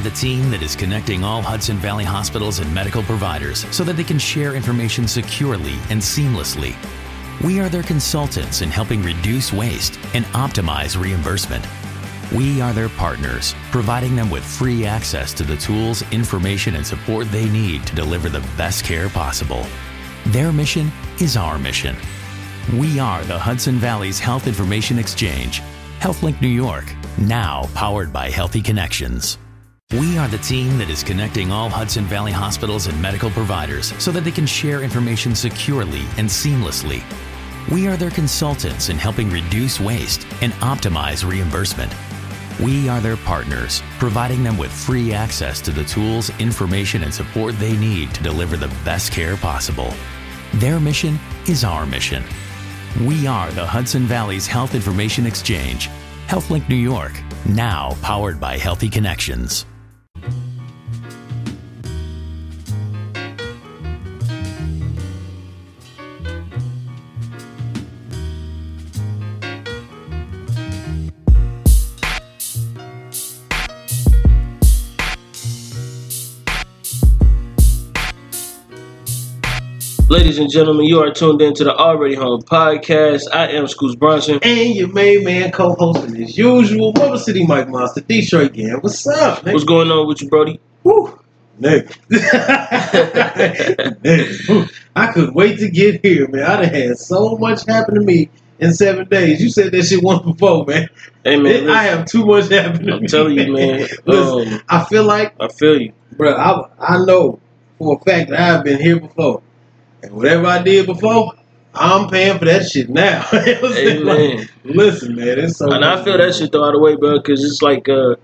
are the team that is connecting all Hudson Valley hospitals and medical providers so that they can share information securely and seamlessly. We are their consultants in helping reduce waste and optimize reimbursement. We are their partners, providing them with free access to the tools, information, and support they need to deliver the best care possible. Their mission is our mission. We are the Hudson Valley's Health Information Exchange, HealthLink New York, now powered by Healthy Connections. We are the team that is connecting all Hudson Valley hospitals and medical providers so that they can share information securely and seamlessly. We are their consultants in helping reduce waste and optimize reimbursement. We are their partners, providing them with free access to the tools, information, and support they need to deliver the best care possible. Their mission is our mission. We are the Hudson Valley's Health Information Exchange, HealthLink New York, now powered by Healthy Connections. Ladies and gentlemen, you are tuned in to the Already Home podcast. I am Scoots Bronson. And your main man co-hosting as usual, Mother City Mike Monster, Detroit Gang. What's up, nigga? What's going on with you, Brody? Woo. Nigga. Nigga. I couldn't wait to get here, man. I done had so much happen to me in seven days. You said that shit once before, man. Hey man, I have too much happening to I'm me. telling you, man. Listen, Um, I feel like, I feel you. bro, I, I know for a fact that I've been here before. And whatever I did before, I'm paying for that shit now. You know what I'm saying? Amen. Like, listen, man, it's so And I feel that shit though out of the way, bro, because it's like, uh,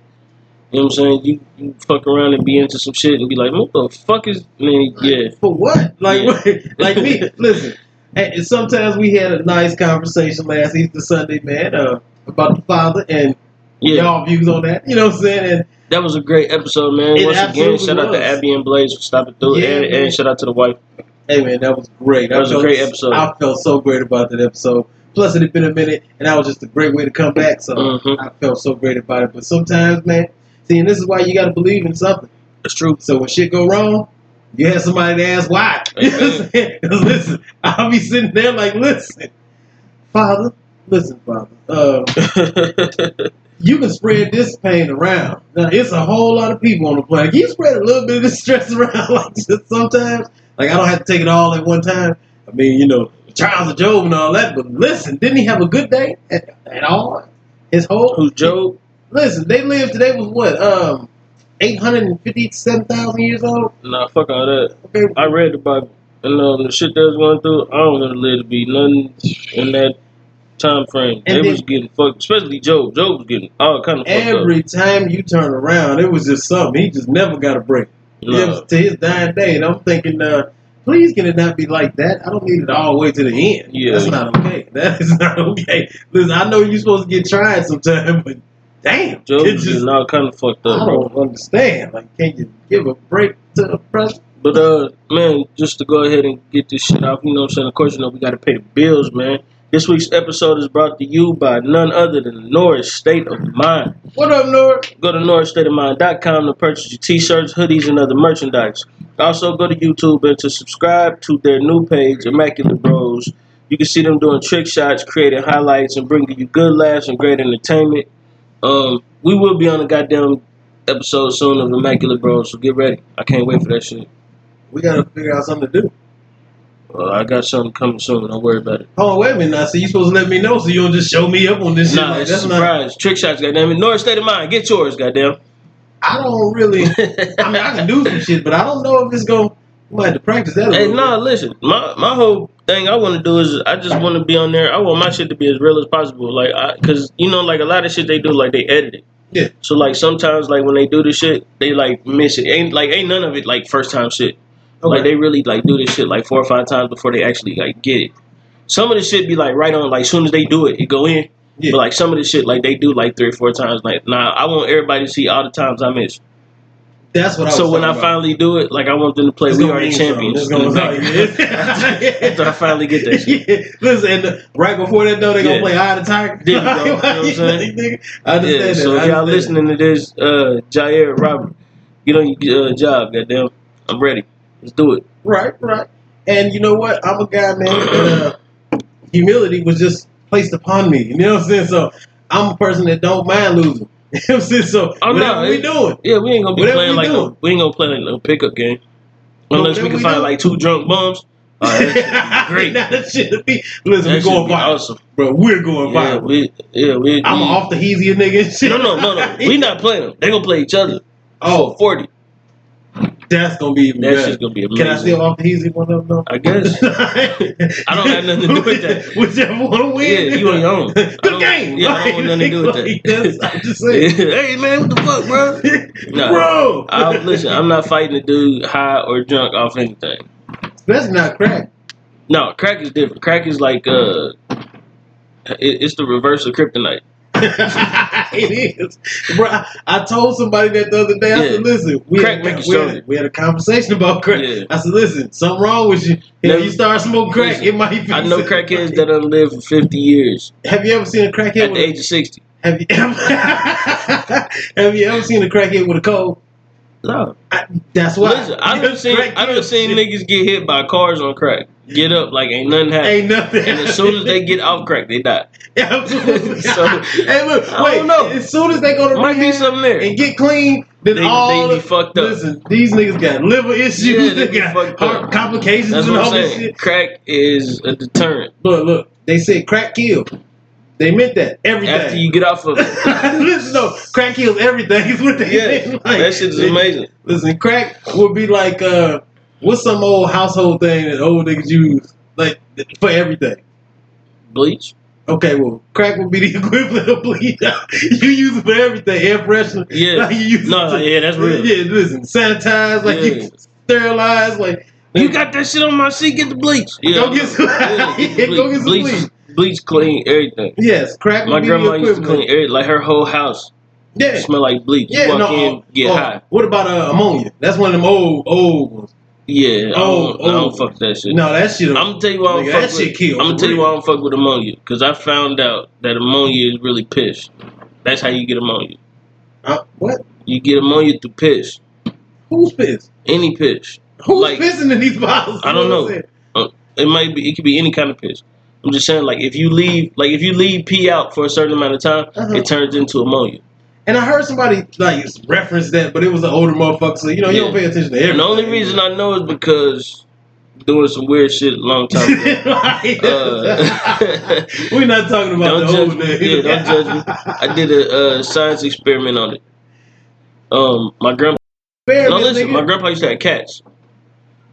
you know what I'm saying? You, you fuck around and be into some shit and be like, what the fuck is, man, yeah. For what? Like, Yeah. what? like me? Listen, and sometimes we had a nice conversation last Easter Sunday, man, uh, about the father and Yeah, y'all views on that. You know what I'm saying? And that was a great episode, man. Once again, shout out to. Abby and Blaze for stopping through, Yeah, and, and shout out to the wife. Hey, man, that was great. That was a great episode. I felt so great about that episode. Plus, it had been a minute, and that was just a great way to come back. So Mhm. I felt so great about it. But sometimes, man, see, and this is why you got to believe in something. It's true. So when shit go wrong, you have somebody to ask why. You know I'm saying? 'Cause listen, I'll be sitting there like, listen, Father, listen, Father. Uh, you can spread this pain around. Now, it's a whole lot of people on the planet. Can you spread a little bit of this stress around like just sometimes? Like, I don't have to take it all at one time. I mean, you know, Charles of Job and all that, but listen, didn't he have a good day at, at all? His whole Who's Joe? listen, they lived today was what, um, eight hundred and fifty-seven thousand years old. Nah, fuck all that. Okay, I read the Bible, and um, the shit they was going through, I don't want to live to be nothing in that time frame. And they then- was getting fucked, especially Job. Job was getting all kind of fucked every time you turn around, it was just something. He just never got a break. Up. It was to his dying day, and I'm thinking, uh, please can it not be like that? I don't need it all the way to the end. Yeah. That's not okay. That is not okay. Listen, I know you're supposed to get tried sometime, but damn, Job it was just, all kind of fucked up, I don't understand. Like, can you give a break to the president? But uh, man, just to go ahead and get this shit off, you know what I'm saying? Of course, you know we got to pay the bills, man. This week's episode is brought to you by none other than Norris State of Mind. What up, Norris? Go to norrisstateofmind.com to purchase your t-shirts, hoodies, and other merchandise. Also, go to YouTube and to subscribe to their new page, Immaculate Bros. You can see them doing trick shots, creating highlights, and bringing you good laughs and great entertainment. Um, we will be on a goddamn episode soon of Immaculate Bros, so get ready. I can't wait for that shit. We gotta figure out something to do. Uh, I got something coming soon. Don't worry about it. On, wait a minute now. So you supposed to let me know so you don't just show me up on this shit. Nah, Like, it's a that's not. surprise. Trick shots, goddamn it. Norris State of Mind, get yours, goddamn. I don't really. I mean, I can do some shit, but I don't know if it's going. to have to practice that. Hey, nah, listen. My my whole thing I want to do is I just want to be on there. I want my shit to be as real as possible. Like, I, cause you know, like a lot of shit they do, like they edit it. Yeah. So like sometimes like when they do this shit, they like miss it. Ain't like ain't none of it like first time shit. Bit. Like they really like do this shit like four or five times before they actually like get it. Some of the shit be like right on. Like soon as they do it, it go in. Yeah. But like some of the shit like they do like three or four times. Like nah, I want everybody to see all the times I miss. That's what I was So when I about. finally do it, like I want them to play It's We Are the Champions. something. in the gonna- After I finally get that shit. Yeah. Listen, and right before that though, they gonna play Eye of the Tiger. There you go. You know what I'm saying? I understand Yeah, that. so if y'all listening to this, uh, Jair Robert, get on your uh, job. Goddamn, I'm ready. Do it. Right, right. And you know what? I'm a guy, man. uh, humility was just placed upon me. You know what I'm saying? So I'm a person that don't mind losing. You know what I'm saying? So Oh, no, whatever we it- doing. Yeah, we ain't gonna be Whatever playing we like doing. a, we ain't gonna play like no pickup game unless we can we find like two drunk bums. That great. Nah, that shit be. Listen, That we shit going viral, awesome. bro. We're going Yeah, viral. we yeah we. I'm we, off the heezy nigga and shit. No, no, no, no. We not playing them. They gonna play each other. Oh, forty. That's gonna be even That better. shit's gonna be amazing. Can I steal off the heezy one of them? I guess. I don't have nothing to do with that. Whichever one wins. Yeah, you on your own. Good game. yeah, I don't want nothing to do with Like, that. that's- I'm just saying. hey man, what the fuck, bro? Nah. Bro. I, listen, I'm not fighting a dude high or drunk off anything. That's not crack. No, crack is different. Crack is like uh, it, it's the reverse of kryptonite. it is. Bro, I, told somebody that the other day. I Yeah. said, listen, we, had, you we, had, stronger. we had a conversation about crack. Yeah. I said, listen, something wrong with you. If Never- you start smoking crack, Listen, it might be. I know crackheads that have lived for 50 years Have you ever seen a crackhead at with the age of 60. Have you ever Have you ever seen a crackhead with a cold? No. I, that's why. Listen, I done seen I done seen niggas get hit by cars on crack. Get up like ain't nothing happened. Ain't nothing. And as soon as they get off crack, they die. Absolutely. So, hey, look, I wait. don't know. As soon as they go to Might be something there. and get clean, then They- all they be fucked up. Listen, these niggas got liver issues. Yeah, they they got heart complications That's and all this shit. Crack is a deterrent. Look, look. They said crack kill. They meant that. Everything. After you get off of it. listen, no, crack kills everything. Is what they Yeah. Like, that shit is amazing. Listen, crack would be like uh, what's some old household thing that old niggas use like for everything. Bleach? Okay, well, crack would be the equivalent of bleach. you use it for everything. Air freshener. Yeah. Like, you use No, it to, yeah, that's real. Yeah, listen, sanitize, like Yeah. you sterilize, like You got that shit on my seat, get the bleach. Yeah. Go get some- Yeah, Yeah, the go get some bleach. bleach. Bleach clean everything. yes, crack. My grandma used to clean every, like her whole house Yeah, smell like bleach. You yeah. walk No, in, uh, get uh, high. What about uh, ammonia? That's one of them old old ones. Yeah, I Oh, don't, I don't oh. fuck that shit. No, that shit. I'm gonna tell you why I don't Nigga, fuck that shit with. I'm gonna tell you why I don't fuck with ammonia because I found out that ammonia is really piss. That's how you get ammonia. uh, what? You get ammonia through piss. Who's pissed? Any piss. Who's Like- pissing in these bottles? I don't know. what It might be. It could be any kind of piss. I'm just saying, like if you leave, like if you leave pee out for a certain amount of time, Uh-huh. it turns into ammonia. And I heard somebody like reference that, but it was an older motherfucker, so you know you don't pay attention to everything. the only reason I know is because doing some weird shit a long time ago. Uh, We're not talking about the old me. days. Yeah, don't judge me. I did a uh, science experiment on it. Um, my grandpa. Fair, No, listen, nigga. my grandpa used to have cats.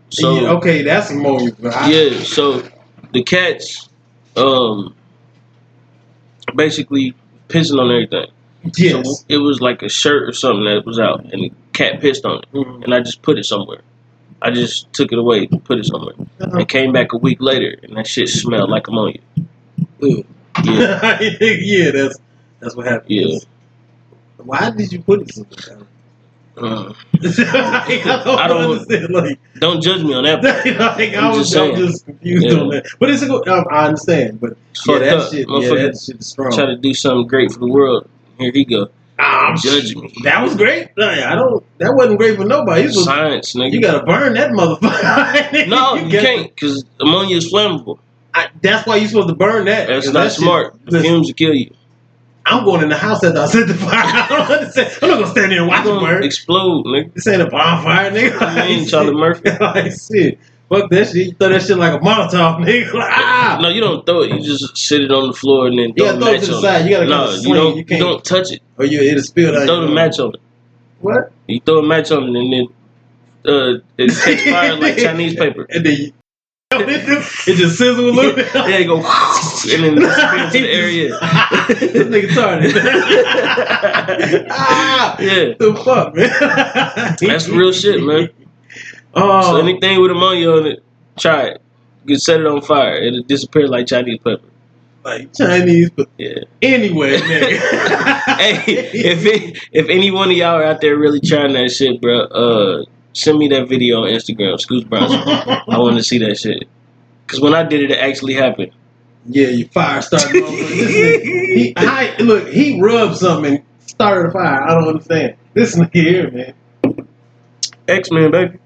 So yeah, okay, that's more. I- yeah, so the cats, um, basically pissing on everything. Yes. So it was like a shirt or something that was out, and the cat pissed on it, Mhm. and I just put it somewhere. I just took it away, put it somewhere, Uh-huh. and came back a week later, and that shit smelled like ammonia. Ugh. Yeah, yeah, that's that's what happened. Yeah. Why did you put it somewhere? uh, like, I don't, I don't- understand. Like, don't judge me on that. like I I'm was just I'm just confused Yeah. on that. But it's a good. I, I understand. But yeah, that up. shit. Yeah, that shit is strong. Try to do something great for the world. Here he go. Ah, Judge me. That was great. I don't. That wasn't great for nobody. Was- Science, nigga. you gotta burn that motherfucker. no, you, got- can't, because ammonia is flammable. I, that's why you're supposed to burn that. That's not that shit- smart. The fumes will kill you. I'm going in the house after I set the fire. I don't understand. I'm not gonna stand there and watch it burn. explode, nigga. This ain't a bonfire, nigga. I mean, Charlie Murphy. like shit. Fuck that shit. You throw that shit like a Molotov, nigga. Like, ah. No, you don't throw it. You just sit it on the floor and then You throw gotta the throw it match to the on side. it. You gotta no, kinda you swing. don't. You You, can't- don't touch it. Or you it'll spill You out. throw your the match on it. What? You throw a match on it and then uh, it catch fire like Chinese paper. And then you, it just, it just sizzle a little bit. Yeah, you go and then disappear into the area. this nigga started. ah, Yeah, the fuck, man. that's real shit, man. Oh, So anything with ammonia on it, try it. You can set it on fire. It'll disappear like Chinese pepper. like Chinese, pepper. Yeah. anyway, hey, if it, if any one of y'all are out there really trying that shit, bro, uh, send me that video on Instagram, Scoots Bronson. I want to see that shit. Cause when I did it, it actually happened. yeah, you fire started. He, I, look, he rubbed something and started a fire. I don't understand. This nigga here, man. X Men, baby.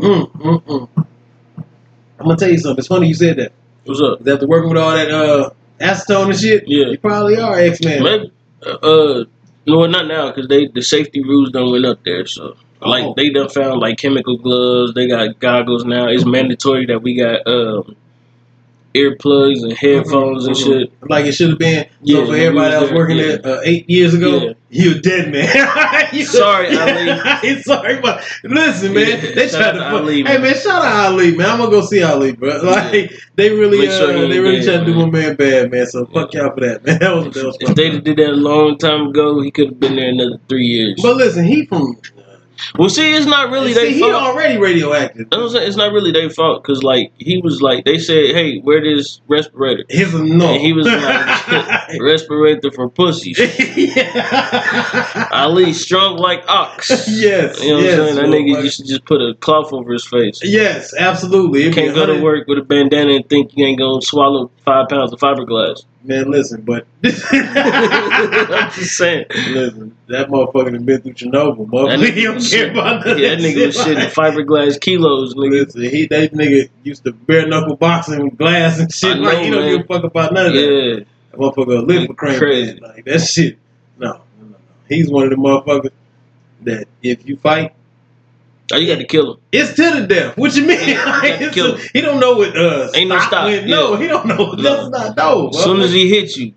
Mm, mm, mm. I'm gonna tell you something. It's funny you said that. What's up? After working with all that uh acetone and shit, Yeah. you probably are X Men. Maybe. Uh, no, not now, because they the safety rules done went up there. So, like, Oh. they done found like chemical gloves. They got goggles now. It's mandatory that we got um earplugs and headphones and shit. Like it should have been. Yeah, so for everybody that was working there, there uh, eight years ago, Yeah. you a dead man. You- Sorry, Ali. sorry, but listen, man. Yeah, They tried to. Put, Ali, hey, man. shout out Ali, man. I'm gonna go see Ali, bro. Like they really, sure uh, ain't they really tried to do my man. bad, man. So fuck y'all for that, man. That was that was. If they'd did that a long time ago, he could have been there another three years. But listen, he from. Well, see, it's not really see, their he fault. already radioactive. I'm saying. It's not really their fault because, like, he was like, they said, "Hey, wear this respirator." His a no. And he was like, respirator for pussies. yeah. Ali strong like ox. yes. You know what yes, I'm saying? That nigga used to just put a cloth over his face. Yes, absolutely. It'd Can't go to work with a bandana and think you ain't gonna swallow five pounds of fiberglass. Man, listen, but I'm just saying. listen, that motherfucker done been through Chernobyl, That motherfucker. He don't care about Yeah, that nigga was shit. shitting fiberglass kilos, nigga. Listen, he that nigga used to bare knuckle boxing with glass and shit. I like know, he don't man. give a fuck about none of that. Yeah. That motherfucker live for. Crazy. Like that shit. No, no, no, no. He's one of the motherfuckers that if you fight, Oh, you got to kill him. it's to the death. What you mean? Yeah, you Like, got to it's kill a- him. he don't know what uh Ain't no stop, when- No, yeah. he don't know. No. That's not no. As soon as he hits you,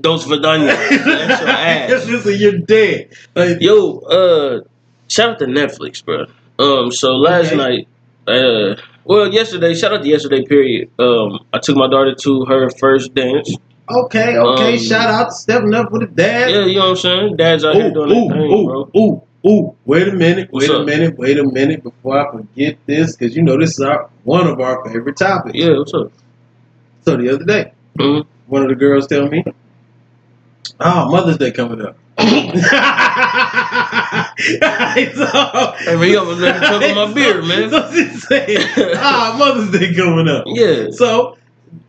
dos vidania. That's your That's ass. listen, you're dead. Like, Yo, uh, shout out to Netflix, bro. Um, so last Okay. night, uh, well, yesterday, shout out to yesterday, period. Um, I took my daughter to her first dance. okay, okay. Um, shout out to stepping up with the dad. Yeah, you know what I'm saying? Dad's out Ooh, here doing ooh, that thing, ooh, bro. ooh, ooh. Wait a minute, What's wait a up? minute, wait a minute before I forget this, because you know this is our one of our favorite topics. Yeah, what's up? So the other day, Mhm. one of the girls tell me, "Oh, Mother's Day coming up." so, Hey, man, you almost let me choke on my beer, man. So she said, "Ah, Mother's Day coming up." Yeah. So,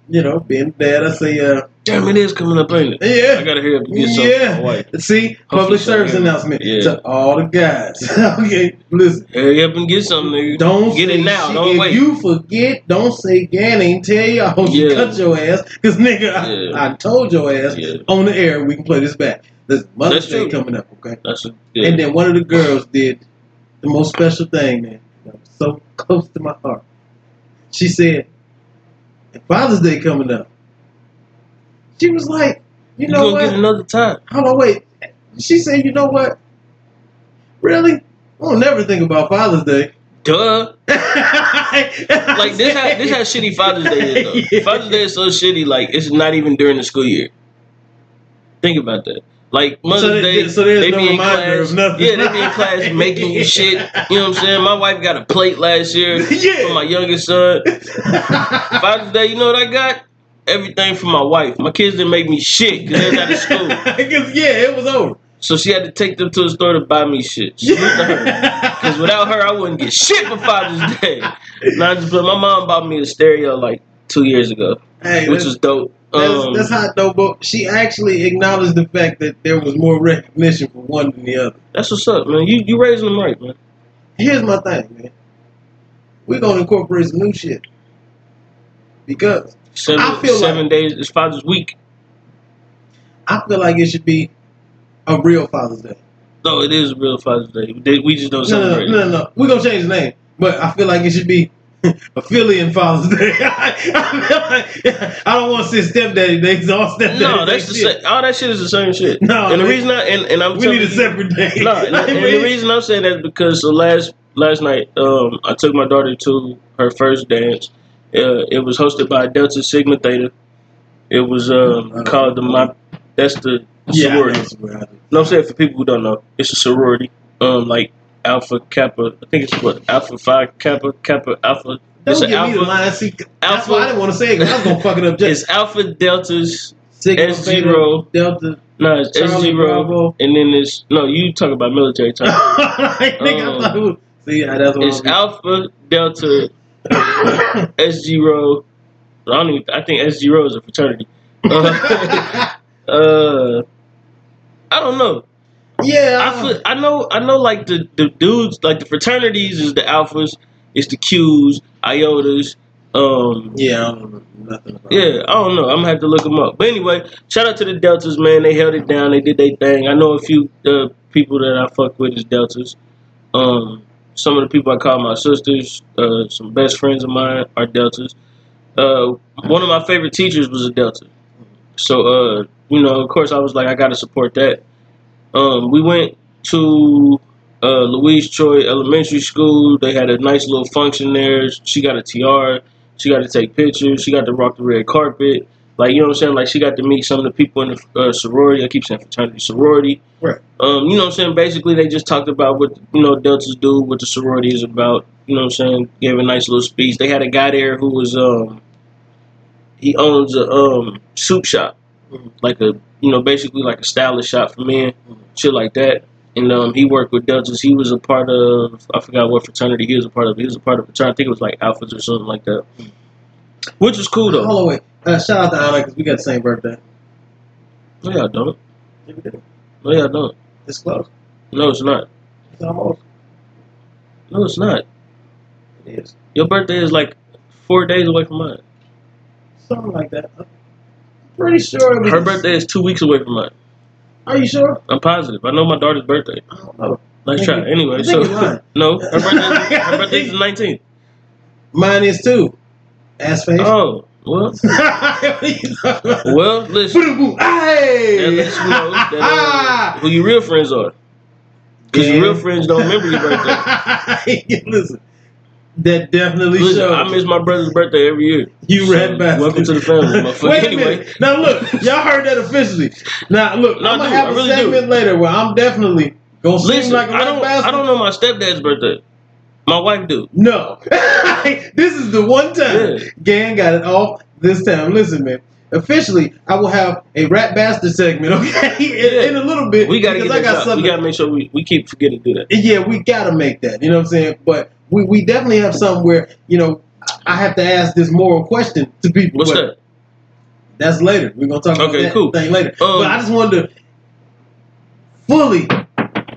you know, being dad, I say, uh, Damn, it is coming up, ain't it? yeah. I gotta hurry up and get something for my. See, public service yeah. announcement Yeah. to all the guys. okay, listen. Hurry up and get something, nigga. Don't get say it now. shit. Don't if wait. you forget, don't say again. Ain't tell you. I hope you cut your ass. Cause nigga, Yeah. I, I told your ass Yeah. on the air. We can play this back. Listen, Mother's Day coming up. Okay. That's a, yeah. And then one of the girls did the most special thing, man. So close to my heart. She said, "Father's Day coming up." She was like, "You you know gonna what? get another time. Hold on, wait." She said, "You know what? Really? I don't never think about Father's Day." Duh. like this how this how shitty Father's Day is though. Father's Day is so shitty, like it's not even during the school year. Think about that. Like Mother's So Day, so they no be in class. Yeah, they be in class making you shit. You know what I'm saying? My wife got a plate last year Yeah. for my youngest son. Father's Day, you know what I got? Everything for my wife. My kids didn't make me shit because they was out of school. 'Cause, yeah, it was over. So she had to take them to the store to buy me shit. Because without her, I wouldn't get shit for Father's Day. Not just, but my mom bought me a stereo like two years ago, Hey, which was dope. that's, Um, that's hot though, but she actually acknowledged the fact that there was more recognition for one than the other. that's what's up, man. You you raising them right, man. Here's my thing, man. We're gonna incorporate some new shit. Because Seven, I feel seven like- days. It's Father's Week. I feel like it should be a real Father's Day. No, it is a real Father's Day. We just don't No, no, celebrate. no, no, no. We're gonna change the name. But I feel like it should be a Philly and Father's Day. I, like, I don't want to say stepdaddy day 'cause all stepdaddy No, that's the shit. same. All that shit is the same shit. No, and the reason I and, and I'm We need a separate day. No, and, I and the reason I'm saying that is because so last last night, um, I took my daughter to her first dance. Uh, it was hosted by Delta Sigma Theta. It was um, called the my. That's the yeah, sorority. No, I'm saying for people who don't know, it's a sorority. Um, like Alpha Kappa. I think it's what Alpha Phi Kappa Kappa Alpha. Don't give an me the Alpha. line. See, that's Alpha- why I didn't want to say it 'cause I was gonna fuck it up. Just It's Alpha Deltas. Sigma, zero. Delta. No, it's S zero. And then it's no. You talk about military time. like, Um, see, yeah, that's what It's Alpha Delta S zero. I don't even. I think S zero is a fraternity. Uh, uh, I don't know. Yeah, I feel, I know I know like the, the dudes like the fraternities is the alphas, it's the Qs, iotas, um yeah, I don't know nothing about. yeah, I don't know. I'm gonna have to look them up. But anyway, shout out to the Deltas, man. They held it down. They did their thing. I know a few uh, people that I fuck with is Deltas. Um, some of the people I call my sisters, uh, some best friends of mine are Deltas. Uh, one of my favorite teachers was a Delta. So, uh, you know, of course, I was like, I got to support that. Um, we went to uh, Louise Troy Elementary School. They had a nice little function there. She got a tiara. She got to take pictures. She got to rock the red carpet. Like, you know what I'm saying? Like, she got to meet some of the people in the uh, sorority. I keep saying fraternity, sorority. Right. Um, you know what I'm saying? Basically, they just talked about what, you know, Deltas do, what the sorority is about. You know what I'm saying? Gave a nice little speech. They had a guy there who was, um, he owns a um, soup shop. Mhm. Like a, you know, basically like a stylist shop for men, Mhm. shit like that. And um, he worked with Deltas. He was a part of, I forgot what fraternity he was a part of. He was a part of fraternity. I think it was like Alphas or something like that. Which was cool though. Wait. Uh, shout out to Anna because we got the same birthday. No, y'all don't. Yeah, we do. No, y'all don't. It's close. No, it's not. It's almost. No, it's not. It is. Your birthday is like four days away from mine. Something like that. I'm pretty sure. Her birthday is two weeks away from mine. Are you sure? I'm positive. I know my daughter's birthday. I don't know. Nice try. Anyway, I so no, her birthday. her birthday's the 19th. Mine is too. Ass face. Oh well. what are you talking about? Well, listen. Hey! That lets you know that, uh, who your real friends are. Because Yeah. your real friends don't remember your birthday. Listen, that definitely Listen, shows. I miss my brother's birthday every year. you So, red bastard. welcome to the family, motherfucker. Wait a Anyway. minute. Now look, y'all heard that officially. Now look, No, I'm gonna have I a really do. later where I'm definitely gonna seem Listen, like a I red don't. bastard. I don't know my stepdad's birthday. My wife do. No. this is the one time Yeah. Gang got it off this time. Listen, man. Officially, I will have a rat bastard segment, okay? in, Yeah. in a little bit. We gotta get I got shot. We gotta make sure we, we keep forgetting to do that. yeah, we gotta make that. You know what I'm saying? But we, we definitely have something where, you know, I have to ask this moral question to people. What's that? That's later. We're gonna talk about Okay, that cool. thing later. Um, but I just wanted to fully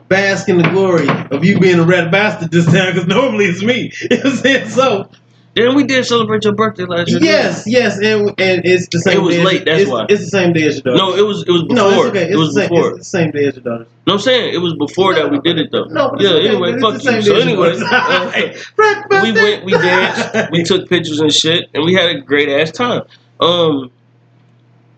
bask in the glory of you being a red bastard this time because normally it's me. You know what I'm saying? So Then we did celebrate your birthday last year. yes, yes, and and it's the same. It was day as- late, that's it's, why. it's the same day as your daughter. No, it was it was before. no, it's okay. It's it was the same, before. It's the same day as your daughter. No, I'm saying it was before that we did it though. No, but yeah. okay, anyway, fuck you. So anyway, uh, we went, we danced, we took pictures and shit, and we had a great ass time. Um,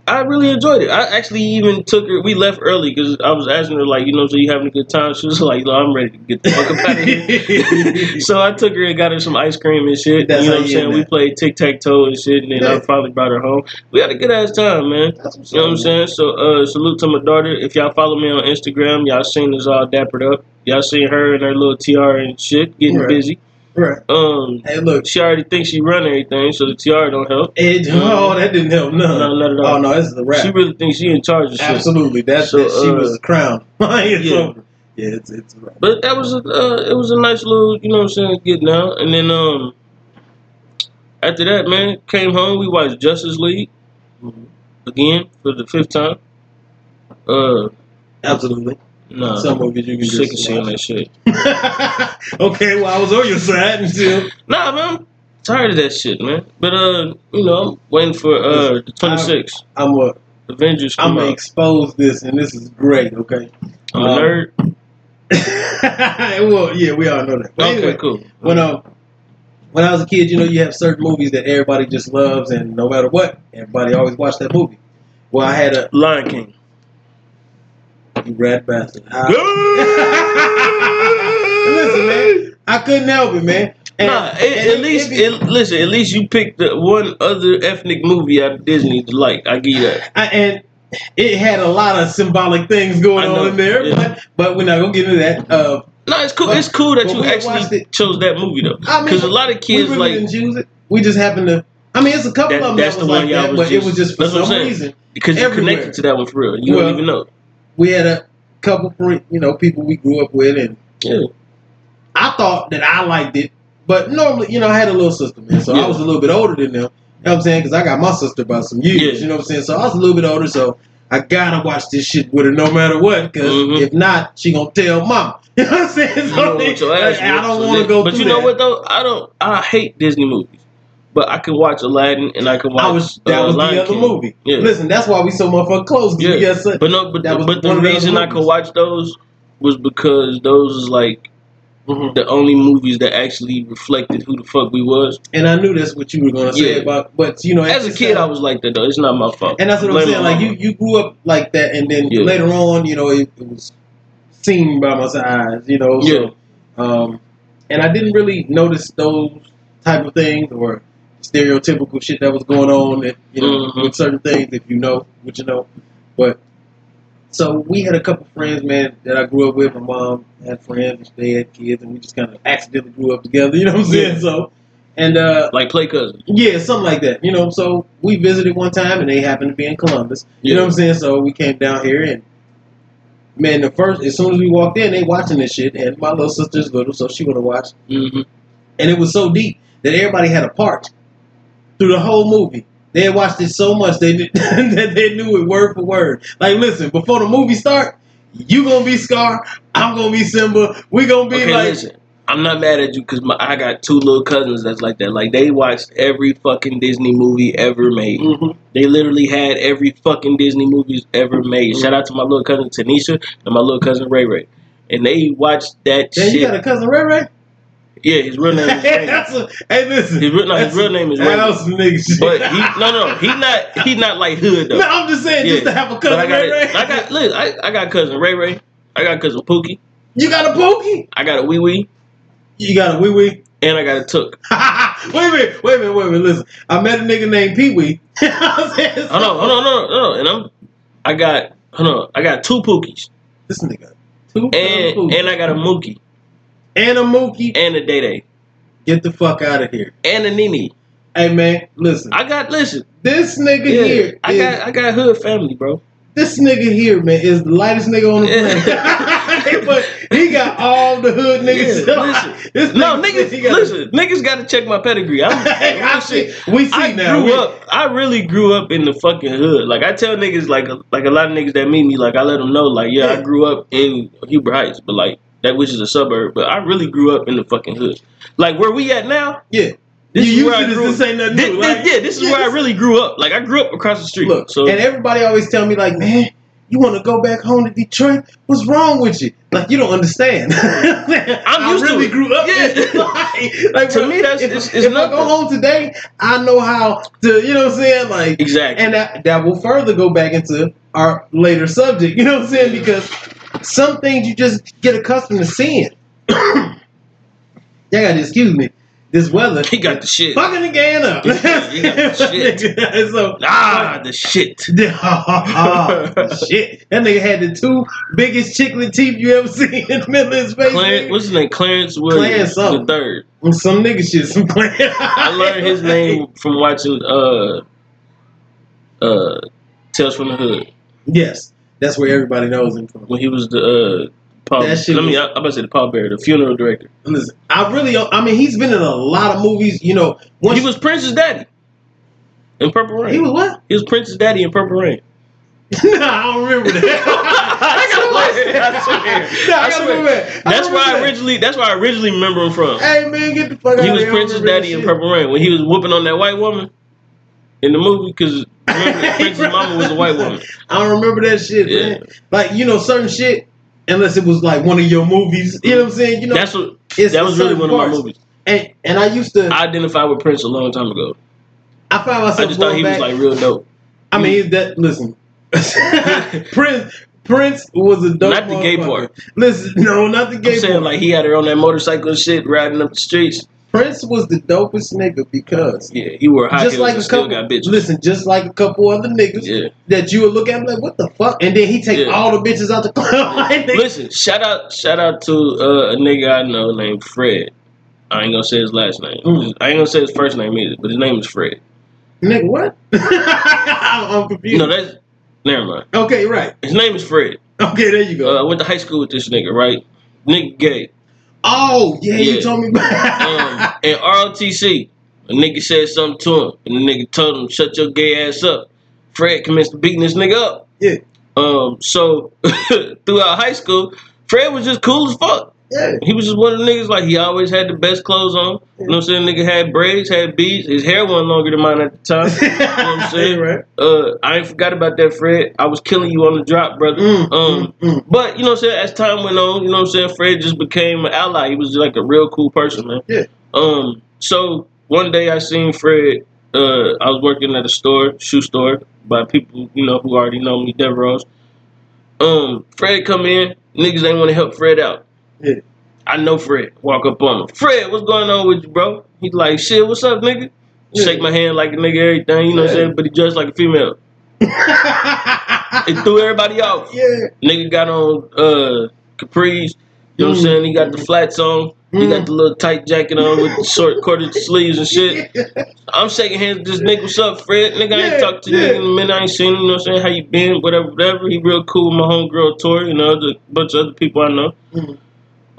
I really enjoyed it. I actually even took her. We left early because I was asking her like, you know, so you having a good time? She was like, no, I'm ready to get the fuck up out of here. so I took her and got her some ice cream and shit. That's you know what I'm saying? We played tic tac toe and shit, and then Yeah. I finally brought her home. We had a good ass time, man. That's You know what I'm saying? So uh, salute to my daughter. If y'all follow me on Instagram, y'all seen us all dappered up. Y'all seen her and her little TR and shit getting Right. busy. Right. Um, Hey, look. she already thinks she run everything, so the tiara don't help. It, oh, that didn't help none. No, not at all. Oh no, this is a wrap. She really thinks she in charge of shit. Absolutely. That's So, that she uh, was crowned. it's yeah. over. Yeah, it's it's. But that was a uh, it was a nice little, you know what I'm saying, getting out. And then um after that, man, came home, we watched Justice League Mhm. again for the fifth time. Uh Absolutely. Nah. Some of it you can sick of just seeing that shit. okay, well I was on your side until Nah, man, I'm tired of that shit, man. But uh, you know, I'm waiting for uh the 26th I'm a Avengers I'm gonna out. expose this and this is great, okay? I'm a um, nerd. well, yeah, we all know that. But Okay, anyway, cool. when um when I was a kid, you know, you have certain movies that everybody just loves, and no matter what, everybody always watch that movie. Well, I had a Lion King. You rat bastard. Listen, man, I couldn't help it, man. And- Nah, at, and at it- least, it it, listen. At least you picked the one other ethnic movie out of Disney to like. I give you that. I, and it had a lot of symbolic things going know, on in there, yeah. but, but we're not gonna get into that. Uh, No, it's cool. But- it's cool that you actually chose that movie though, I mean, because a lot of we kids really like didn't choose it. We just happened to. I mean, it's a couple That- of them that's that the was one like y'all that, was but it was just for that's what I'm some reason because you everywhere. connected to that one for real. You Well, don't even know. We had a couple, you know, people we grew up with, and Yeah, I thought that I liked it, but normally, you know, I had a little sister, man, so Yeah. I was a little bit older than them. You know what I'm saying? Because I got my sister by some years. Yeah. You know what I'm saying? So I was a little bit older, so I gotta watch this shit with her no matter what, because Mhm. if not, she gonna tell mama. You know what I'm saying? You So don't want your ass like, I don't want to go But you know that. what though? I don't. I hate Disney movies, but I could watch Aladdin and I could watch. I was that uh, was Lion the other King. movie. Yeah. Listen, that's why we so motherfucking close. Yeah. we got But no, but That but the reason I could watch those was because those is like Mhm. the only movies that actually reflected who the fuck we was. and I knew that's what you were gonna say Yeah. about. But you know, As a kid, I was like that though. It's not my fault. and that's what I'm saying. Like you, mama. you grew up like that, and then Yeah. later on, you know, it, it was seen by my eyes. You know, so, Yeah. Um, and I didn't really notice those type of things or stereotypical shit that was going on. That, you know, Mhm. with certain things, if you know what you know. But so we had a couple friends, man, that I grew up with. My mom had friends, they had kids, and we just kind of accidentally grew up together. You know what I'm saying? Yeah. So, and uh, like play cousins. yeah, something like that. You know, so we visited one time, and they happened to be in Columbus. You know what I'm saying? So we came down here, and man, the first as soon as we walked in, they watching this shit, and my little sister's little, so she would have watched, hmm and it was so deep that everybody had a part through the whole movie. They had watched it so much they did, that they knew it word for word. Like, listen, before the movie start, you gonna be Scar, I'm gonna be Simba. We gonna be Okay, like, listen. I'm not mad at you because I got two little cousins that's like that. Like they watched every fucking Disney movie ever made. Mhm. They literally had every fucking Disney movies ever made. Shout out to my little cousin Tanisha and my little cousin Ray Ray. And they watched that Then you got a cousin Ray Ray. Yeah, his real name is a, hey, listen. His real, no, his real name is Ray. That's some nigga shit. But he no no he not he not like hood though. No, I'm just saying, just to have a cousin I got Ray Ray. I got look. I, I got cousin Ray Ray. I got cousin Pookie. you got a pokey. I got a wee wee, You got a wee wee. and I got a took. wait a minute, wait a minute, wait a minute. Listen, I met a nigga named Pee Wee. Hold on, hold on, hold on, hold on. And I'm I got hold on. I got two Pookies, This nigga. Two and, and I got a Mookie, and a Mookie. and a Day Day, Get the fuck out of here. and a Nene. Hey man, listen. I got listen. this nigga Yeah, here, I is- got I got hood family, bro. this nigga here, man, is the lightest nigga on the Yeah. planet. but he got all the hood niggas. Yeah, listen. this No, nigga- niggas, he got- listen, niggas got to check my pedigree. I'm, I see. We see I now. grew We- up. I really grew up in the fucking hood. Like I tell niggas, like like a lot of niggas that meet me, like I let them know, like yeah, I grew up in Huber Heights, but like that which is a suburb, but I really grew up in the fucking hood. Like where we at now. Yeah. This you is where I grew this, this ain't nothing Thi- new. thi- like- yeah, this is where I really grew up. Like I grew up across the street. Look, so and everybody always tell me like, man, you want to go back home to Detroit? What's wrong with you? Like you don't understand. I'm used to really it. grew up. Yeah. like, To bro, me, that's- if, it's- it's if I go home today, I know how to. You know what I'm saying? Like, exactly. and that that will further go back into our later subject. You know what I'm saying? Because some things you just get accustomed to seeing. Y'all got to excuse me. This weather. he got the shit. fucking the game up. He got the shit. so, Ah, the shit. shit. That nigga had the two biggest chiclet teeth you ever seen in the middle of his face. Clarence, what's his name? Clarence Williams Clarence the third. Some nigga shit. Some plan. I learned his name from watching uh uh Tales from the Hood Yes, that's where everybody knows him from. when he was the uh Paul. That shit Let me. was- I'm about to say the Paul Bear, the funeral director. Listen, I really, I mean, he's been in a lot of movies. You know, when he was Prince's daddy in Purple Rain. he was what? He was Prince's daddy in Purple Rain. nah, I don't remember that. I swear, I swear. Nah, I, I swear. that. I That's where I originally. That's where I originally remember him from. Hey man, get the fuck out He of was here. I don't Prince's daddy in. Purple Rain when he was whooping on that white woman in the movie because remember Prince's mama was a white woman. I don't remember that shit, Yeah. man. Like you know, certain shit. Unless it was like one of your movies, you know what I'm saying? You know, That's what. it's That was really certain one of my movies. And and I used to, I identified with Prince a long time ago. I found myself. I just thought he back. was like real dope. I mean, that listen, Prince Prince was a dope. Not the gay motherfucker. part. Listen, no, not the I'm saying part. like he had her on that motorcycle and shit, riding up the streets. Prince was the dopest nigga because Yeah, he wore high just like a couple. got bitches. Listen, just like a couple other niggas Yeah. that you would look at like, what the fuck? And then he take Yeah. all the bitches out the club. like, Listen, shout out, shout out to uh, a nigga I know named Fred. I ain't gonna say his last name. Mm. I ain't gonna say his first name either, but his name is Fred. nigga, what? I'm, I'm confused. No, that's never mind. okay, right. His name is Fred. Okay, there you go. Uh, I went to high school with this nigga, right? Nick gay. Oh, yeah, you told me Um, about and ROTC, a nigga said something to him, and the nigga told him, "Shut your gay ass up." Fred commenced beating this nigga up. Yeah. Um, so throughout high school, Fred was just cool as fuck. Yeah. He was just one of the niggas like he always had the best clothes on. You know what I'm saying? Nigga had braids, had beads. His hair wasn't longer than mine at the time. you know what I'm saying? right. Uh, I ain't forgot about that, Fred. I was killing you on the drop, brother. Mm, um, mm, mm. but you know what I'm saying? As time went on, you know what I'm saying? Fred just became an ally. He was like a real cool person, man. Yeah. Um. So one day I seen Fred. Uh, I was working at a store, shoe store, by people you know who already know me, Deveros. Um, Fred come in. Niggas ain't want to help Fred out. Yeah. I know Fred. Walk up on him. Fred, what's going on with you, bro? He's like, shit, what's up, nigga? Yeah. Shake my hand like a nigga, everything, you know what I'm saying? But he dressed like a female. It threw everybody off. yeah. Nigga got on uh capris, you know what I'm Mm. saying? He got the flats on. He Mm. got the little tight jacket on with the short corded sleeves and shit. I'm shaking hands with this nigga. What's up, Fred? Nigga, I ain't Yeah, talked to yeah. nigga in a minute. I ain't seen him. You know what I'm saying? How you been? Whatever, whatever. He real cool with my homegirl Tori. You know, the bunch of other people I know. Mm.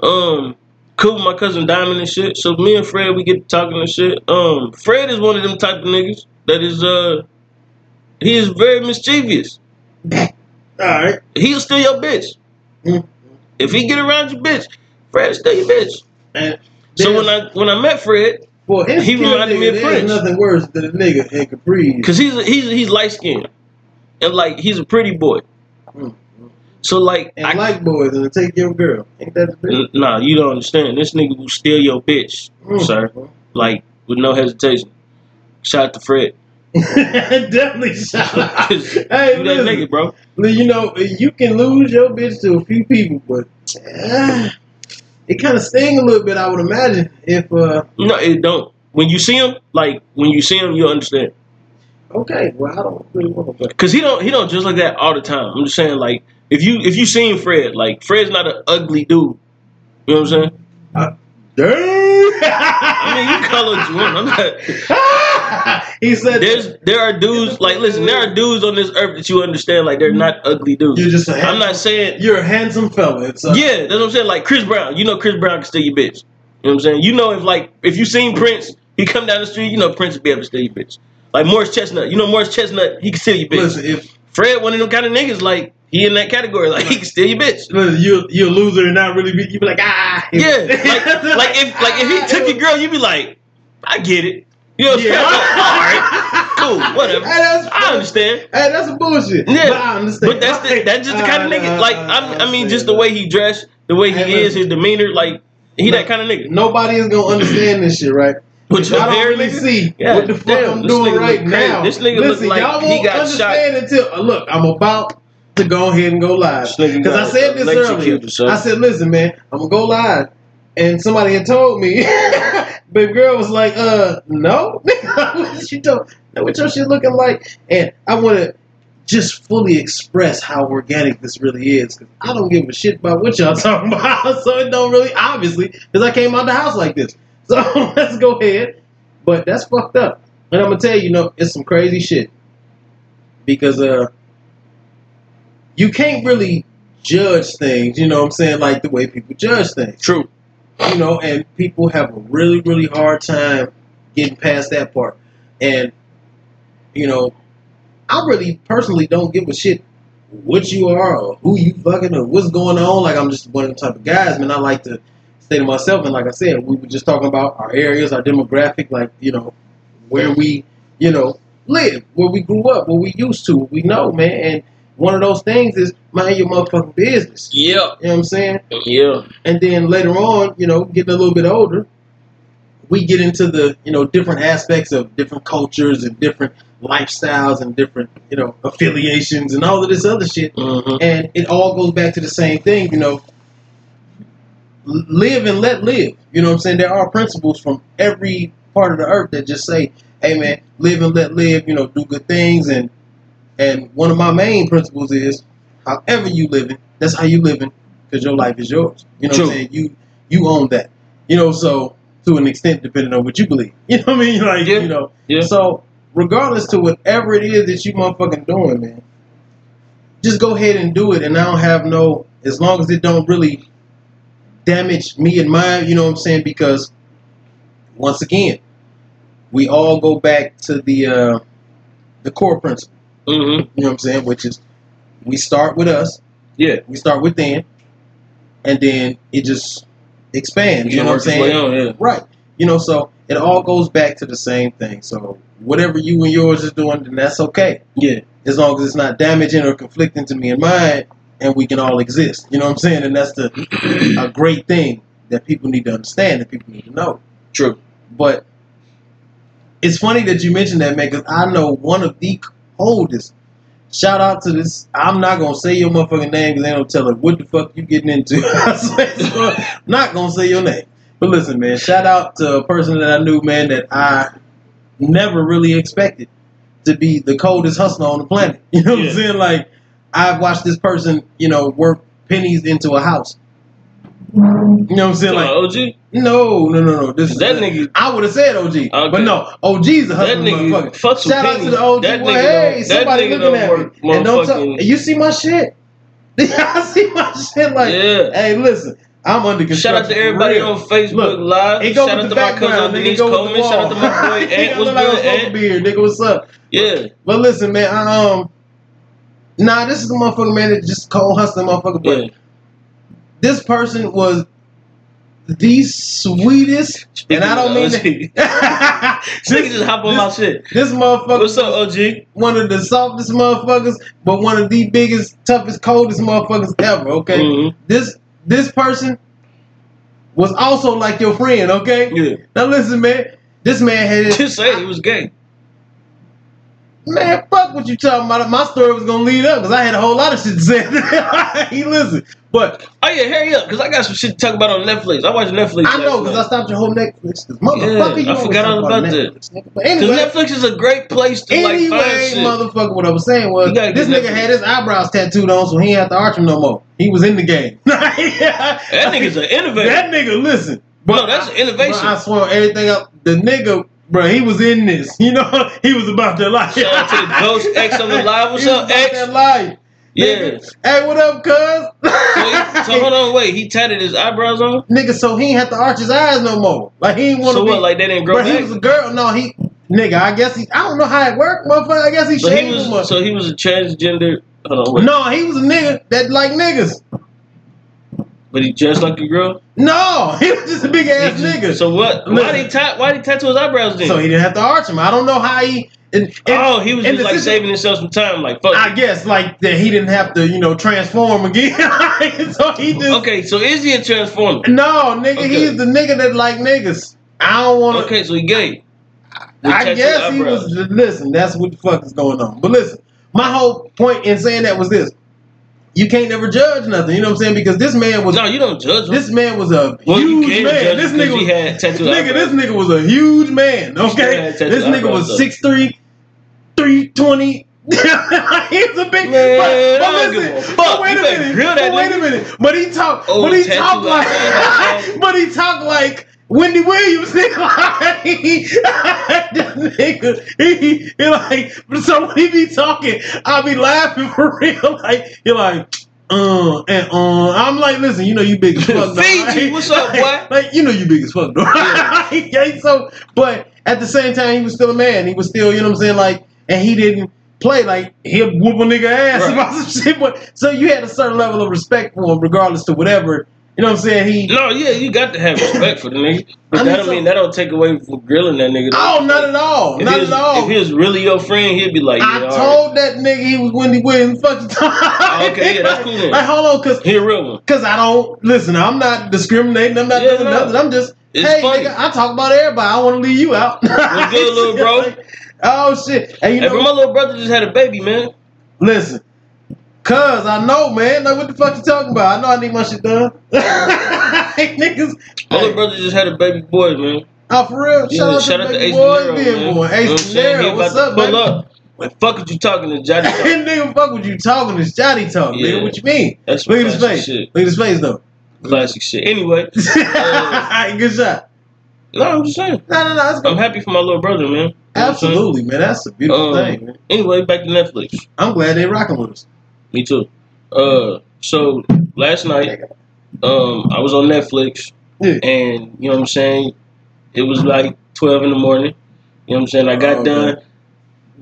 Um, cool with my cousin Diamond and shit. So me and Fred, we get to talking and shit. Um, Fred is one of them type of niggas that is uh, he is very mischievous. All right. He'll steal your bitch. Mm. If he get around your bitch, Fred steal your bitch. And So when I when I met Fred, for he reminded me nigga, of there's Prince. nothing worse than a nigga in capris. cause he's he's he's light skinned, and like he's a pretty boy. So like And I like boys and take your girl. Ain't that Nah, you don't understand. This nigga will steal your bitch, Mm. sir. Like with no hesitation. Shout out to Fred. Definitely shout out. you hey, that nigga, bro. you know, you can lose your bitch to a few people, but uh, it kind of sting a little bit, I would imagine. If, uh, No, it don't. When you see him, like when you see him, you'll understand. okay, well, I don't really want to. Cause he don't he don't just like that all the time. I'm just saying, like if you if you seen Fred, like Fred's not an ugly dude. You know what I'm saying? Damn! I mean, you call it what. I'm not. he said, There's there are dudes like listen. There are dudes on this earth that you understand like they're not ugly dudes. You're just a I'm not saying You're a handsome fella. It's, uh, Yeah, that's what I'm saying. Like Chris Brown, you know Chris Brown can steal your bitch. You know what I'm saying? You know if like if you seen Prince, he come down the street, you know Prince would be able to steal your bitch. Like Morris Chestnut, you know Morris Chestnut, he can steal your bitch. Listen, if Fred, one of them kind of niggas, like he in that category, like he can steal your bitch. you you're a loser and not really be, you be like ah Yeah, like like if like if he took your girl, you'd be like, I get it. You know what I'm Yeah. saying? All right, cool, whatever. Hey, that's I understand. Hey, that's some bullshit. Yeah, but I understand. But that's the, that's just the kind of nigga. uh, Like I'm, I mean, just the way he dressed, the way he is, his demeanor, like he that kind of nigga. Nobody is gonna understand this shit, right? But you don't really nigga? see God what the fuck damn, I'm doing right now. This nigga look like y'all he won't got shot. until uh, look. I'm about to go ahead and go live because I said this earlier. I said, listen, man, I'm gonna go live, and somebody had told me. Baby girl was like, uh, no. she told, know what your shit looking like, and I want to just fully express how organic this really is. Cause I don't give a shit about what y'all talking about, so it don't really obviously because I came out the house like this. So let's go ahead. But that's fucked up, and I'm gonna tell you, you know, it's some crazy shit because uh, you can't really judge things. You know what I'm saying? Like the way people judge things True. you know, and people have a really, really hard time getting past that part. And, you know, I really personally don't give a shit what you are or who you fucking or what's going on. Like, I'm just one of them type of guys, man. I like to stay to myself. And like I said, we were just talking about our areas, our demographic, like, you know, where we, you know, live, where we grew up, what we used to, what we know, man. And one of those things is mind your motherfucking business. Yeah. You know what I'm saying? Yeah. And then later on, you know, getting a little bit older, we get into the, you know, different aspects of different cultures and different lifestyles and different, you know, affiliations and all of this other shit. hmm And it all goes back to the same thing, you know, live and let live. You know what I'm saying? There are principles from every part of the earth that just say, hey man, live and let live, you know, do good things and and one of my main principles is however you living, that's how you living, because your life is yours. You know what I'm saying? You you own that. You know, so to an extent depending on what you believe. You know what I mean? Like, Yeah. you know. Yeah. So regardless to whatever it is that you motherfucking doing, man, just go ahead and do it and I don't have no as long as it don't really damage me and mine, you know what I'm saying? Because once again, we all go back to the uh the core principle. Hmm You know what I'm saying? Which is we start with us. Yeah. We start within, and then it just expands. You know what I'm work its way saying? on, yeah. Right. You know, so it all goes back to the same thing. So whatever you and yours is doing, then that's okay. Yeah. As long as it's not damaging or conflicting to me and mine, and we can all exist. You know what I'm saying? And that's the a great thing that people need to understand, that people need to know. True. But it's funny that you mentioned that, man, because I know one of the coldest. Shout out to this. I'm not gonna say your motherfucking name because they don't tell her what the fuck you getting into. I'm not gonna say your name. But listen, man. Shout out to a person that I knew, man, that I never really expected to be the coldest hustler on the planet. You know what Yeah. I'm saying? Like I've watched this person, you know, work pennies into a house. You know what I'm saying? Like, OG? no, no, no, no. This is That nigga- I would have said OG, but no, OG's a nigga motherfucker. with Shout out to the OG. That Well, nigga hey, somebody looking at work me. And don't tell, you see my shit? I see my shit. Like, Yeah. hey, listen, I'm under construction. Shout out to everybody real. on Facebook Look, Live. Shout out to my cousin Denise Coleman. Shout out to my boy Ant. What's good, Ant? beard, nigga. What's up? Yeah. But listen, man, I, um, nah, this is the motherfucker, man, that just cold hustling motherfucker. But Yeah. This person was the sweetest, and I don't mean that. This nigga just hop on my shit. This motherfucker What's up, OG? one of the softest motherfuckers, but one of the biggest, toughest, coldest motherfuckers ever. Okay, Mhm. this this person was also like your friend. Okay, Yeah. now listen, man. This man had his Just say he was gay. Man. Fuck what you talking about. My story was gonna lead up because I had a whole lot of shit to say. he listen, but Oh yeah, hurry up, cause I got some shit to talk about on Netflix. I watched Netflix. I know because I stopped your whole Netflix. motherfucker, Yeah, you I forgot all about that. Netflix, nigga. But anyway, Netflix is a great place to like find shit. motherfucker, what I was saying was this nigga Netflix. had his eyebrows tattooed on, so he ain't have to arch them no more. He was in the game. that That nigga's an innovator. That nigga, listen. No, that's an innovation. I swear everything up. The nigga, bro, he was in this. You know, he was about that life. Shout out to the Ghost X on the live. What's up, X? That life. Yeah. Nigga, Hey, what up, cuz? So, so hold on, wait. He tatted his eyebrows on. Nigga, so he ain't have to arch his eyes no more. Like he ain't want to So be. what? Like they didn't grow But he was a girl. No, he. Nigga, I guess he. I don't know how it worked, motherfucker. I guess he But he was so he was a transgender. Hold on, wait. No, he was a nigga that like niggas. But he dressed like a girl. No, he was just a big ass just- nigga. So, what? Why did he tat? Why did he tattoo his eyebrows then? So he didn't have to arch him. I don't know how he. And, and- oh, he was just like saving himself some time. Like fuck. I guess like that he didn't have to, you know, transform again. so he just okay, so is he a transformer? no nigga. Okay. He's the nigga that like niggas. I don't want to. Okay, so he gay. I guess he was. Listen, that's what the fuck is going on. But listen, my whole point in saying that was this: you can't never judge nothing. You know what I'm saying? Because this man was. No, you don't judge him. This man was a well, huge man. This nigga was, had tattooed nigga, this nigga was a huge man. Okay, this nigga was though. 6'3", 320. He's a big Man, but, but listen, give a fuck. but wait a minute. but wait a minute. But he talk. Oh, but he tattoo talk like. but he talked like Wendy Williams. Nigga, like, nigga, he, he like. So when he be talking, I be laughing for real. Like you're like. Uh and uh, I'm like, listen, you know you big as fuck. though, Fiji, what's up, like, boy? Like you know you big as fuck, though. okay, so but at the same time, he was still a man. He was still, you know what I'm saying, like, and he didn't play like he'll whoop a nigga ass Right. about some shit. But so you had a certain level of respect for him, regardless to whatever. You know what I'm saying? He No, yeah, you got to have respect for the nigga. But I that mean, don't so- mean that don't take away from grilling that nigga. oh, not at all, If not was, at all. If he was really your friend, he'd be like, yeah, I all right. told that nigga he was Wendy Williams. Fuck you, talking. okay, yeah, that's cool then. Like, hold on, cause He a real one. Cause I don't listen. I'm not discriminating. I'm not Yeah, doing no. nothing. I'm just It's hey, funny. nigga. I talk about everybody. I want to leave you out. What's good, little bro? oh shit! And you Hey, know, bro, my little brother just had a baby, man. listen. Cause I know, man. Like, what the fuck you talking about? I know I need my shit done. hey, niggas. My little brother just had a baby boy, man. oh, for real. Yeah, Shout out shout to out to Ace boy being born. You know what I'm Ace saying? He Venero, what's up, pull man? up. Like, fuck what you talking to Johnny? nigga, fuck what you talking this Johnny talk, Yeah. nigga. What you mean? That's Look at his face. shit. Look at his face, though. Classic shit. Anyway, Good shot. no, I'm just saying. No, no, no. Good. I'm happy for my little brother, man. You know what I'm saying? Absolutely, man. That's a beautiful Um, thing, man. Anyway, back to Netflix. I'm glad they rocking with us. Me too. Uh, so last night, um, I was on Netflix, Yeah. and you know what I'm saying. It was like twelve in the morning. You know what I'm saying. I got Oh, done.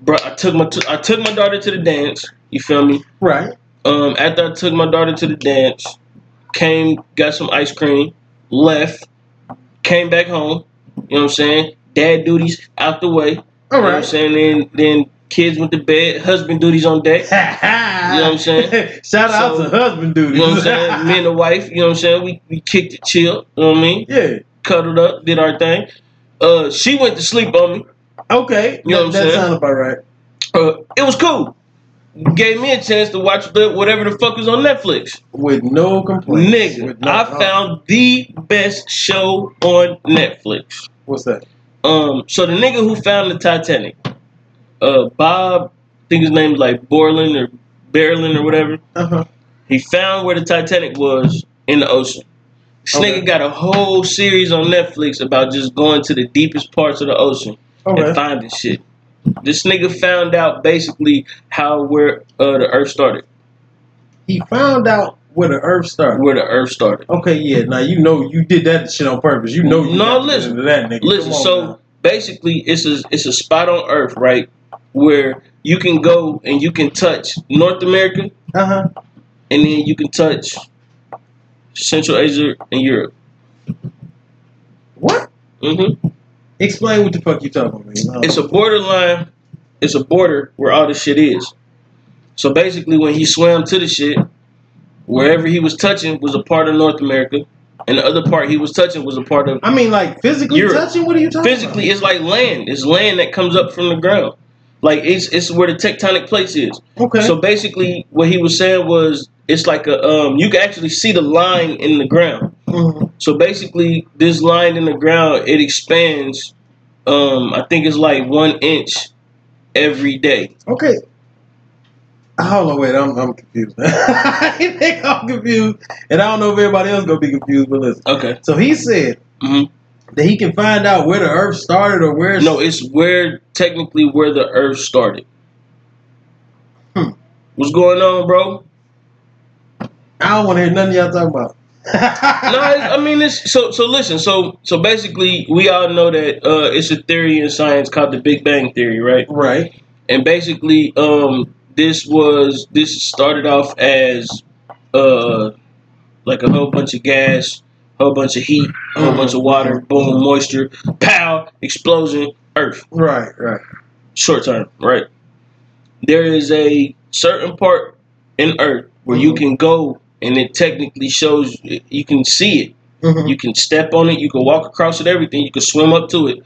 Bro, I took my t- I took my daughter to the dance. You feel me? Right. Um, after I took my daughter to the dance, came, got some ice cream, left, came back home. You know what I'm saying? Dad duties out the way. All You know what I'm saying? Then then kids went to bed, husband duties on deck. you know what I'm saying? Shout out So, to husband duty. You know what I'm saying? Me and the wife, you know what I'm saying? We we kicked it chill, you know what I mean? yeah. Cuddled up, did our thing. Uh she went to sleep on me. Okay. You know what I'm that, that saying? sounds about right. Uh it was cool. Gave me a chance to watch the whatever the fuck is on Netflix. With no complaints. Nigga, no- I found the best show on Netflix. What's that? Um, so the nigga who found the Titanic, uh, Bob, I think his name's like Borland or Berlin or whatever. Uh-huh. He found where the Titanic was in the ocean. This Okay. nigga got a whole series on Netflix about just going to the deepest parts of the ocean and finding shit. This nigga found out basically how where uh, the Earth started, He found out where the earth started. where the Earth started. Okay, yeah. Now you know you did that shit on purpose. You know you No, to listen. into that nigga. Listen, so now. basically, it's a it's a spot on Earth, right, where you can go and you can touch North America, uh-huh. and then you can touch Central Asia and Europe. What? hmm Explain what the fuck you talking about. It's a borderline. It's a border where all this shit is. So basically, when he swam to the shit, wherever he was touching was a part of North America, and the other part he was touching was a part of I mean, like physically Europe. touching. What are you talking about? physically. about? It's like land. It's land that comes up from the ground. Like it's it's where the tectonic plates is. Okay. So basically, what he was saying was it's like a um you can actually see the line in the ground. Mhm. So basically, this line in the ground it expands. Um, I think it's like one inch every day. Okay. Hold on, wait. I'm I'm confused. I think I'm confused, and I don't know if everybody else gonna be confused. But listen. Okay. So he said hmm that he can find out where the Earth started or where. It's, No, it's where technically where the Earth started. Hmm. What's going on, bro? I don't want to hear nothing y'all talking about. no, I mean it's so so. Listen, so so basically, we all know that uh, it's a theory in science called the Big Bang theory, right? right. And basically, um, this was this started off as uh, like a whole bunch of gas, a whole bunch of heat, a whole bunch of water, boom, moisture, pow, explosion, Earth. Right. Right. Short term, right? There is a certain part in Earth where you Mhm. can go and it technically shows you can see it. Mhm. You can step on it. You can walk across it. Everything. You can swim up to it.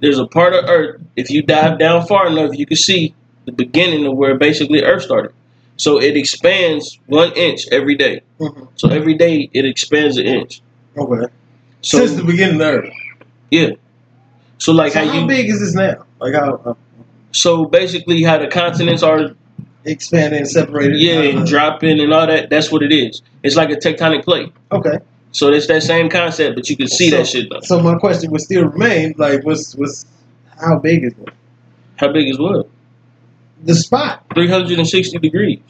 There's a part of Earth. If you dive down far enough, you can see the beginning of where basically Earth started. So it expands one inch every day. Mhm. So every day it expands an inch. Okay. So Since the beginning of Earth. yeah. So like so how how you. big is this now? Like how uh, So basically how the continents are expanding, and separated? yeah Uh, and dropping and all that. That's what it is. It's like a tectonic plate. Okay. So it's that same concept, but you can see So- that shit though. So my question would still remain: like, what's what's how big is it? How big is what? The spot? 360 degrees.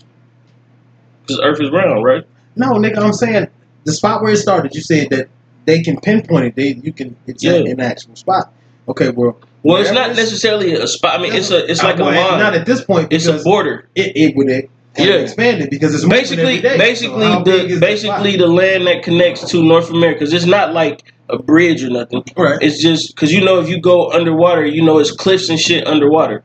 Because Earth is round, right? No, nigga. I'm saying the spot where it started. You said that they can pinpoint it. They you can. It's Yeah. an actual spot. Okay. Well. Well, it's not necessarily a spot. I mean, it's a it's like a line. Not at this point. It's a border. It, it would have Yeah. expanded because it's Basically, day. basically So the basically spot? the land that connects to North America. 'cause it's not like a bridge or nothing. right. It's just because you know if you go underwater, you know it's cliffs and shit underwater.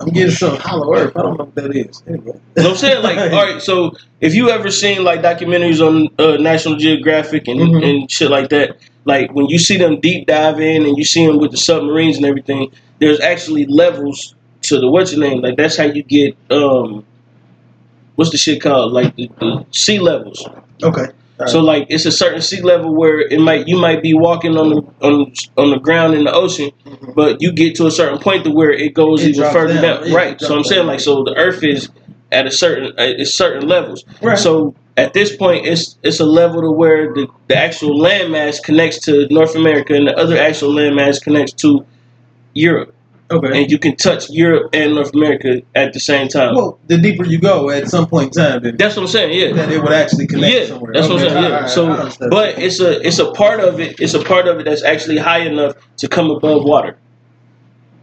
I'm getting some hollow earth. I don't know what that is. Anyway. You I'm saying? Like, all right, so if you ever seen like documentaries on uh, National Geographic and, Mhm. and shit like that, like when you see them deep dive in and you see them with the submarines and everything, there's actually levels to the what's your name? Like that's how you get um, what's the shit called? Like the, the sea levels. Okay. All So like it's a certain sea level where it might you might be walking on the on on the ground in the ocean, Mhm. but you get to a certain point to where it goes It even further down. down. Right. So I'm saying down. like so the Earth is at a certain at certain levels. Right. So at this point, it's it's a level to where the, the actual landmass connects to North America and the other actual landmass connects to Europe, okay. and you can touch Europe and North America at the same time. Well, the deeper you go, at some point in time, then that's what I'm saying. Yeah. that it would actually connect Yeah, somewhere. that's what I'm saying. Yeah. right, So, but it's a it's a part of it. It's a part of it that's actually high enough to come above water.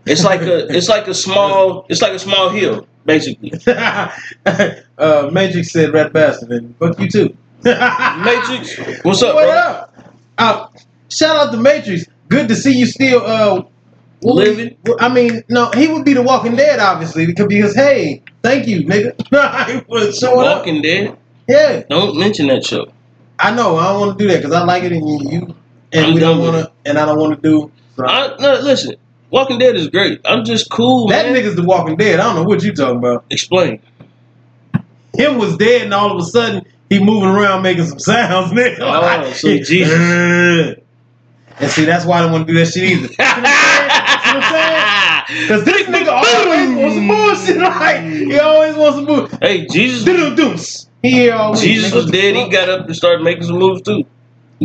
It's like a it's like a small it's like a small hill. Basically. uh, Matrix said red bastard, and fuck you too. Matrix, what's up, what bro? up? Uh, shout out to Matrix. Good to see you still uh what would he- Living? I mean, no, he would be the Walking Dead, obviously, because, because hey, thank you, nigga. was showing up. Walking Dead. Yeah, Don't mention that show. I know. I don't want to do that because I like it, and you, you and I'm we don't want to, and I don't want to do. So. I, no, listen. Walking Dead is great. I'm just cool, that man. nigga's the Walking Dead. I don't know what you talking about. Explain. Him was dead, and all of a sudden he moving around making some sounds, nigga. Oh, so Jesus. and see, that's why I don't want to do that shit either. See what I'm saying? See what I'm saying? Cause this nigga always wants some bullshit. Like he always wants some bullshit. Hey, Jesus. Doodle-doos. He here all week, Jesus was dead. He got up and started making some moves too.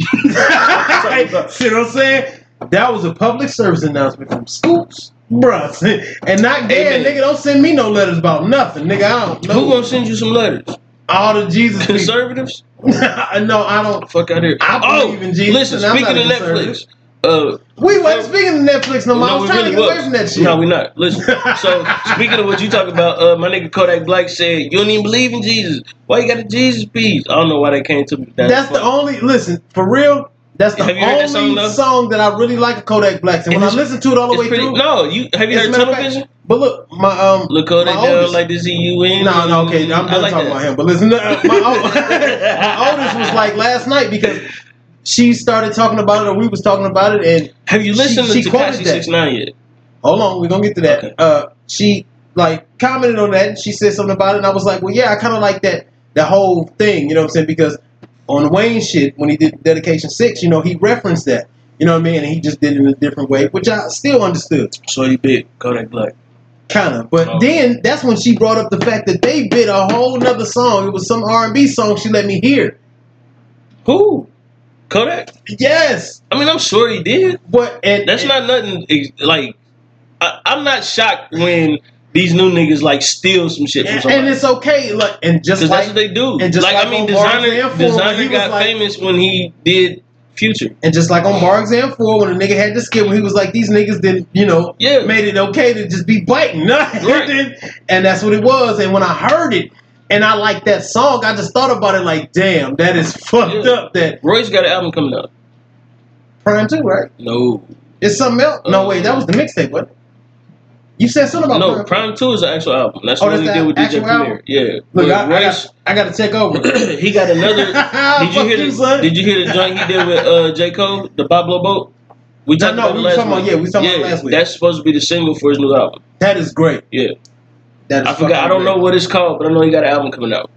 See what I'm saying? That was a public service announcement from Scoops, bruh. And not Amen. nigga. Don't send me no letters about nothing, nigga. I don't know. Who gonna send you some letters? all the Jesus. Conservatives? no, I don't. Fuck out here. I oh, believe in Jesus, listen. Speaking of. Netflix, uh, We weren't speaking of Netflix no more. I no, was we trying really to get away from that shit. No, we not. Listen. So speaking of what you talking about, uh, my nigga Kodak Black said you don't even believe in Jesus. Why you got a Jesus piece? I don't know why they came to me. That that's the only. Listen, for real. That's the Have that song, only song that I really like of Kodak Black's. And And when I listen to it all the way pretty, through, no, you have you heard Tunnel fact- Vision? But look, my um, Look Kodak my down oldest- like the Z U N. No, no, okay, I'm done like talking that. about him. But listen, uh, my, old, my oldest was like last night because she started talking about it, or we was talking about it, and Have you listened she to Tekashi that. Six Nine yet? hold on, we're gonna get to that. Okay. Uh, she like commented on that, and she said something about it, and I was like, well, yeah, I kind of like that that whole thing, you know what I'm saying? Because on Wayne shit, when he did Dedication Six, you know, he referenced that, you know what I mean, and he just did it in a different way, which I still understood. So he big Kodak Black. kind of. But Oh. then that's when she brought up the fact that they bid a whole nother song. It was some R and B song she let me hear. Who? Kodak? Yes, I mean, I'm sure he did. but and That's and- not nothing like. I, I'm not shocked when these new niggas like steal some shit from And, somebody. and it's okay. look, and just like that's what they do. and just like, like I mean, designer Exam 4, when he designer got like- famous when he did Future. and just like on Bar Exam Four, when a nigga had the skit, when he was like, these niggas didn't, you know, Yeah. made it okay to just be biting. Right. and that's what it was. And when I heard it. And I like that song. I just thought about it like, damn, that is fucked Yeah. up. That Royce got an album coming up. PRhyme too, right? No, It's something else. No, Uh, wait, that was the mixtape, wasn't it? You said something about no. PRhyme. PRhyme Two is an actual album. That's Oh, what he did with DJ Premier. Yeah. Look, I, I, got, I got to take over. he got another. Did you hear you, the? son. Did you hear the joint he did with uh, J Cole, the Boblo Boat? We No, talked no, about we last talking about- week. yeah, we talking about Yeah, it last week. That's supposed to be the single for his new album. That is great. Yeah, That is I forgot. I don't know what it's called, but I know he got an album coming out.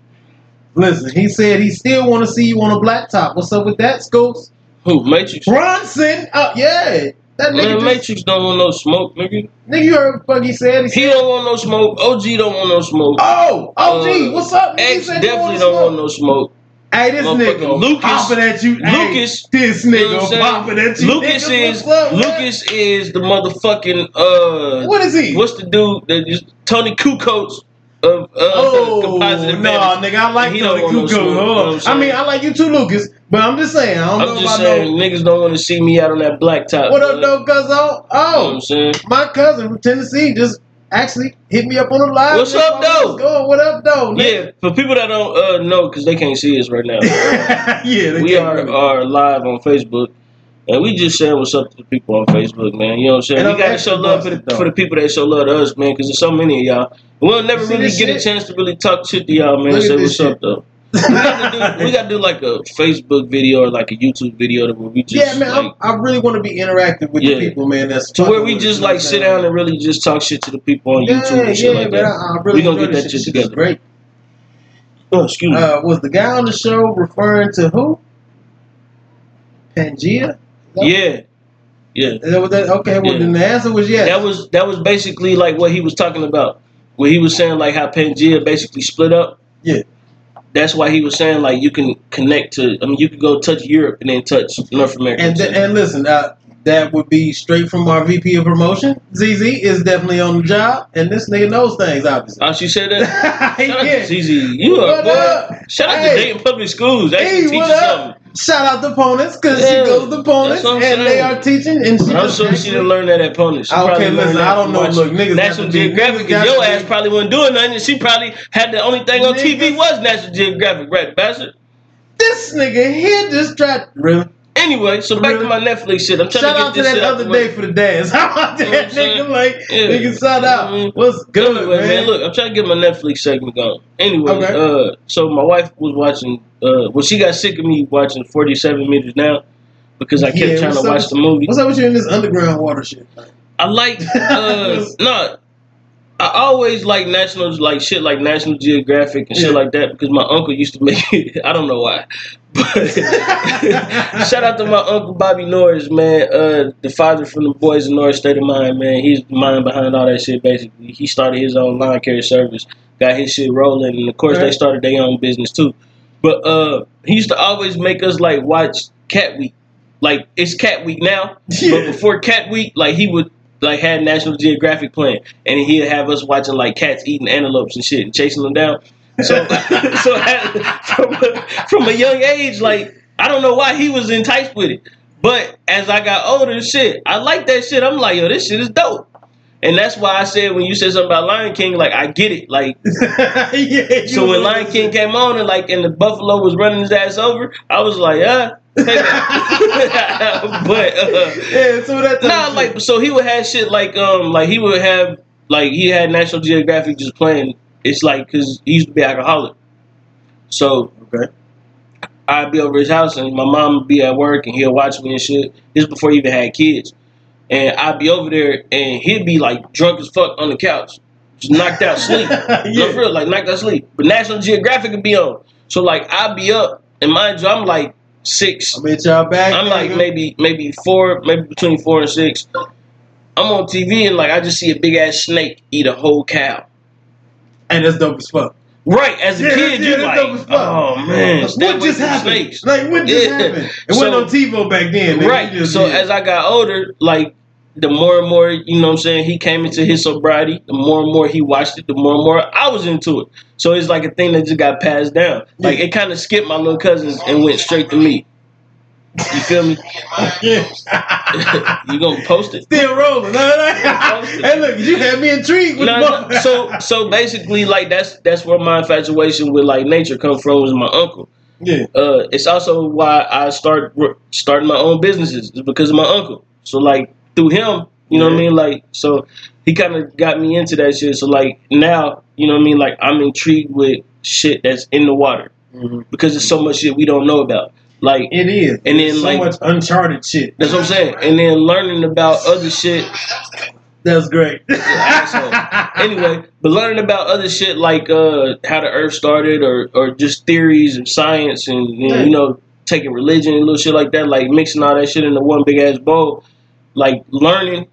Listen, he said he still want to see you on a black top. What's up with that, Scopes? Who? Matrix. Bronson. Oh yeah, that nigga. Man, just, Matrix don't want no smoke, nigga. nigga, you heard what Buggy said? He He said, don't want no smoke. OG don't want no smoke. "Oh, OG, Uh, what's up?" Nigga, He X said he definitely don't want no smoke. Hey, this nigga Lucas- popping at you. Hey, Lucas- this You know nigga popping at you. Lucas nigga. is up. Lucas is the motherfucking uh What is he? what's the dude that Tony Kukoc of uh Oh composite no, advantage. nigga! I like He don't want no Kukoc. smoke, you know Hold what on. I'm I mean, I like you too, Lucas. But I'm just saying, I don't I'm know just about saying no. niggas don't want to see me out on that black top. What up, though, cuz? Oh, You know oh, I'm saying? my cousin from Tennessee just actually hit me up on the live. What's nigga, up, though? Going. What up, though? Yeah, for people that don't uh, know, because they can't see us right now, yeah. we can't are, are live on Facebook. And we just saying what's up to the people on Facebook, man. You know what I'm saying? And we gotta show love for the, though. for the people that show love to us, man, because there's so many of y'all. We'll never see really get a chance to really talk shit to y'all, man. Look Say what's up, though. we gotta do we gotta do like a Facebook video or like a YouTube video where we just yeah, man, like, I'm, really want to be interactive with Yeah. the people, man. That's to where we just us, like sit down and really just talk shit to the people on I'm YouTube and Yeah, shit yeah, like man. that. I, I really We gonna get that shit. shit together. Great. Oh, excuse me. Uh, was the guy on the show referring to who? Pangea? Yeah, yeah. That what? Okay, well Yeah. then the answer was yes. That was that was basically like what he was talking about. Where he was saying like how Pangea basically split up. Yeah. That's why he was saying like you can connect to. I mean, you could go touch Europe and then touch North America. and th- and listen, uh, that would be straight from our VP of promotion. ZZ is definitely on the job, and this nigga knows things, obviously. oh, she said that. Shout out yeah. ZZ. You What are boy. up? Shout out Hey. to Dayton Public Schools. They Hey, teach you something. Shout out to Ponitz because Yeah, she goes to Ponitz that's what I'm and they are teaching and she I'm just sure she didn't learn that at Pony. She Okay, probably listen, that I don't know, watching look, niggas got National Geographic, niggas and your to ass probably wasn't doing nothing. and She probably had the only thing on TV was National Geographic, right, bastard? This nigga here just tried. Really? Anyway, so back to my Netflix shit. I'm trying Shout to get out to this that other way. day for the dance. How about that, You know what I'm saying? nigga? Like, Yeah. nigga, shout out. Mhm. What's good, Anyway, man? man? look, I'm trying to get my Netflix segment going. Anyway, Okay. uh, so my wife was watching. Uh, well, she got sick of me watching 47 meters now because I kept Yeah, trying to watch the movie. What's up with you in this underground water shit? I like uh no. I always like national like shit like National Geographic and shit Yeah. like that because my uncle used to make it. I don't know why. But shout out to my uncle Bobby Norris, man. Uh the father from the boys in Norris State of Mind, man. He's the mind behind all that shit basically. He started his own lawn care service, got his shit rolling, and of course they started their own business too. But uh he used to always make us like watch Cat Week. Like it's Cat Week now, but before Cat Week, like he would like had National Geographic playing, and he'd have us watching like cats eating antelopes and shit and chasing them down. So, so from a, from a young age, like I don't know why he was enticed with it, but as I got older, shit, I like that shit. I'm like, yo, this shit is dope. And that's why I said when you said something about Lion King, like I get it. Like yeah, so when Lion King came on and like and the Buffalo was running his ass over, I was like, yeah. but uh, yeah, so that Nah, like so he would have shit like um like he would have like he had National Geographic just playing. It's like because he used to be alcoholic, so okay. I'd be over his house and my mom would be at work and he'll watch me and shit. This before he even had kids, and I'd be over there and he'd be like drunk as fuck on the couch, just knocked out sleep. No, yeah. for real, like knocked out sleep. But National Geographic would be on, so like I'd be up and mind you, I'm like six. I bet y'all back. I'm like maybe maybe four, maybe between four and six. I'm on TV and like I just see a big ass snake eat a whole cow. and that's dope as fuck. Right, as a Yeah, kid, yeah, you're like, dope as fuck. oh man, what just happened? snakes. Like what just Yeah. happened? It So- wasn't on TiVo back then. nigga. Right. So as I got older, like the more and more, you know what I'm saying, he came into his sobriety, the more and more he watched it, the more and more I was into it. So it's like a thing that just got passed down. Like it kind of skipped my little cousins and went straight to me. You feel me? you gonna post it? Still rolling. No, no. hey, look, you had me intrigued with No, the so so basically like that's that's where my infatuation with like nature come from was my uncle. yeah. Uh, it's also why I start starting my own businesses is because of my uncle. So like through him, you know what I mean? Like so he kind of got me into that shit. So like now, you know what I mean? Like I'm intrigued with shit that's in the water because there's so much shit we don't know about. Like It is. And then, so like- much uncharted shit. that's what I'm saying. And then learning about other shit That's great. asshole. anyway, but learning about other shit like uh, how the Earth started, or or just theories and science, and you know, you know, taking religion and little shit like that, like mixing all that shit into one big ass bowl, like learning,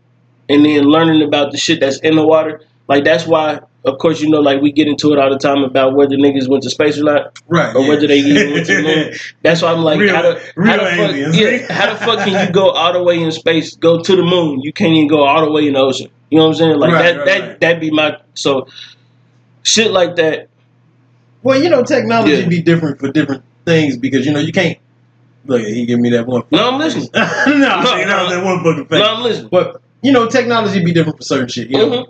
and then learning about the shit that's in the water. Like that's why, of course, you know, like we get into it all the time about whether niggas went to space or not, right. or yeah. whether they even went to the moon. That's why I'm like, Real- how the, real how the fuck, yeah, how the fuck can you go all the way in space, go to the moon? You can't even go all the way in the ocean. You know what I'm saying? Like Right, that, right, that, right. that'd be my so shit like that. Well, you know, technology Yeah. be different for different things because you know you can't. Look, he give me that one. No, I'm listening. no, no, No, that no. was that one fucking face. No, I'm listening. But you know, technology be different for certain shit. You know, Mhm.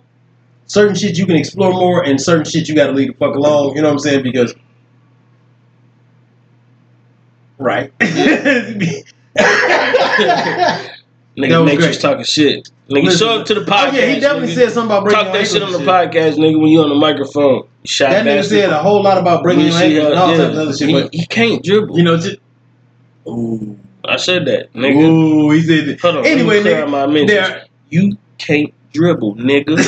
certain shit you can explore more, and certain shit you got to leave the fuck alone. You know what I'm saying? Because, right? Nigga, Matrix talking shit. Nigga, Listen, show up to the podcast. Oh yeah, he definitely nigga. said something about breaking Talk that shit on the and podcast, nigga. When you on the microphone, shy That nigga said a whole lot about breaking You your see ankles and all yeah, types of other shit. he, But he can't dribble. you know, just ooh, I said that, nigga. ooh, he said. it. Hold on. Anyway, let me clear out nigga, my there. You can't dribble, nigga.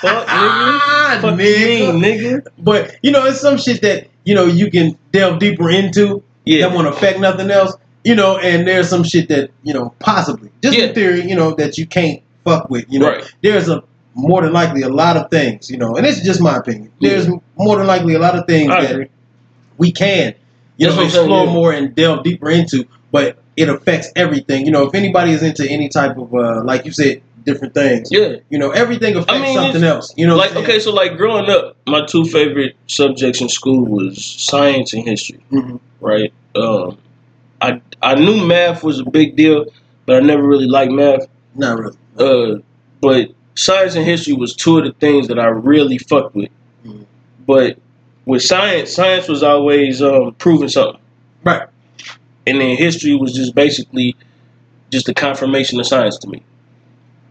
fuck, nigga? Ah, fuck Nigga. mean, nigga? But you know, it's some shit that you know you can delve deeper into Yeah. that won't affect nothing else. You know, and there's some shit that you know possibly, just Yeah. in theory, you know, that you can't fuck with. You know, Right. there's a more than likely a lot of things. You know, and it's just my opinion. There's more than likely a lot of things I that agree. we can, you know, what I'm saying, explore yeah. more and delve deeper into, but it affects everything. You know, if anybody is into any type of, uh, like you said, different things, Yeah. you know, everything affects mean, something else. You know, Like, okay, so like growing up, my two favorite subjects in school was science and history, hmm right? Um, I I knew math was a big deal, but I never really liked math. Not really. Uh, but science and history was two of the things that I really fucked with. Mhm. But with science, science was always um, proving something, Right. and then history was just basically just a confirmation of science to me.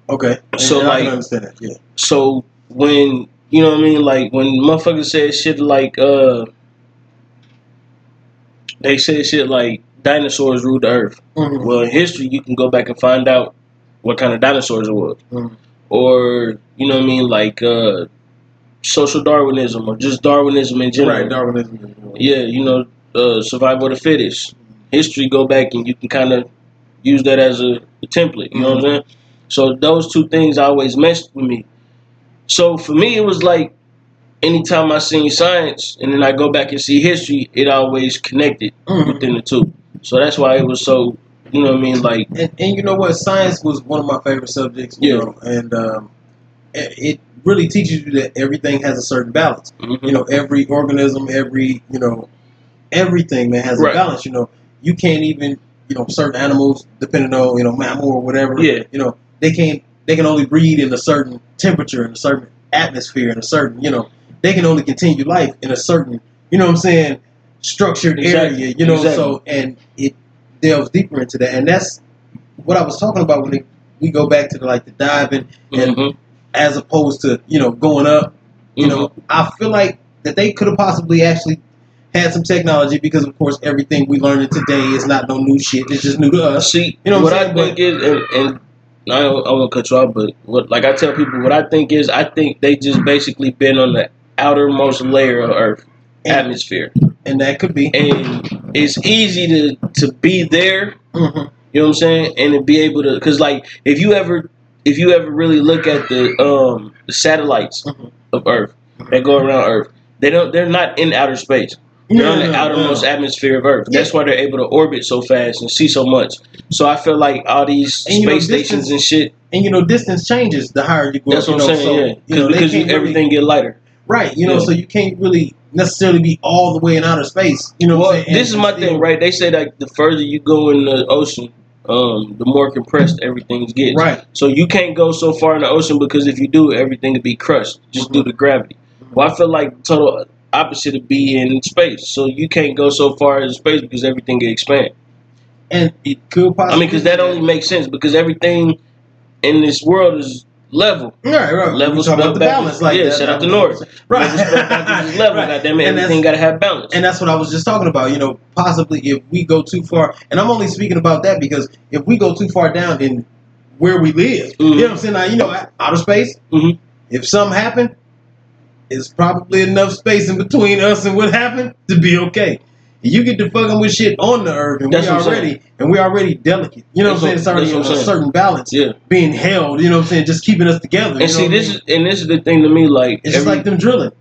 Okay. So, I like- can understand that. Yeah. So when you know what I mean, like when motherfuckers said shit like uh, they said shit like dinosaurs ruled the earth. Mhm. Well, in history, you can go back and find out what kind of dinosaurs it was, Mhm. or you know what I mean, like uh, social Darwinism or just Darwinism in general. Right. Darwinism. Yeah, you know, uh, survival of the fittest. History, go back and you can kind of use that as a, a template. You know what I'm saying? So those two things always messed with me. So for me, it was like anytime I seen science and then I go back and see history, it always connected Mhm. within the two. So that's why it was so, you know what I mean? Like, And, and you know what? Science was one of my favorite subjects. You Yeah. know, and um, it really teaches you that everything has a certain balance. mhm. You know, every organism, every you know, everything man has Right. a balance. You know, you can't even you know certain animals, depending on you know mammal or whatever. Yeah. You know, they can't. They can only breed in a certain temperature, in a certain atmosphere, in a certain you know. They can only continue life in a certain you know what I'm saying structured Exactly. area. You know, Exactly. so and it delves deeper into that, and that's what I was talking about when it, we go back to the, like the diving and Mhm. As opposed to you know going up. You know, Mm-hmm. I feel like that they could have possibly actually had some technology because, of course, everything we learning today is not no new shit. It's just new to us. See, You know what what, I think is, and, and I don't, I won't cut you off, but what, like I tell people, what I think is, I think they just basically been on the outermost layer of Earth And, atmosphere, and that could be. and it's easy to to be there. Mhm. You know what I'm saying, and to be able to, because like if you ever, if you ever really look at the um the satellites Mhm. of Earth that go around Earth, they don't, they're not in outer space. They're No, on the outermost atmosphere of Earth. Yeah. That's why they're able to orbit so fast and see so much. So I feel like all these And, you know, space stations and shit. And you know, distance changes the higher you go. That's what you I'm know, saying. so, yeah, you know, because you, can't really- everything get lighter. right. You know, Yeah. so you can't really necessarily be all the way in outer space. You know, what Well, this is my thing, right? They say that the further you go in the ocean, um, the more compressed everything gets. Right. So you can't go so far in the ocean because if you do, everything would be crushed just Mhm. due to gravity. Well, I feel like total opposite of be in space. So you can't go so far in space because everything get expand. And it could possibly. I mean, because that only makes sense because everything in this world is level. Right, right. Levels about the balance, like Yeah, that. shout out to That's North. I'm saying. Right. Levels spelled backwards is level. Right. Goddamn it, And everything got to have balance. And that's what I was just talking about. You know, possibly if we go too far, and I'm only speaking about that because if we go too far down in where we live, you Mhm. know what I'm saying? Now, you know, outer space. Mhm. If something happened, it's probably enough space in between us and what happened to be okay. You get to fucking with shit on the earth, and That's we already and we already delicate. You know what I'm saying? It's already that's in what a saying. certain balance yeah. being held. You know what I'm saying? Just keeping us together. And see, I this mean? is and this is the thing to me. Like, it's just every- like them drilling.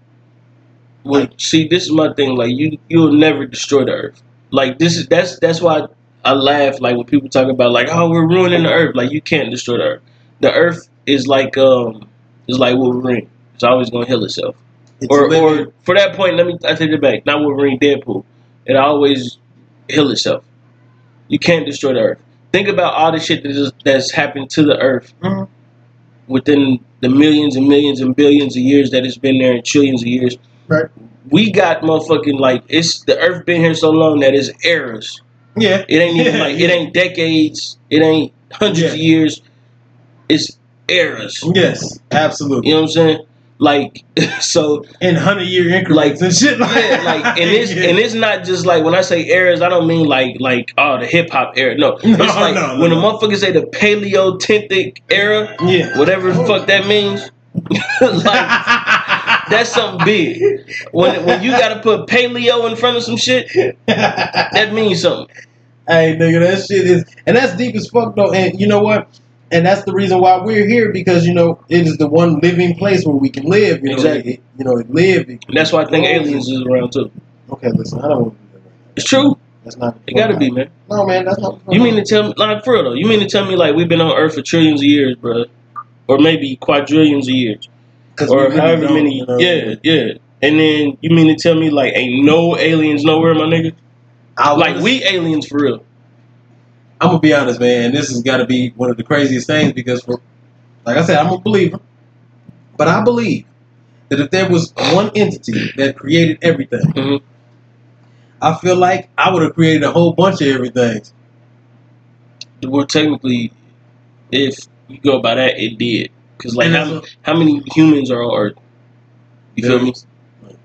well, see, this is my thing. Like, you you'll never destroy the earth. Like, this is that's that's why I laugh. Like when people talk about like, oh, we're ruining the earth. Like, you can't destroy the earth. The earth is like um, is like Wolverine. It's always gonna heal itself. It's or living- or for that point, let me I take it back. Not Wolverine, Deadpool. It always heal itself. You can't destroy the earth. Think about all the shit that is, that's happened to the earth Mhm. within the millions and millions and billions of years that it's been there and trillions of years. Right. We got motherfucking like it's the earth been here so long that it's eras. yeah. It ain't even like it ain't decades. It ain't hundreds Yeah. of years. It's eras. Yes, absolutely. You know what I'm saying? Like so in hundred year increments Like, and shit like yeah, like and it's Yeah. and it's not just like when I say eras, I don't mean like like oh the hip hop era. No, it's No, like no, no, when the motherfuckers say the paleolithic era, yeah. whatever the fuck that means. like that's something big. When when you gotta put paleo in front of some shit, that means something. Hey, nigga, that shit is, and that's deep as fuck though. And you know what? And that's the reason why we're here because you know it is the one living place where we can live. You know, it, you know, it live. It, And that's why I think aliens is around too. Okay, listen, I don't want to do that right. It's true. That's not. It gotta be, man. No, man, that's not. You mean to tell me, like for real though? You mean to tell me like we've been on Earth for trillions of years, bro, or maybe quadrillions of years, or really however many. you know? yeah, yeah. And then you mean to tell me like ain't no aliens nowhere, my nigga? Like we aliens for real. I'm gonna be honest, man, this has got to be one of the craziest things because, for, like I said, I'm a believer, but I believe that if there was one entity that created everything, Mhm. I feel like I would have created a whole bunch of everything. Well, technically, if you go by that, it did. Because like, how, that's how many humans are on Earth? You feel me?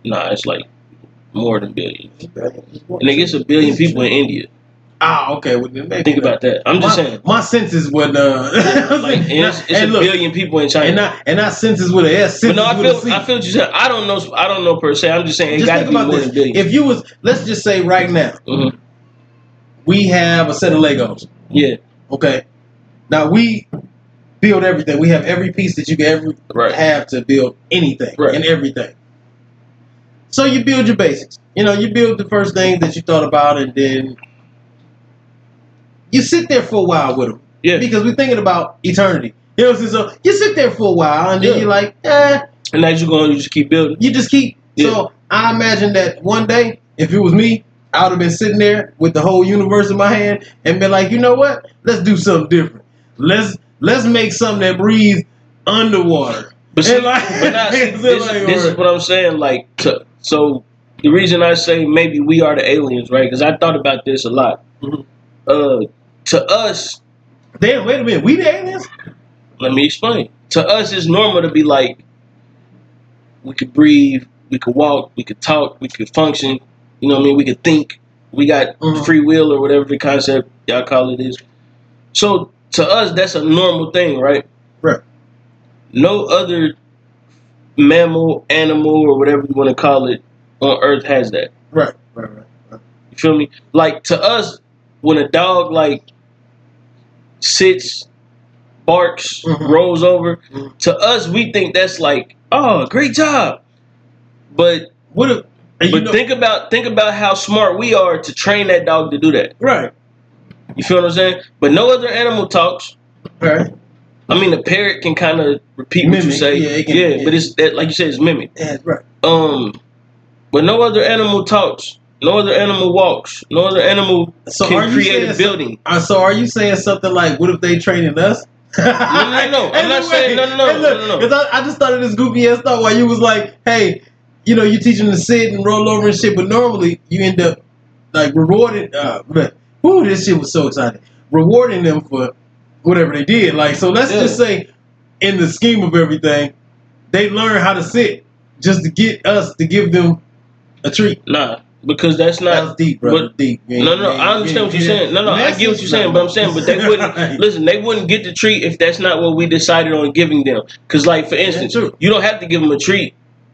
Nah, it's like more than billions. And they get a billion people in India. Ah, okay. Well, Think about that. I'm just my, saying. My senses would. Uh, Like, and it's, it's and a look, billion people in China. and not and not senses with an S. but no, I feel. I feel what you said. I don't know. I don't know per se. I'm just saying it Just think be about this. If you was, let's just say right now, Mhm. we have a set of Legos. Yeah, Okay. Now we build everything. We have every piece that you can ever right. have to build anything Right. and everything. So you build your basics. You know, you build the first thing that you thought about, and then you sit there for a while with them Yeah, because we're thinking about eternity. You know what I'm saying? So you sit there for a while, and then Yeah. you're like, eh, and as you go on, you just keep building. you just keep. Yeah. So I imagine that one day, if it was me, I would have been sitting there with the whole universe in my hand and been like, you know what? Let's do something different. Let's let's make something that breathes underwater. But, see, like- but not, see, this, like, is, this is what I'm saying. Like, to, so the reason I say maybe we are the aliens, right? Because I thought about this a lot. Mhm. Uh, to us, Damn, wait a minute. We the aliens? let me explain. To us, it's normal to be like, we could breathe, we could walk, we could talk, we could function. You know what I mean? We could think. We got Mhm. free will or whatever the concept y'all call it is. So to us, that's a normal thing, right? Right. No other mammal, animal, or whatever you want to call it on Earth has that. Right. Right. Right. right. You feel me? Like to us, when a dog like sits, barks, Mhm. rolls over, Mhm. to us we think that's like, oh, great job. But What if? but know- think about think about how smart we are to train that dog to do that. right. You feel what I'm saying? But no other animal talks. Right. I mean, the parrot can kind of repeat what you say. yeah, can- yeah, yeah. but it's that, like you said, it's mimic. Yeah, right. Um, but no other animal talks. No other animal walks. No other animal So can you create a building. Uh, so are you saying something like, what if they training us? no, no, no. I'm not saying- no, no, no, no. Because I, I just started this goofy ass thought while you was like, hey, you know, you teach them to sit and roll over and shit, but normally you end up like rewarding. Uh, but, whoo, this shit was so exciting. Rewarding them for whatever they did. Like, so let's Yeah. just say, in the scheme of everything, they learn how to sit just to get us to give them a treat. Nah, because that's not. deep, brother. but- deep. Ain't- No, no, ain't- I understand what you're saying. No, no, I get what you're saying, but I'm saying, but they wouldn't Right. listen. They wouldn't get the treat if that's not what we decided on giving them. Because, like for instance, you don't have to give them a treat.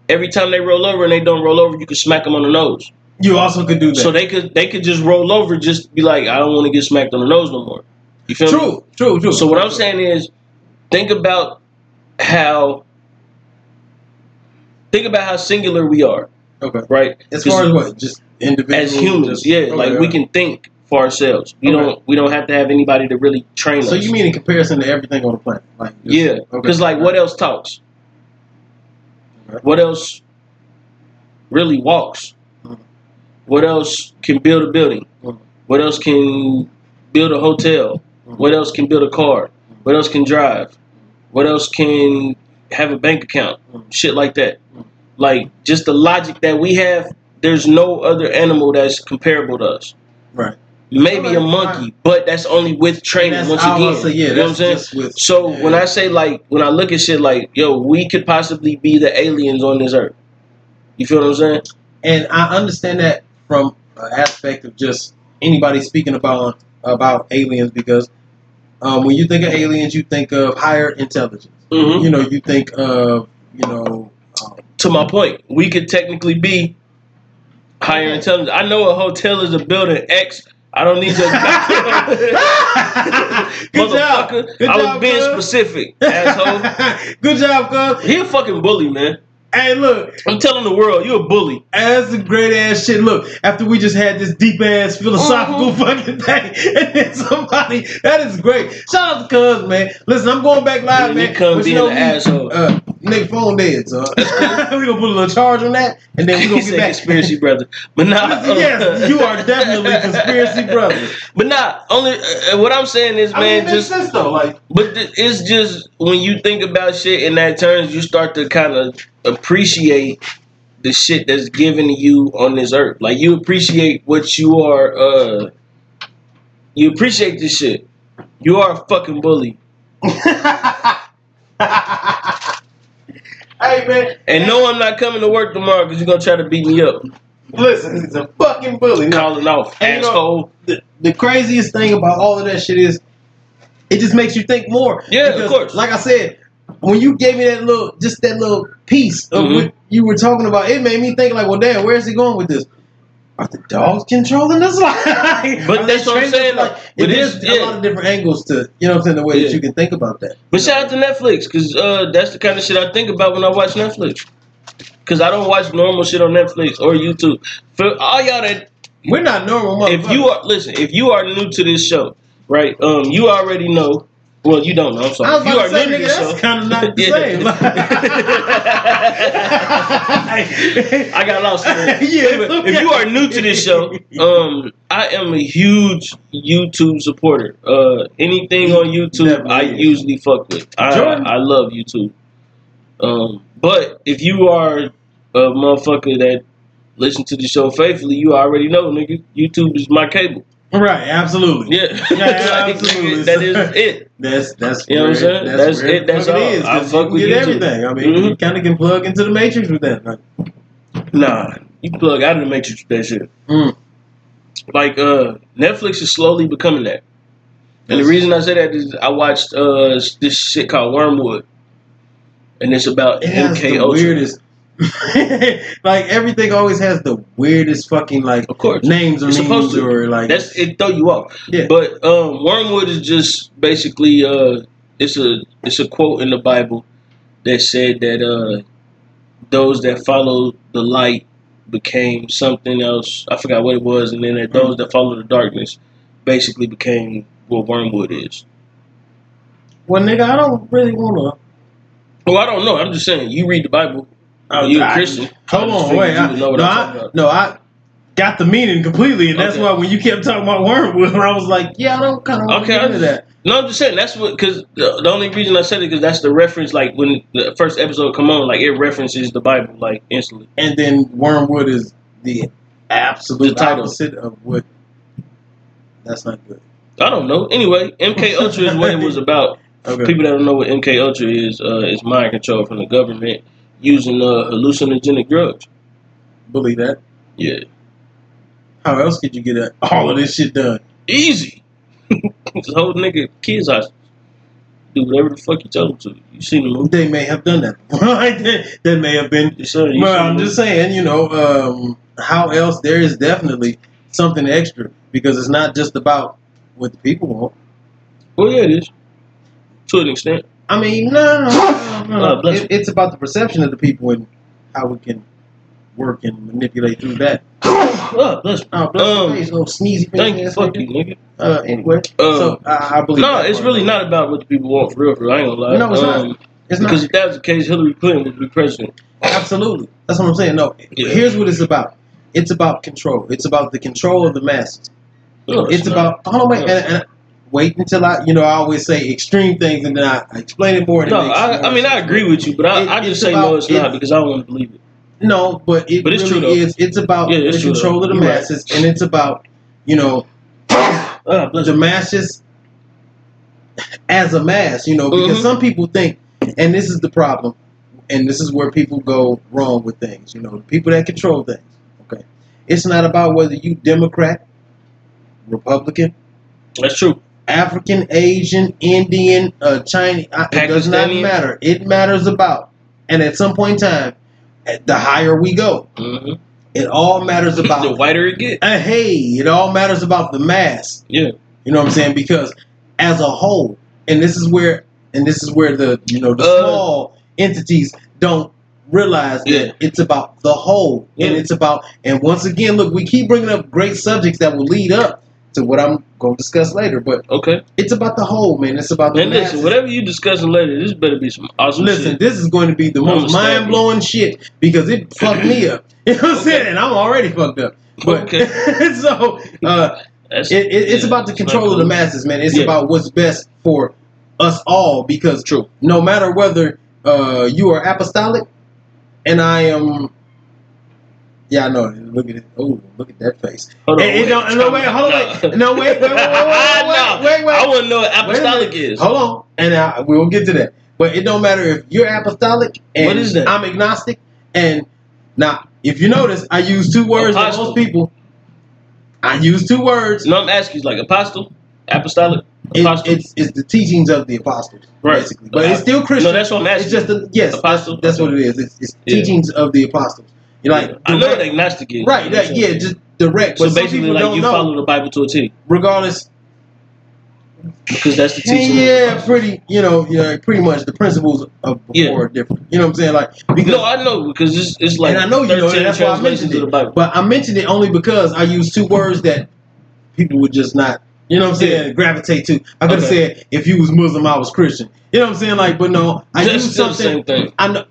Every time they roll over and they don't roll over, you can smack them on the nose. You also could do that. So they could they could just roll over, just be like, I don't want to get smacked on the nose no more. You feel me? True, true, true. So what I'm saying is, think about how think about how singular we are, okay. right? As far as what, just individuals, as humans, just- yeah, okay, like we can think for ourselves. We Okay. don't we don't have to have anybody to really train So us. So you mean in comparison to everything on the planet? Like just- yeah? okay. Because like, what else talks? Okay. What else really walks? Mhm. What else can build a building? Mhm. What else can build a hotel? Mhm. What else can build a car? What else can drive? What else can have a bank account? Mhm. Shit like that. Like just the logic that we have. There's no other animal that's comparable to us. Right. Maybe Okay, a monkey, but that's only with training. Once again, about say, yeah, you know what I'm saying? with- so yeah. when I say like, when I look at shit like, yo, we could possibly be the aliens on this earth. You feel what I'm saying? And I understand that from an aspect of just anybody speaking about about aliens because um, when you think of aliens, you think of higher intelligence. Mm-hmm. You know, you think of you know. To my point, we could technically be higher intelligence. I know a hotel is a building X. I don't need your Good job. motherfucker. Good I was job, being cuz. specific, asshole. Good job, cuz. He a fucking bully, man. Hey, look, I'm telling the world, you're a bully. That's a great ass shit. Look, after we just had this deep ass philosophical fucking thing, and then somebody that is great. Shout out to Cuz, man. Listen, I'm going back live, man. come But you being know an me, asshole. Uh, nigga phone dead, so we gonna put a little charge on that, and then we gonna get back. conspiracy brother, but nah. yes, you are definitely conspiracy brother. But nah, only uh, what I'm saying is, I mean, man, just sense though. Like, But th- it's just when you think about shit in that terms, you start to kind of appreciate the shit that's given to you on this earth. Like you appreciate what you are. uh You appreciate this shit. You are a fucking bully, hey man, and no, I'm not coming to work tomorrow because you're gonna try to beat me up, listen, he's a fucking bully. Calling off And you know- asshole. the, the craziest thing about all of that shit is it just makes you think more. Yeah, of course. Like I said, when you gave me that little, just that little piece of Mhm. what you were talking about, it made me think like, well, damn, where's he going with this? Are the dogs controlling us? Like, But that's what I'm saying, Like, but there's yeah. a lot of different angles to, you know, what I'm saying the way that you can think about that. But shout out to Netflix because uh, that's the kind of shit I think about when I watch Netflix. Because I don't watch normal shit on Netflix or YouTube. For all y'all that We're not normal. if you are listen, if you are new to this show, right? Um, you already know. Well, you don't know. I'm sorry. If you are say, new to nigga, that's show, kind of not the same. I got lost. Yeah, if you are new to this show, um, I am a huge YouTube supporter. Uh, anything on YouTube, Definitely I is. usually fuck with. I, Jordan. I love YouTube. Um, but if you are a motherfucker that listen to the show faithfully, you already know, nigga. YouTube is my cable. Right, absolutely. Yeah, Yeah, absolutely. that is it. That's that's You know what I'm saying? where- That's it, that's all. is, I fuck you with get everything. I mean, you Mhm. kind of can plug into the matrix with that. Like, Nah, you plug out of the matrix with that shit. Mm. Like uh, Netflix is slowly becoming that. And the reason I say that is I watched uh this shit called Wormwood, and it's about it MK Ultra. weirdest. like everything always has the weirdest fucking like Of course, names or It's names to. or like that's it. Throw you off. Yeah. But um, Wormwood is just basically uh, it's a it's a quote in the Bible that said that uh, those that follow the light became something else. I forgot what it was, and then that those that follow the darkness basically became what Wormwood is. well, nigga, I don't really want to. Well, I don't know. I'm just saying. You read the Bible. To. you a Christian. Hold on, wait. you I, would know no, I'm I, talking about. no, I got the meaning completely, and that's Okay. why when you kept talking about wormwood, I was like, yeah, I don't kind of Okay, to I get into just- that. No, I'm just saying that's what because the, the only reason I said it because that's the reference. Like when the first episode come on, like it references the Bible like instantly. And then wormwood is the absolute The title. opposite of what. That's not good. I don't know. Anyway, MK Ultra is what it was about. Okay. People that don't know what MK Ultra is, uh, is mind control from the government using uh, hallucinogenic drugs. Believe that. Yeah, How else could you get all of this shit done? easy. Just hold nigga kids hostage. Do whatever the fuck you tell them to. You seen the movie? They may have done that. That, may have been. Saw- you Well, I'm just saying, you know, um, how else? There is definitely something extra because it's not just about what the people want. Well, yeah, it is to an extent. I mean, no, no, no, no. It, it's about the perception of the people and how we can work and manipulate through that. oh, bless. Oh, bless Um, face, little sneezy Thank you. Fuck you, nigga. Uh, anyway, Um, so I, I believe. No, it's part really not about what the people want for real. For real. I ain't gonna lie. No, it's not. Um, It's Because not if that was the case, Hillary Clinton would be president. absolutely. That's what I'm saying. No, Yeah. here's what it's about. It's about control. It's about the control of the masses. No, it's not. about hold on wait and, and wait until I you know I always say extreme things and then I, I explain it more. No, I, more I mean I agree with you, but I, It- I just say about- no, it's it- not because I don't want to believe it. No, but it But it's really true, though. is. It's about Yeah, it's the true, control though. of the You're right. masses, and it's about you know bless the masses as a mass. You know, because Mhm. some people think, and this is the problem, and this is where people go wrong with things. You know, the people that control things. Okay, it's not about whether you Democrat, Republican, That's true. African, Asian, Indian, uh, Chinese. uh, It does not matter. It matters about, and at some point in time, the higher we go, hmm it all matters about. the whiter it gets. uh, hey, it all matters about the mass. Yeah. You know what I'm saying? Because as a whole, and this is where, and this is where the you know the Uh, small entities don't realize Yeah. that it's about the whole, and it's about. And once again, look, we keep bringing up great subjects that will lead up to what I'm going to discuss later. But Okay. it's about the whole, man. It's about the And listen, masses. whatever you discussing later, this better be some awesome Listen, shit. this is going to be the most mind blowing shit because it fucked me up. You know what I'm Okay. saying? And I'm already fucked up. But Okay. so uh, it, it, it's yeah, about the control of the masses, man. It's Yeah. about what's best for us all because True. no matter whether uh, you are apostolic and I am. Yeah, I know. Look at it. Oh, look at that face. Hold on. Hey, hey, wait. no, no, wait, hold on. No, wait, wait, wait, wait, wait, wait, wait, wait. I want to know what apostolic is. Hold on, and uh, we will get to that. But it don't matter if you're apostolic and What is that? I'm agnostic. And now, if you notice, I use two words that Apostle. most people. I use two words. No, I'm asking you, like apostle, apostolic, It- it's, it's the teachings of the apostles, Right. basically. But it's still Christian. No, that's what I'm asking. It's just the yes, Apostle? That's, that's what it is. It's, it's Yeah. teachings of the apostles. You're like I know direct- agnostic is. right? You know what That, yeah, just direct. So but basically, like you know. follow the Bible to a T regardless. because that's the teaching. Yeah, apostles. pretty. You know, yeah, pretty much the principles of before Yeah. are different. You know what I'm saying? Like because No, I know because it's, it's like and I know you know, that's why I mentioned of the it. Bible. But I mentioned it only because I used two words that people would just not, you know what I'm saying, gravitate to. I could have Okay. said if you was Muslim, I was Christian. You know what I'm saying? Like, but no, I That's used something. same thing. I know,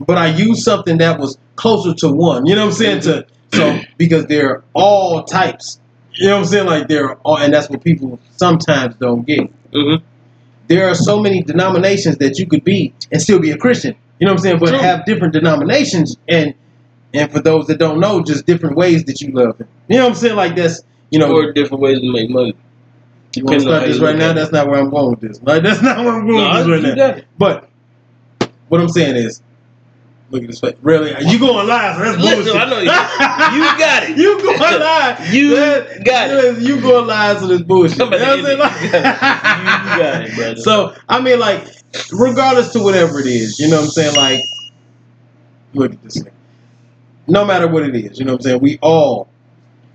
but I used something that was closer to one. You know what I'm saying? To so because they're all types. You know what I'm saying? Like they're all, and that's what people sometimes don't get. hmm There are so many denominations that you could be and still be a Christian. You know what I'm saying? But True. have different denominations and and for those that don't know, just different ways that you love him. You know what I'm saying? Like that's you know Or different ways to make money. you want to start this right now. at. That's not where I'm going with this. Like that's not where I'm going No, with this right now. it. But what I'm saying is, look at this face. Really, you going live? So that's Listen, bullshit. I know you- you got it. you going live? You That- got it. You going live? So this bullshit. You know what I'm saying? it. You got it, brother. So I mean, like, regardless to whatever it is, you know what I'm saying? Like, look at this thing. No matter what it is, you know what I'm saying? We all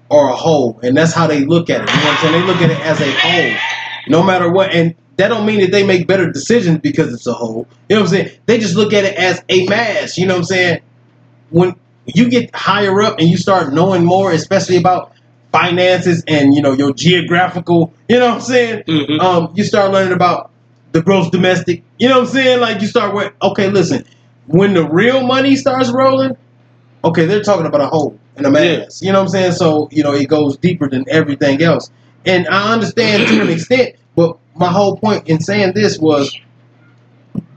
are a whole, and that's how they look at it. You know what I'm saying? They look at it as a whole, no matter what. And that don't mean that they make better decisions because it's a whole. You know what I'm saying? They just look at it as a mass. You know what I'm saying? When you get higher up and you start knowing more, especially about finances and you know your geographical, you know what I'm saying? Mhm. um, you start learning about the gross domestic. You know what I'm saying? Like you start with, okay, listen, when the real money starts rolling, okay, they're talking about a whole and a mass. You know what I'm saying? So you know it goes deeper than everything else. And I understand to an extent, my whole point in saying this was,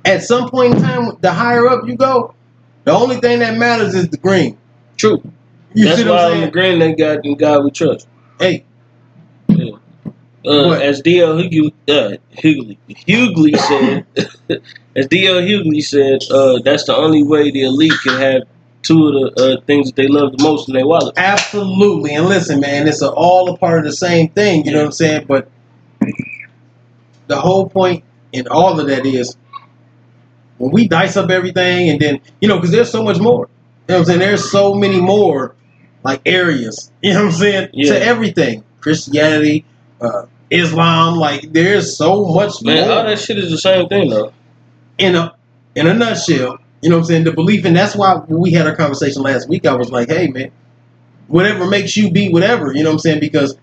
at some point in time, the higher up you go, the only thing that matters is the green. True. You That's see why what I'm I'm saying? agreeing that God and God we trust. Hey, Yeah. Uh, as D.L. Hughley, uh, Hughley, Hughley said, as D.L. Hughley said, uh, that's the only way the elite can have two of the uh, things that they love the most in their wallet. Absolutely. And listen, man, it's a, all a part of the same thing. You know what I'm saying? But the whole point in all of that is when we dice up everything and then, you know, because there's so much more. You know what I'm saying? There's so many more like areas, you know what I'm saying? Yeah. To everything. Christianity, uh, Islam, like there's so much Man, more all that shit is the same thing, though. in a in a nutshell, you know what I'm saying? The belief, and that's why we had our conversation last week, I was like, hey man, whatever makes you be whatever, you know what I'm saying? Because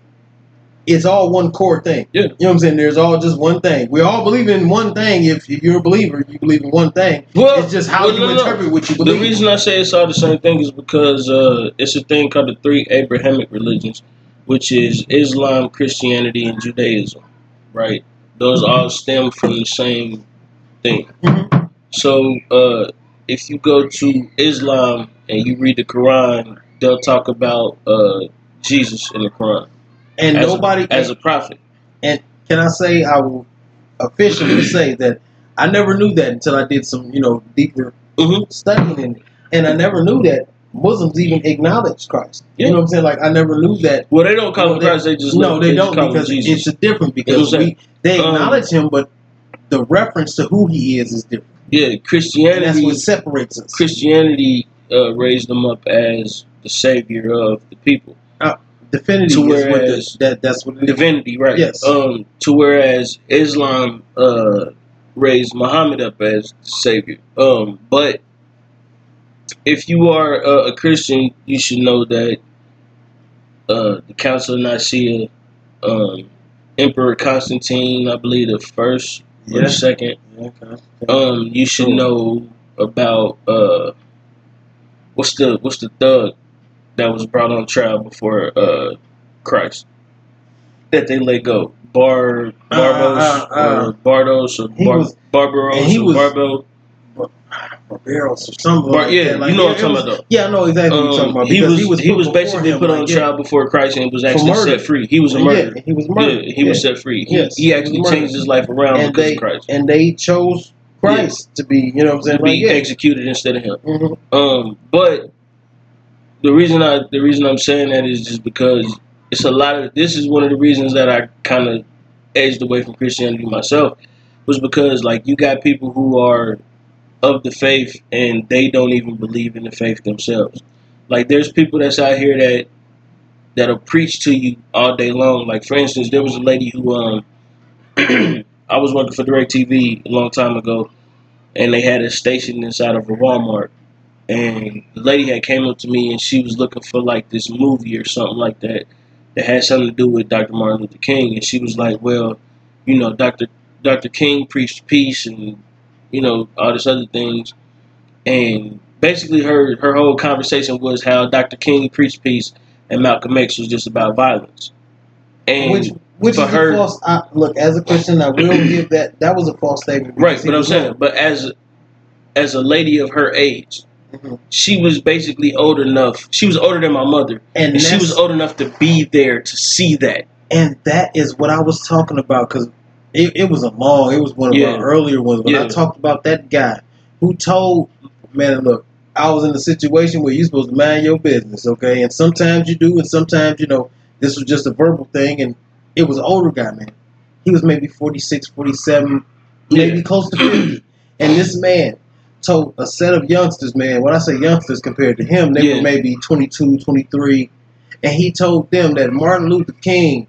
it's all one core thing. Yeah. You know what I'm saying? There's all just one thing. We all believe in one thing. If, if you're a believer, you believe in one thing. Well, it's just how well, you no, no. interpret what you believe. The reason I say it's all the same thing is because uh, it's a thing called the three Abrahamic religions, which is Islam, Christianity, and Judaism, right? Those all stem from the same thing. Mhm. So uh, if you go to Islam and you read the Quran, they'll talk about uh, Jesus in the Quran and as, nobody a, as a prophet. And can I say I will officially say that I never knew that until I did some, you know, deeper hmm studying in it. And I never knew that Muslims even acknowledge Christ. Yeah. You know what I'm saying? Like I never knew that. Well, they don't call him Christ; they just no, they, just don't call him because it's a different because we they Um, acknowledge him, but the reference to who he is is different. yeah, And that's Christianity. what separates us. Christianity uh, raised them up as the savior of the people, Divinity to is what the, whereas- that that's what it is. divinity, right? Yes. Um, to whereas Islam uh, raised Muhammad up as the savior. Um, but if you are uh, a Christian, you should know that uh, the Council of Nicaea um, Emperor Constantine, I believe the first or the second. Yeah. Um, you should Cool. know about uh, what's the what's the thug that was brought on trial before uh Christ that they let go. Bar Barbos Uh, uh, uh. or Bardos or He Bar, was- Barbaros he or was- Barbo. Barbaros or something. Bar- like yeah. Like, you know what I'm talking about. Yeah, I know exactly what you're talking Um, about. he was he was, put before basically him, put on like, yeah. trial before Christ and was actually set free. He was a murderer. Yeah, he was Yeah, murdered. he was set free. He, Yes, he he actually changed his life around and because they of Christ. and they chose Christ to be, you know what I'm saying? to be yeah. executed instead of him. Mhm. Um, but the reason I the reason I'm saying that is just because it's a lot of this is one of the reasons that I kind of edged away from Christianity myself was because like you got people who are of the faith and they don't even believe in the faith themselves. Like there's people that's out here that that'll preach to you all day long. Like for instance, there was a lady who um I was working for DirecTV a long time ago and they had a station inside of a Walmart and the lady had came up to me and she was looking for like this movie or something like that that had something to do with Dr. Martin Luther King and she was like, Well, you know, Dr. Dr. King preached peace and you know, all this other things and basically her her whole conversation was how Dr. King preached peace and Malcolm X was just about violence. And Which which for is her- a false. I, look, as a Christian, I will give that that was a false statement. right, but I'm saying, but as as a lady of her age, She was basically old enough. She was older than my mother, and and she was old enough to be there to see that. and that is what I was talking about because it, it was a long. It was one of Yeah. our earlier ones when I talked about that guy who told man, look, I was in a situation where you're supposed to mind your business, okay? And sometimes you do, and sometimes you know this was just a verbal thing, and it was an older guy, man. He was maybe 46, 47, maybe close to 50. And this man told a set of youngsters, man, when I say youngsters compared to him, they Yeah. were maybe 22, 23. And he told them that Martin Luther King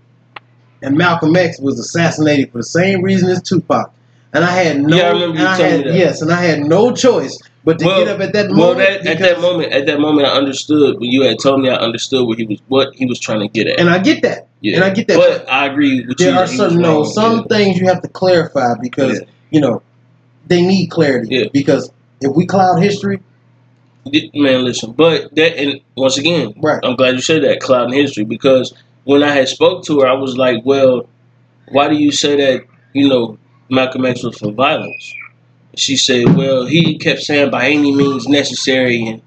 and Malcolm X was assassinated for the same reason as Tupac. And I had no, Yeah, I remember you and I had, yes, and I had no choice but to Well- get up at that Well, moment. that, at that moment, at that moment, I understood when you had told me. I understood what he was, what he was trying to get at. and I get that. yeah, and I get that. But I agree with you. there are that he was certain no, some things you have to clarify because Yeah. you know they need clarity. Yeah. Because if we cloud history, Man, listen, but that, and once again, right? I'm glad you said that clouding history because when I had spoke to her, I was like, well, why do you say that? You know, Malcolm X was for violence. She said, well, he kept saying by any means necessary, and,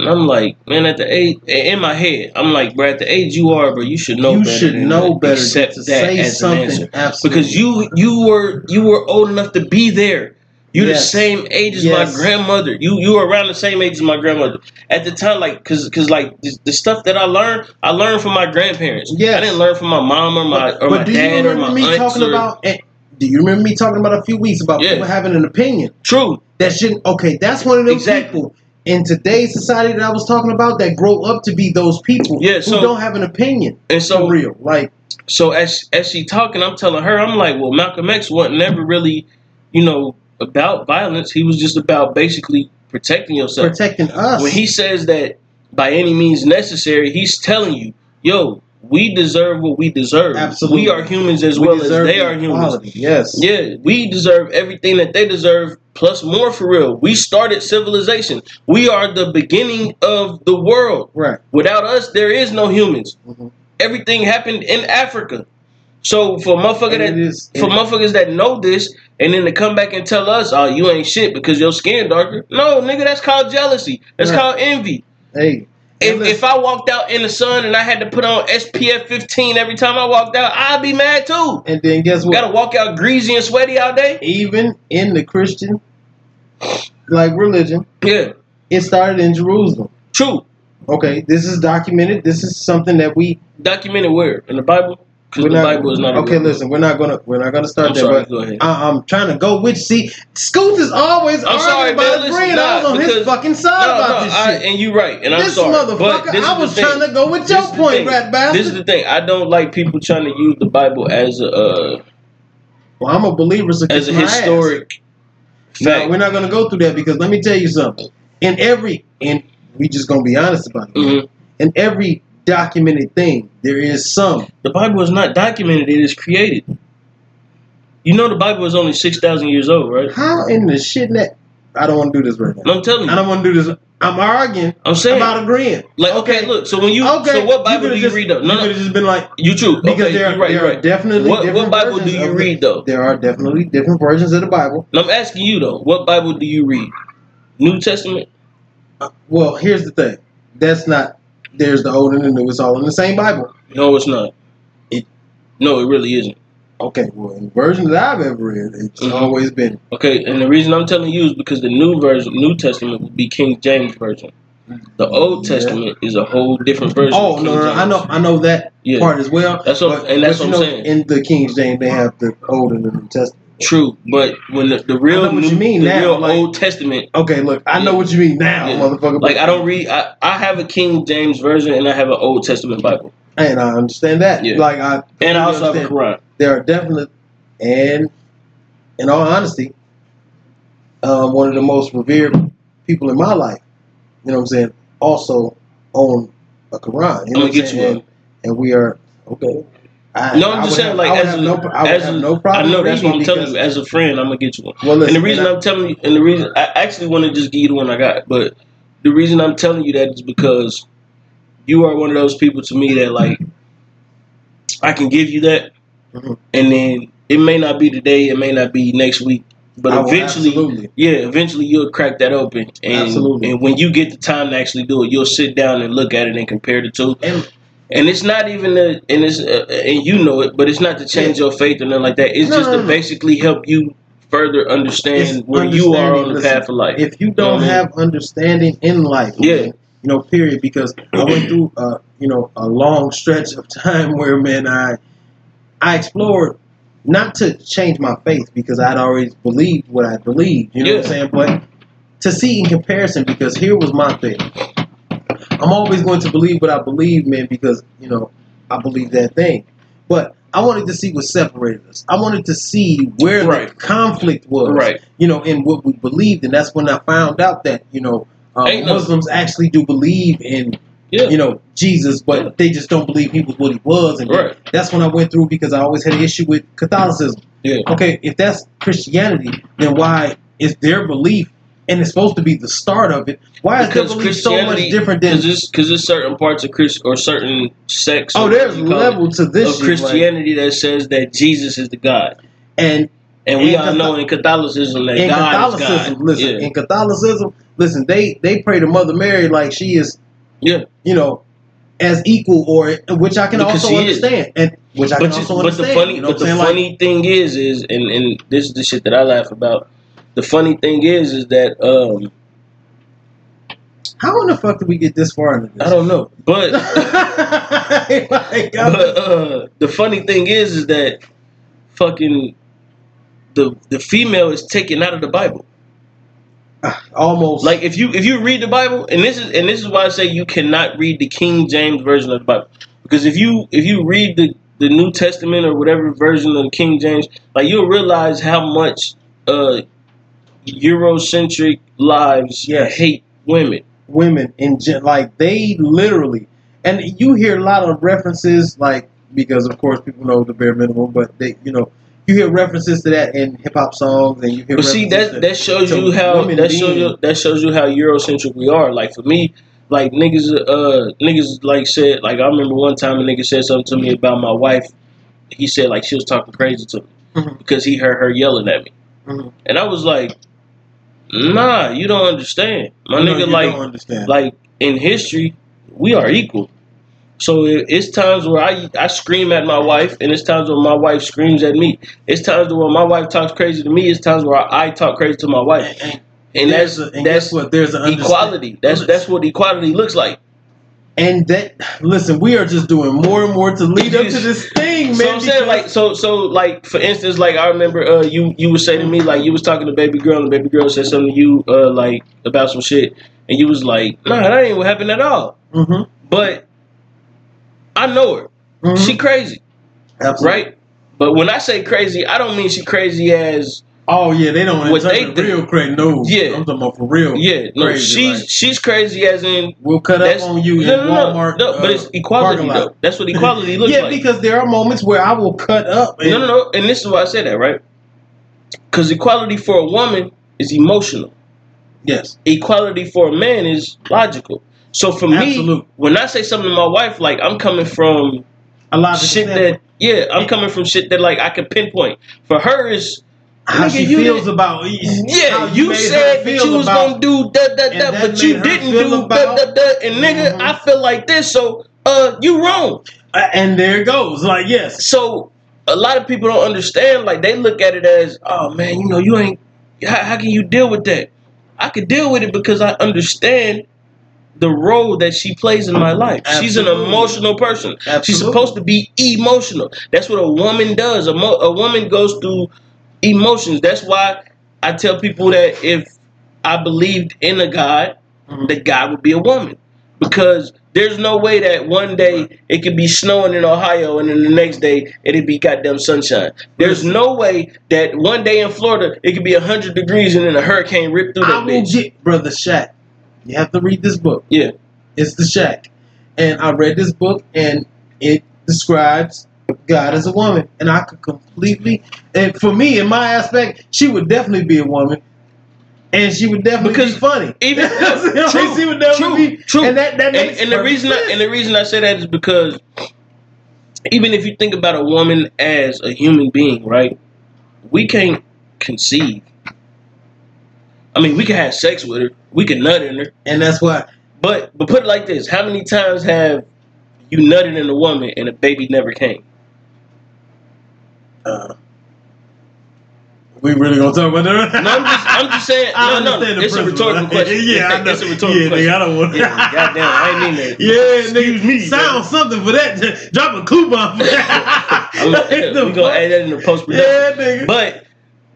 and I'm like, man, at the age in my head, I'm like, bro, at the age you are, bro, you should know better. you better. should know to better accept to that say as an answer. Absolutely, because you you were you were old enough to be there. You're Yes. the same age as Yes. my grandmother. You you were around the same age as my grandmother at the time. Like cause cause like the, the stuff that I learned, I learned from my grandparents. Yeah, I didn't learn from my mom or my or but my do you dad or remember my me talking or- about? eh, Do you remember me talking about a few weeks about Yeah. people having an opinion True. that shouldn't? Okay, that's one of those Exactly. people in today's society that I was talking about that grow up to be those people Yeah, who don't have an opinion. And so for real, like so as as she talking, I'm telling her, I'm like, well, Malcolm X wasn't never really, you know, about violence. He was just about basically protecting yourself. protecting us. when he says that by any means necessary, he's telling you, yo, we deserve what we deserve. Absolutely. We are humans as We well as they are humans. Yes. Yeah, we deserve everything that they deserve, plus more for real. We started civilization. We are the beginning of the world. Right. Without us, there is no humans. Mhm. Everything happened in Africa. So for motherfucker that for it- motherfuckers that know this and then to come back and tell us, oh, you ain't shit because your skin darker. No, nigga, that's called jealousy. That's Right. called envy. Hey. If, if I walked out in the sun and I had to put on SPF 15 every time I walked out, I'd be mad too. and then guess what? Gotta walk out greasy and sweaty all day? Even in the Christian like religion, Yeah, it started in Jerusalem. true. Okay, this is documented. This is something that we Documented where? In the Bible? Because the not. Bible is not okay, listen, we're not gonna we're not gonna start I'm there. sorry, But go ahead. I, I'm trying to go which see. Scoot is always I'm arguing sorry, about man, listen, brain. I was on his fucking side No, about no, this I, shit. and you're right, and I'm this sorry. motherfucker, but this I was thing. trying to go with This your point, rat bastard. This is the thing. I don't like people trying to use the Bible as a uh, well, I'm a believer, so as a kiss my ass. historic No, fact. we're not gonna go through that because let me tell you something. In every, and we just gonna be honest about it. Mhm. In every documented thing. There is some. The Bible is not documented; it is created. You know, the Bible is only six thousand years old, right? How in the shit that I don't want to do this right now. I'm telling you. I don't want to do this. I'm arguing I'm saying, about agreeing. like, okay, look. So when you, Okay. so what Bible could've do you just, read though? You No, could no, have just been like you true. because okay, there, you're right. there You're are right. definitely What, different what Bible do versions you of the- read though? There are definitely different versions of the Bible. I'm asking you though. What Bible do you read? New Testament. Uh, Well, here's the thing. That's not. There's the old and the new. It's all in the same Bible. No, it's not. It- No, it really isn't. Okay. Well, in the version that I've ever read, it's Mhm. always been. Okay, and the reason I'm telling you is because the new version, New Testament, would be King James version. The Old Yeah. Testament is a whole different version. Oh no, no, I know, I know that Yeah, part as well. That's what- but, and that's what you I'm know, saying. In the King James, they have the Old and the New Testament. True. But when the, the real, what new, you mean the now, real like- Old Testament, Okay, look, I know Yeah. what you mean now, Yeah. motherfucker. like I don't read. I, I have a King James version and I have an Old Testament Bible, and I understand that. Yeah. Like I and I also have a. Quran. there are definitely, and in all honesty, um, one of the most revered people in my life, you know what I'm saying, also own a Quran. You know I'ma what I'm get saying? you and, and we are okay. I, No, I'm I just saying, have- like, I as a- no, I as a- no I know that's what I'm telling you. As a friend, I'm gonna get you one. Well, listen, and the reason and I- I'm telling you, and the reason I actually want to just give you the one I got, but the reason I'm telling you that is because you are one of those people to me that like I can give you that, Mhm. and then it may not be today, it may not be next week, but I eventually, absolutely. yeah, eventually you'll crack that open, and Absolutely. and when you get the time to actually do it, you'll sit down and look at it and compare the two. And And it's not even the and it's uh, and you know it, but it's not to change your faith or nothing like that. It's No, just no, to no. basically help you further understand It's where you are on the path of life. if you don't what I mean? have understanding in life, Yeah. man, you know, period. Because I went through, uh, you know, a long stretch of time where, man, I, I explored not to change my faith because I'd always believed what I believed. You know what I'm saying? But to see in comparison, because here was my thing. I'm always going to believe what I believe, man, because you know I believe that thing. But I wanted to see what separated us. I wanted to see where the conflict was right. you know, in what we believed, and that's when I found out that you know uh, Ain't no- Muslims actually do believe in Yeah. you know Jesus, but Yeah. they just don't believe he was what he was, and Right. that's when I went through because I always had an issue with Catholicism. Yeah. Okay, if that's Christianity, then why is their belief and it's supposed to be the start of it? Why is Because belief so much different than? because there's because there's certain parts of Chris or certain sects. Oh, there's call it, level to this of shit, like- Christianity that says that Jesus is the God, and and we all know in Catholicism that in God Catholicism, is God. listen, yeah. in Catholicism, listen, they they pray to Mother Mary like she is, Yeah. you know, as equal, or which I can Because also she is. understand, and which I but, can you- also but the funny, you know but the funny thing is, is and and this is the shit that I laugh about. The funny thing is, is that um how in the fuck did we get this far into this? I don't know, but but uh, the funny thing is, is that fucking the the female is taken out of the Bible. almost Like if you if you read the Bible, and this is and this is why I say you cannot read the King James version of the Bible because if you if you read the the New Testament or whatever version of the King James, like you'll realize how much uh Eurocentric lives Yes. hate women. women in gen- like they literally, and you hear a lot of references like because of course people know the bare minimum, but they you know you hear references to that in hip hop songs, and you hear. But see that that shows you how that shows you that shows you how Eurocentric we are. Like for me, like niggas uh niggas like said like I remember one time a nigga said something to me about my wife. He said like she was talking crazy to me Mhm. because he heard her yelling at me. Mhm. And I was like, Nah, you don't understand. My know, nigga like like in history, we are equal. So it's times where I I scream at my wife, and it's times where my wife screams at me. It's times where my wife talks crazy to me. It's times where I talk crazy to my wife, and, and that's a- and that's what? There's an equality. That's that's what equality looks like. And that listen, we are just doing more and more to lead up to this thing, man. so I'm saying like so so like for instance like I remember uh you you would say to me like you was talking to baby girl and baby girl said something to you uh like about some shit and you was like nah that ain't what happened at all Mm-hmm. but I know her mhm. she crazy Absolutely. right? But when I say crazy, I don't mean she crazy as Oh yeah, they don't What they think. real crazy. No, Yeah. I'm talking about for real. Yeah, no, crazy, she's like, she's crazy as in we'll cut up on you no, in no, no, Walmart. no, but uh, it's equality though. That's what equality looks yeah, like. Yeah, because there are moments where I will cut up. And, No, no, no. And this is why I say that, right? Because equality for a woman is emotional. Yes, Equality for a man is logical. So for me, when I say something to my wife, like I'm coming from a lot of shit that, yeah, I'm coming from shit that like I can pinpoint. For her is, how nigga, she you feels did- about. yeah, you, made said that you was gonna do da da da, that but you didn't do about- da da, and nigga, Mhm. I feel like this, so uh, you wrong. Uh, and there it goes. Like yes, So a lot of people don't understand. Like they look at it as, oh man, you know, you ain't. How, how can you deal with that? I could deal with it because I understand the role that she plays in my life. She's an emotional person. She's supposed to be emotional. That's what a woman does. A, mo- a woman goes through emotions. That's why I tell people that if I believed in a God, Mhm. that God would be a woman. Because there's no way that one day it could be snowing in Ohio and then the next day it'd be goddamn sunshine. There's no way that one day in Florida it could be 100 degrees and then a hurricane ripped through I that will bitch. get brother Shaq. You have to read this book. Yeah. It's the Shack. And I read this book and it describes God is a woman. And I could completely and for me in my aspect, she would definitely be a woman. And she would definitely Because be funny. even- You know what I mean? true, she would definitely true, be true. and that, that makes and the perfect reason I, and the reason I say that is because even if you think about a woman as a human being, right? We can't conceive. I mean, we can have sex with her, we can nut in her, and that's why but but put it like this: How many times have you nutted in a woman and a baby never came? Uh, we really gonna talk about that? No, I'm just I'm just saying. I No, no, it's a rhetorical question. yeah, I know. it's a rhetorical yeah, question. Nigga, I don't want. Yeah, goddamn, I ain't mean that. Yeah, nigga, me, Sound something for that. Drop a coupon for that. I'm, What we gonna add that in the post production. Yeah, nigga. But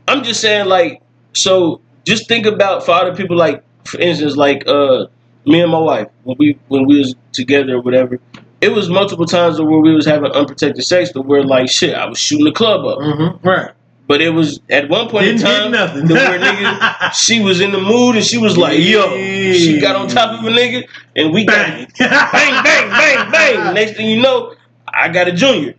I'm just saying, like, so just think about for other people, like, for instance, like uh, me and my wife when we when we was together or whatever. It was multiple times where we was having unprotected sex, to where like shit, I was shooting the club up. mm-hmm. Right. But it was at one point Didn't in time nothing. to where nigga, she was in the mood and she was like, "Yo," she got on top of a nigga and we Bang. got bang, bang, bang, bang. Next thing you know, I got a junior,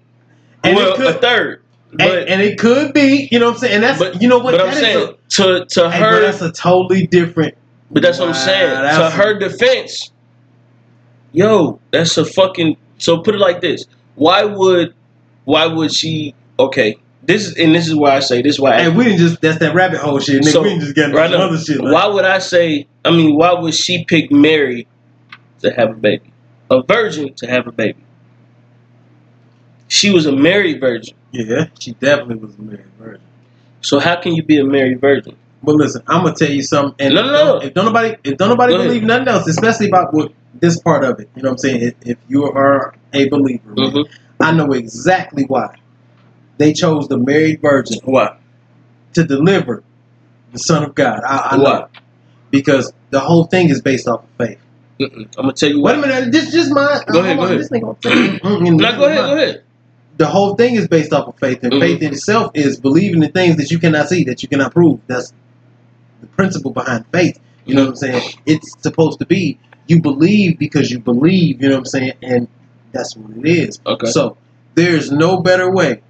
And well, could- a third. But and, and it could be, you know what I'm saying? And that's, but you know what? But I'm saying a- to to her, that's a totally different. but that's what I'm saying. To her defense, yo, that's a fucking. So put it like this: Why would, why would she? Okay, this is and this is why I say this. Is why I And we didn't just, that's that rabbit hole shit. Nigga, So, we didn't just get into right other shit. Like, why would I say? I mean, why would she pick Mary to have a baby, a virgin to have a baby? She was a married virgin. Yeah, she definitely was a married virgin. So how can you be a married virgin? But listen, I'm gonna tell you something. And No, no, no. If don't nobody, if don't nobody Go ahead. believe nothing else, especially about what this part of it, you know what I'm saying? If, if you are a believer, man, Mhm. I know exactly why they chose the married virgin Why? to deliver the Son of God. I, I know because the whole thing is based off of faith. Mm-mm. I'm gonna tell you Wait a minute, this is just my. Go ahead, go ahead. This nigga gonna say- No, go ahead, go ahead. The whole thing is based off of faith, and Mhm. faith in itself is believing in things that you cannot see, that you cannot prove. That's the principle behind faith. You know what I'm saying? It's supposed to be you believe because you believe. You know what I'm saying? And that's what it is. Okay. So there's no better way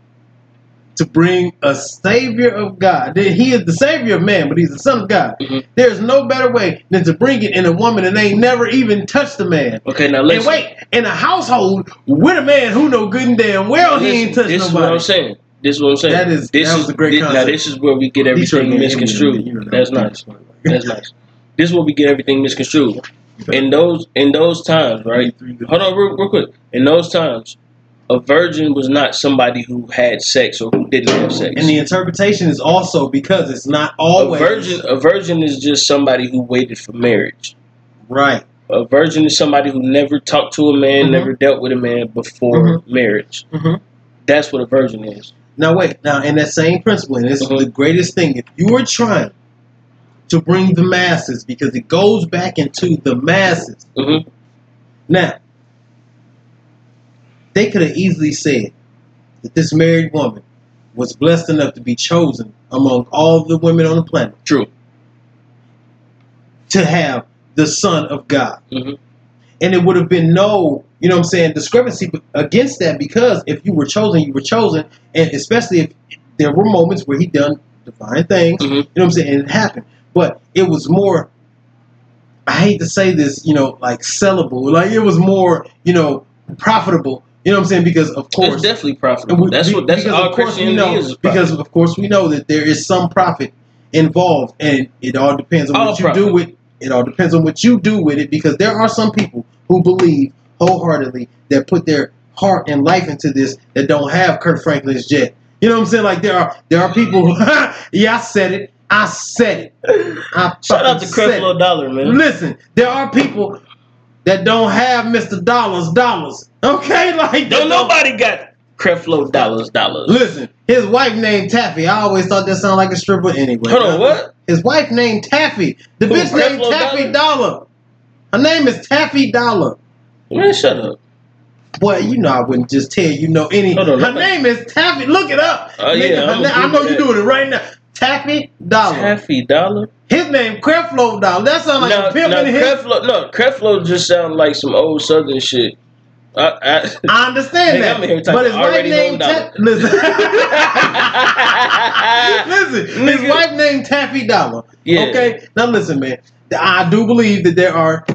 to bring a savior of God. He is the savior of man, but he's the son of God. Mhm. There's no better way than to bring it in a woman that ain't never even touched a man. Okay, now And listen. wait, in a household with a man who know good and damn well he ain't touched this is what. I'm saying. This is what I'm saying. That is- this that is was a great this, Now this is where we get everything misconstrued. you know that. That's nice. That's nice. This is where we get everything misconstrued. In those in those times, right? Hold on, real, real quick. In those times, a virgin was not somebody who had sex or who didn't have sex. And the interpretation is also because it's not always a always virgin, a virgin is just somebody who waited for marriage. right. A virgin is somebody who never talked to a man, Mhm. never dealt with a man before marriage. Mhm. That's what a virgin is. Now wait, now in that same principle, and this is the greatest thing. If you are trying to bring the masses, because it goes back into the masses. hmm Now, they could have easily said that this married woman was blessed enough to be chosen among all the women on the planet True. to have the Son of God. Mhm. And it would have been no, you know what I'm saying, discrepancy against that because if you were chosen, you were chosen. And especially if there were moments where he done divine things, Mhm. you know what I'm saying, and it happened. But it was more, I hate to say this, you know, like sellable. Like it was more, you know, profitable. You know what I'm saying? Because of course, It's definitely profitable. we- That's what that's because all of course we Christianity know, is. is because of course we know that there is some profit involved, and it all depends on All what you profit. do with. It all depends on what you do with it, because there are some people who believe wholeheartedly that put their heart and life into this that don't have Kirk Franklin's jet. You know what I'm saying? Like there are there are people. Who, yeah, I said it. I said it. I Shout out to. Creflo Dollar, man. Listen, there are people that don't have Mr. Dollars dollars. Okay, like Don't nobody got Creflo Dollars dollars. Listen, his wife named Taffy. I always thought that sounded like a stripper anyway. Hold on, what? His wife named Taffy. The Who, bitch named Creflo Taffy Dollar. Her name is Taffy Dollar. Man, shut up. Boy, you know I wouldn't just tell you know any. Hold on, her name is Taffy. Look it up. Oh, yeah, I'ma na- I know you're doing it right now. Taffy Dollar. Taffy Dollar. His name Creflo Dollar. That sounds like no, a pimp no, in his. Creflo, no, Creflo just sounds like some old Southern shit. I, I, I understand that. I'm here talking but his wife named Ta- listen. listen, his wife named Taffy Dollar. Yeah. Okay, now listen, man. I do believe that there are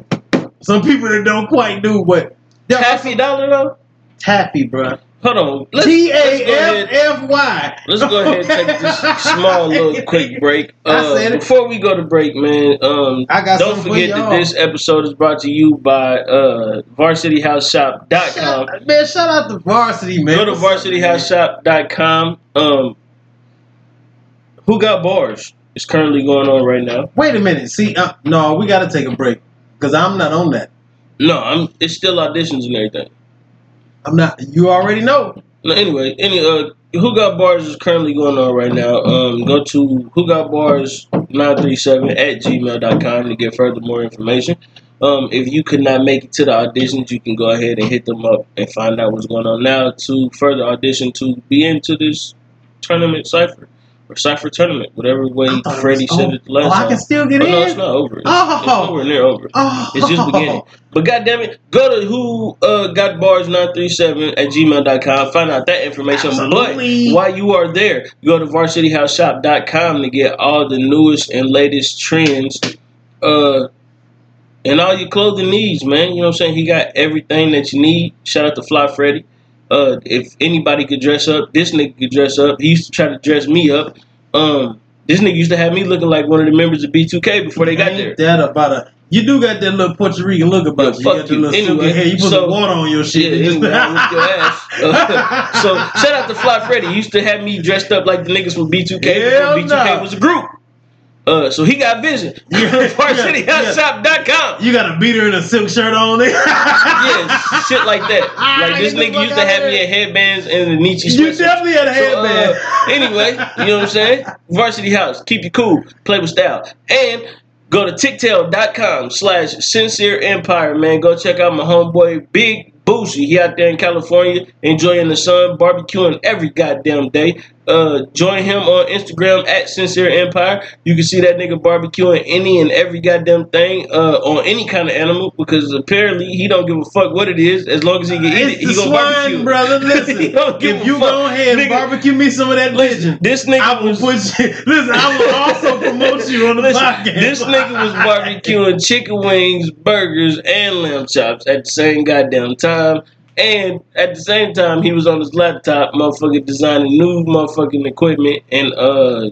some people that don't quite do what Taffy Dollar though. Taffy, bruh. Hold on. Let's, T ahead. F F Y. Let's go ahead and take this small little quick break. Uh, before we go to break, man, um, I got don't forget for that this episode is brought to you by uh, VarsityHouseShop.com. Shout, man, shout out to Varsity, man. Go to What's up, man? VarsityHouseShop.com. Um, who got bars? It's currently going on right now. Wait a minute. See, uh, no, we got to take a break because I'm not on that. No, I'm. It's still auditions and everything. I'm not. You already know. No, anyway, any uh, who got bars is currently going on right now. Um, go to who got bars nine three seven at gmail.com to get further more information. Um, if you could not make it to the auditions, you can go ahead and hit them up and find out what's going on now to further audition to be into this tournament cipher or cipher tournament, whatever way Freddie said it last oh, I can still get Oh, no, it's not over. It's, Oh. it's nowhere near over. Oh, It's just beginning. But goddamn it, go to who uh, got bars 937 at gmail.com. Find out that information. Absolutely. But while you are there, go to varsityhouseshop.com to get all the newest and latest trends uh, and all your clothing needs, man. You know what I'm saying? He got everything that you need. Shout out to Fly Freddy. Uh, if anybody could dress up, this nigga could dress up. He used to try to dress me up. Um, this nigga used to have me looking like one of the members of B2K before they got there. Ain't that about a? You do got that little Puerto Rican look about Yeah, you. fuck you got the you. Anyway, hair. You put so- the water on your shit. Yeah, anyway, your ass. Uh, so shout out to Fly Freddy. He used to have me dressed up like the niggas from B2K Hell before B2K nah. was a group. Uh, so he got vision. Yeah, VarsityHouseShop.com. You got a beater and a silk shirt on there. Yeah, shit like that. Like this nigga used to have me there. in headbands and the Nietzsche You sweatshirt. definitely had a So, uh, headband. anyway, you know what I'm saying? Varsity House, keep you cool, play with style. And go to tictail.com slash sincere empire, man. Go check out my homeboy Big Boosie. He out there in California enjoying the sun, barbecuing every goddamn day. Uh, join him on Instagram at Sincere Empire. You can see that nigga barbecuing any and every goddamn thing uh, on any kind of animal because apparently he don't give a fuck what it is as long as he can eat it. He gonna swine, barbecue. brother. Listen, He don't give if you go ahead and barbecue me some of that pigeon, This nigga I will was put you. Listen, I will also promote you on the Listen, podcast. this nigga was barbecuing chicken wings, burgers, and lamb chops at the same goddamn time. And at the same time, he was on his laptop, motherfucking designing new motherfucking equipment and uh,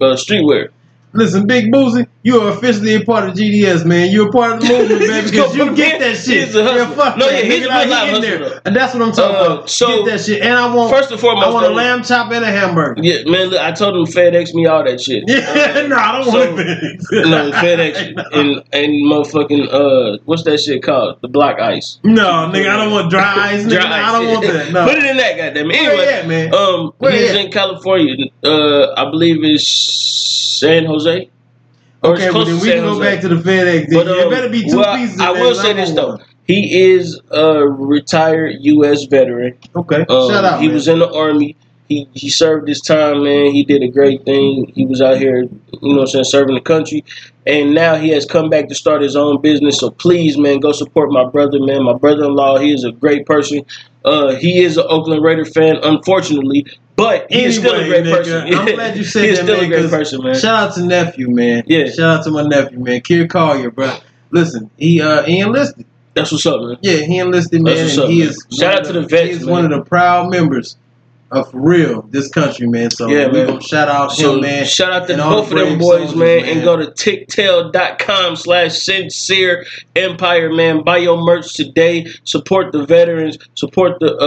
uh streetwear. Listen, Big Boozy, you are officially a part of GDS, man. You're a part of the movement, man, because you get that shit. He's a hustler. Yeah, fuck No, yeah, he's a like, he there. And that's what I'm talking Uh, about. so- get that shit. And I want, First and foremost, I want a lamb chop and a hamburger. Yeah, man, look, I told him FedEx me all that shit. Yeah, no, I don't So- want FedEx. No, FedEx and and motherfucking uh, what's that shit called? The block ice. No, nigga, I don't want dry ice. Nigga, Dry no, I don't want that. No. Put it in that goddamn. Anyway, at, man? Um, Where he's at? in California. Uh, I believe it's San Jose. Or okay, well then we can go Jose. back to the FedEx. But, it um, better be two well, pieces. I will say this though. one. He is a retired U.S. veteran. Okay, Um, shout out. He man. was in the army. he he served his time, man. He did a great thing. He was out here, you know, what I'm saying, serving the country, and now he has come back to start his own business. So please, man, go support my brother, man. My brother-in-law, he is a great person. Uh, he is an Oakland Raider fan, unfortunately, but he is still a great nigga, person. I'm glad you said he that, still man, a great person, man. Shout out to nephew, man. Yeah. Shout out to my nephew, man. Kier Collier, bro. Listen, he uh he enlisted. That's what's up, man. Yeah, he enlisted, man, That's what's and up, he man. is Shout out to the vets, He's one of the proud members of for real this country, man. So Yeah, we man. gonna shout out So him, man. shout out to both of them boys, soldiers, man, man. and go to tictail.com slash sincere empire, man. Buy your merch today. Support the veterans. Support the uh,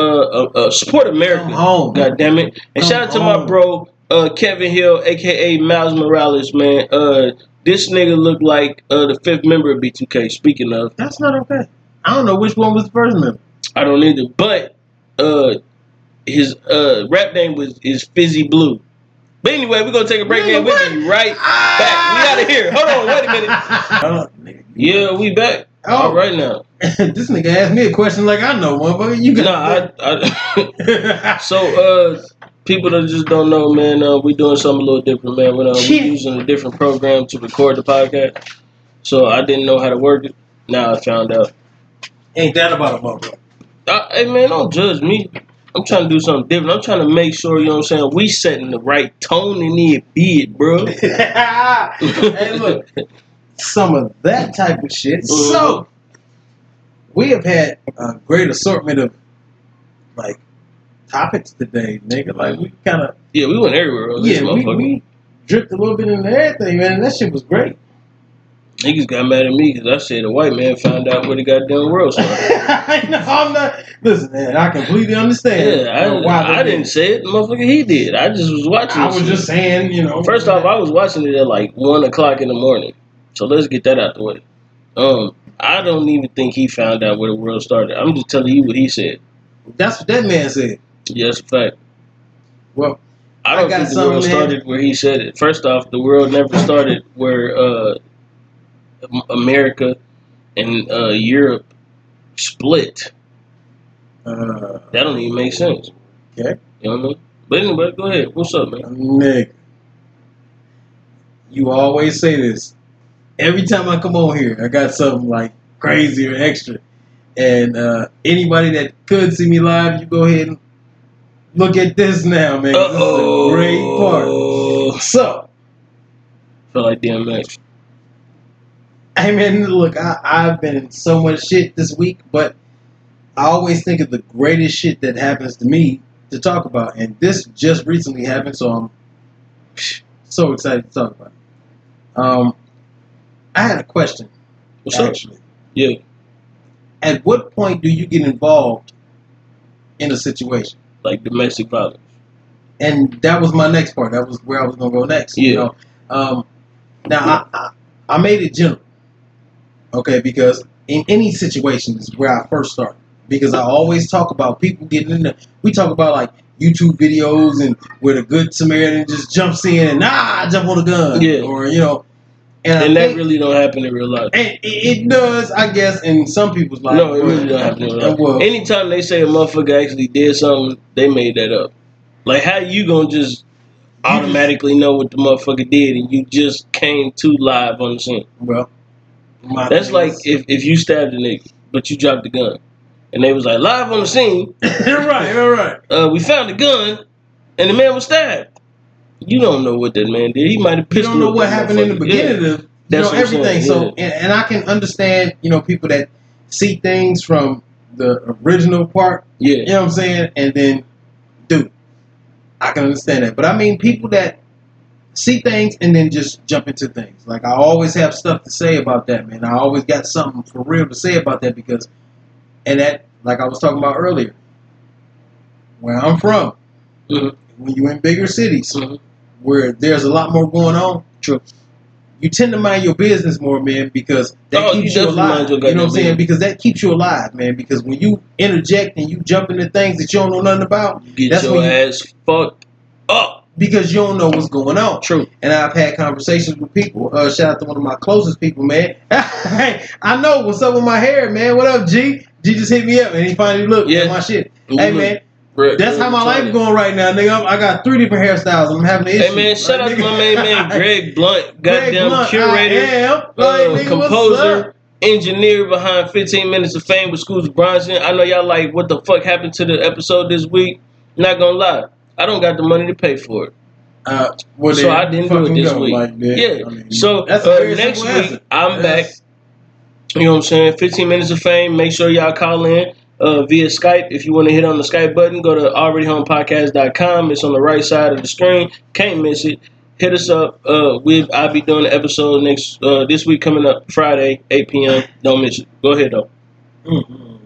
uh, uh support America. Come home. God damn it. And Come shout out to my bro, uh Kevin Hill, aka Miles Morales, man. Uh this nigga looked like uh the fifth member of B2K. Speaking of, That's not okay. I don't know which one was the first member. I don't either, but uh his uh rap name was is Fizzy Blue. But anyway, we're gonna take a break Nigga, and we'll be right back. We out of here. Hold on, wait a minute. minute. Yeah, we back. Oh. All right now. this nigga asked me a question like I know, motherfucker. You Nah, I, I so uh people that just don't know, man, uh, we doing something a little different, man. We're, uh, we're using a different program to record the podcast. So I didn't know how to work it. Now I found out. Ain't that about a motherfucker? Uh, hey man, don't judge me. I'm trying to do something different. I'm trying to make sure, you know what I'm saying, we setting the right tone in the beat, bro. hey, look, some of that type of shit. Mm-hmm. So, we have had a great assortment of like topics today, nigga. Like we kind of Yeah, we went everywhere yeah, we, we dripped a little bit into everything, man. And that shit was great. Niggas got mad at me because I said a white man found out where the goddamn world started. I know, I'm not. Listen, man, I completely understand. Yeah, I, I did didn't say it. Motherfucker, he did. I just was watching. I was shit. just saying, you know. First off, I was watching it at like one o'clock in the morning. So let's get that out the way. Um, I don't even think he found out where the world started. I'm just telling you what he said. that's what that man said. Yeah, that's a fact. Well, I I don't got think the world man. started where he said it. First off, the world never started where uh, America and uh, Europe split. uh, That don't even make sense. Okay. You know what I mean? But anyway, go ahead. What's up, man? Nigga, you always say this. Every time I come on here, I got something like crazy or extra. And uh, anybody that could see me live, you go ahead and look at this now, man. This is a great part. So, Feel like DMX. Hey man, look, I, I've been in so much shit this week, but I always think of the greatest shit that happens to me to talk about. And this just recently happened, so I'm so excited to talk about it. Um, I had a question, What's up? actually. Yeah. At what point do you get involved in a situation? Like domestic violence. And that was my next part. That was where I was gonna go next. You Yeah. know, um, now I, I I made it general, okay? Because in any situation is where I first start. Because I always talk about people getting in the. We talk about like YouTube videos and where the good Samaritan just jumps in and ah jump on the gun, Yeah. or you know, and, And that think- really don't happen in real life. and it, it does, I guess, in some people's lives. No, it really don't happen in real life. Anytime they say a motherfucker actually did something, they made that up. Like how you gonna just automatically know what the motherfucker did and you just came to live on the scene? well, my That's like if, if you stabbed a nigga, but you dropped the gun. And they was like, live on the scene, you're right, right, right. uh, we found the gun and the man was stabbed. You don't know what that man did. He might have You pissed don't know what happened in the beginning of you That's know what I'm saying, everything. So, yeah. and, and I can understand, you know, people that see things from the original part. Yeah. You know what I'm saying? And then, dude, I can understand that. But I mean, people that see things and then just jump into things. Like I always have stuff to say about that, man. I always got something for real to say about that because, and that, like I was talking about earlier, where I'm from, Mhm. when you in bigger cities Mhm. where there's a lot more going on, True. you tend to mind your business more, man, because that Oh, keeps you, definitely alive. You know what I'm saying? business. Because that keeps you alive, man. Because when you interject and you jump into things that you don't know nothing about, Get That's your when you- ass fucked up. Because you don't know what's going on. True. And I've had conversations with people. Uh, shout out to one of my closest people, man. hey, I know what's up with my hair, man. What up, G? G just hit me up and he finally looked Yeah. at my shit. You hey, look man. That's how my life going right now, nigga. I'm- got three different hairstyles. I'm having an issue. Hey man, shout out to my main man Greg Blunt, goddamn Blunt, curator, I am. Like, uh, nigga, composer, engineer behind 15 Minutes of Fame with Scoots Bronson. I know y'all like what the fuck happened to the episode this week. Not gonna lie, I don't got the money to pay for it. Uh, well, So I didn't do it this week. like. Yeah. I mean, So uh, next week. I'm That's- back. You know what I'm saying? 15 minutes of fame. Make sure y'all call in uh, via Skype. If you want to hit on the Skype button, go to alreadyhomepodcast.com. It's on the right side of the screen. Can't miss it. Hit us up. Uh, we I'll be doing the episode next uh, this week coming up Friday, 8 p.m. Don't miss it. Go ahead though. Mm-mm.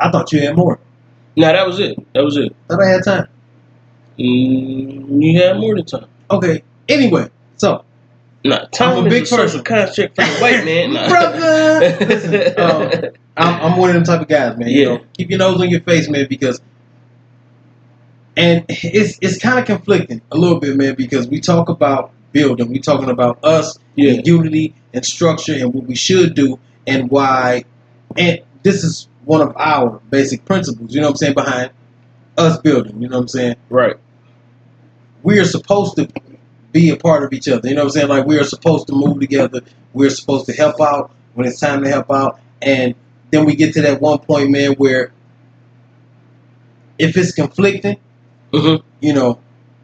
I thought you had more. Nah, that was it. That was it. Thought I had time. Mm, you had more than time. Okay. Anyway, so Nah, time I'm a is big a social person. construct for the white man. Nah. Brother! Listen, um, I'm, I'm one of them type of guys, man. You Yeah. know, keep your nose on your face, man, because and it's it's kind of conflicting a little bit, man, because we talk about building, we talking about us, yeah. and unity and structure, and what we should do, and why, and this is one of our basic principles. You know what I'm saying behind us building. You know what I'm saying Right. we are supposed to be a part of each other. You know what I'm saying? Like we are supposed to move together. We're supposed to help out when it's time to help out. And then we get to that one point, man, where if it's conflicting, Mm-hmm. you know,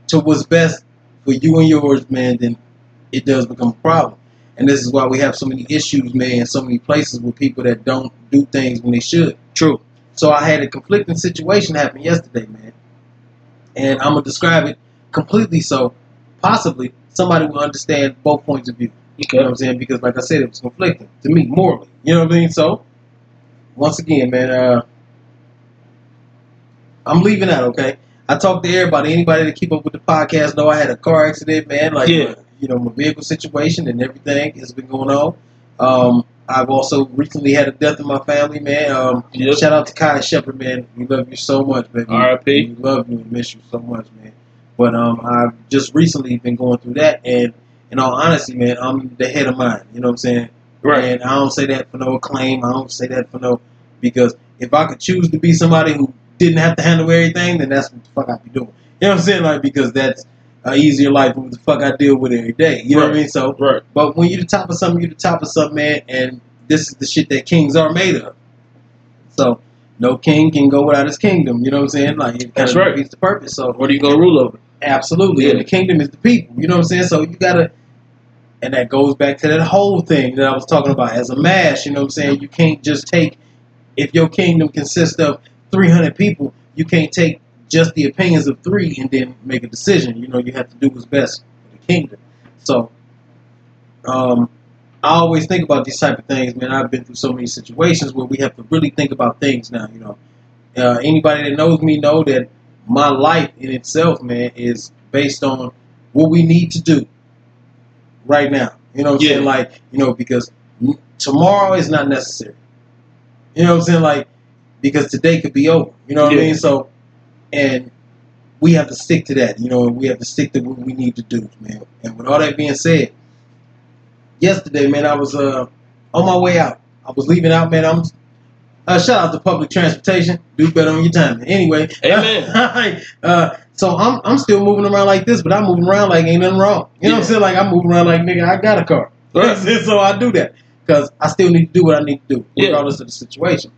to what's best for you and yours, man, then it does become a problem. And this is why we have so many issues, man, in so many places with people that don't do things when they should. True. So I had a conflicting situation happen yesterday, man. And I'm gonna describe it completely so possibly somebody will understand both points of view. You know what I'm saying? Because like I said, it was conflicting to me morally. You know what I mean? So once again, man, uh I'm leaving out, okay? I talked to everybody, anybody that keep up with the podcast know I had a car accident, man. Like Yeah. You know, my vehicle situation and everything has been going on. Um I've also recently had a death in my family, man. Um, Yep. Shout out to Kai Shepherd, man. We love you so much, baby. R.I.P.. We love you and miss you so much, man. But um, I've just recently been going through that, and in all honesty, man, I'm the head of mine. You know what I'm saying? Right. And I don't say that for no acclaim. I don't say that for no because if I could choose to be somebody who didn't have to handle everything, then that's what the fuck I'd be doing. You know what I'm saying? Like because that's easier life than what the fuck I deal with every day. You know what I mean? So Right. but when you're the top of something, you're the top of something, man. And this is the shit that kings are made of. So no king can go without his kingdom. You know what I'm saying? Like it That's right. defeats the purpose. So What are you gonna rule over? absolutely, Yeah. and the kingdom is the people. You know what I'm saying? So you gotta, and that goes back to that whole thing that I was talking about as a mass. You know what I'm saying? You can't just take if your kingdom consists of 300 people. You can't take just the opinions of three and then make a decision. You know, you have to do what's best for the kingdom. So, um, I always think about these type of things, man. I've been through so many situations where we have to really think about things now. You know, uh, anybody that knows me know that my life in itself, man, is based on what we need to do right now. You know what I'm saying? Like, you know, because tomorrow is not necessary. You know what I'm saying? Like, because today could be over. You know what Yeah. I mean? So, and we have to stick to that. You know, and we have to stick to what we need to do, man. And with all that being said, yesterday, man, I was uh on my way out. I was leaving out, man. I'm uh, shout out to public transportation. Do better on your time. Anyway, Amen. uh, so I'm I'm still moving around like this, but I'm moving around like ain't nothing wrong. You know what I'm saying? Like I'm moving around like nigga, I got a car. Right. so I do that because I still need to do what I need to do, Yeah. regardless of the situation.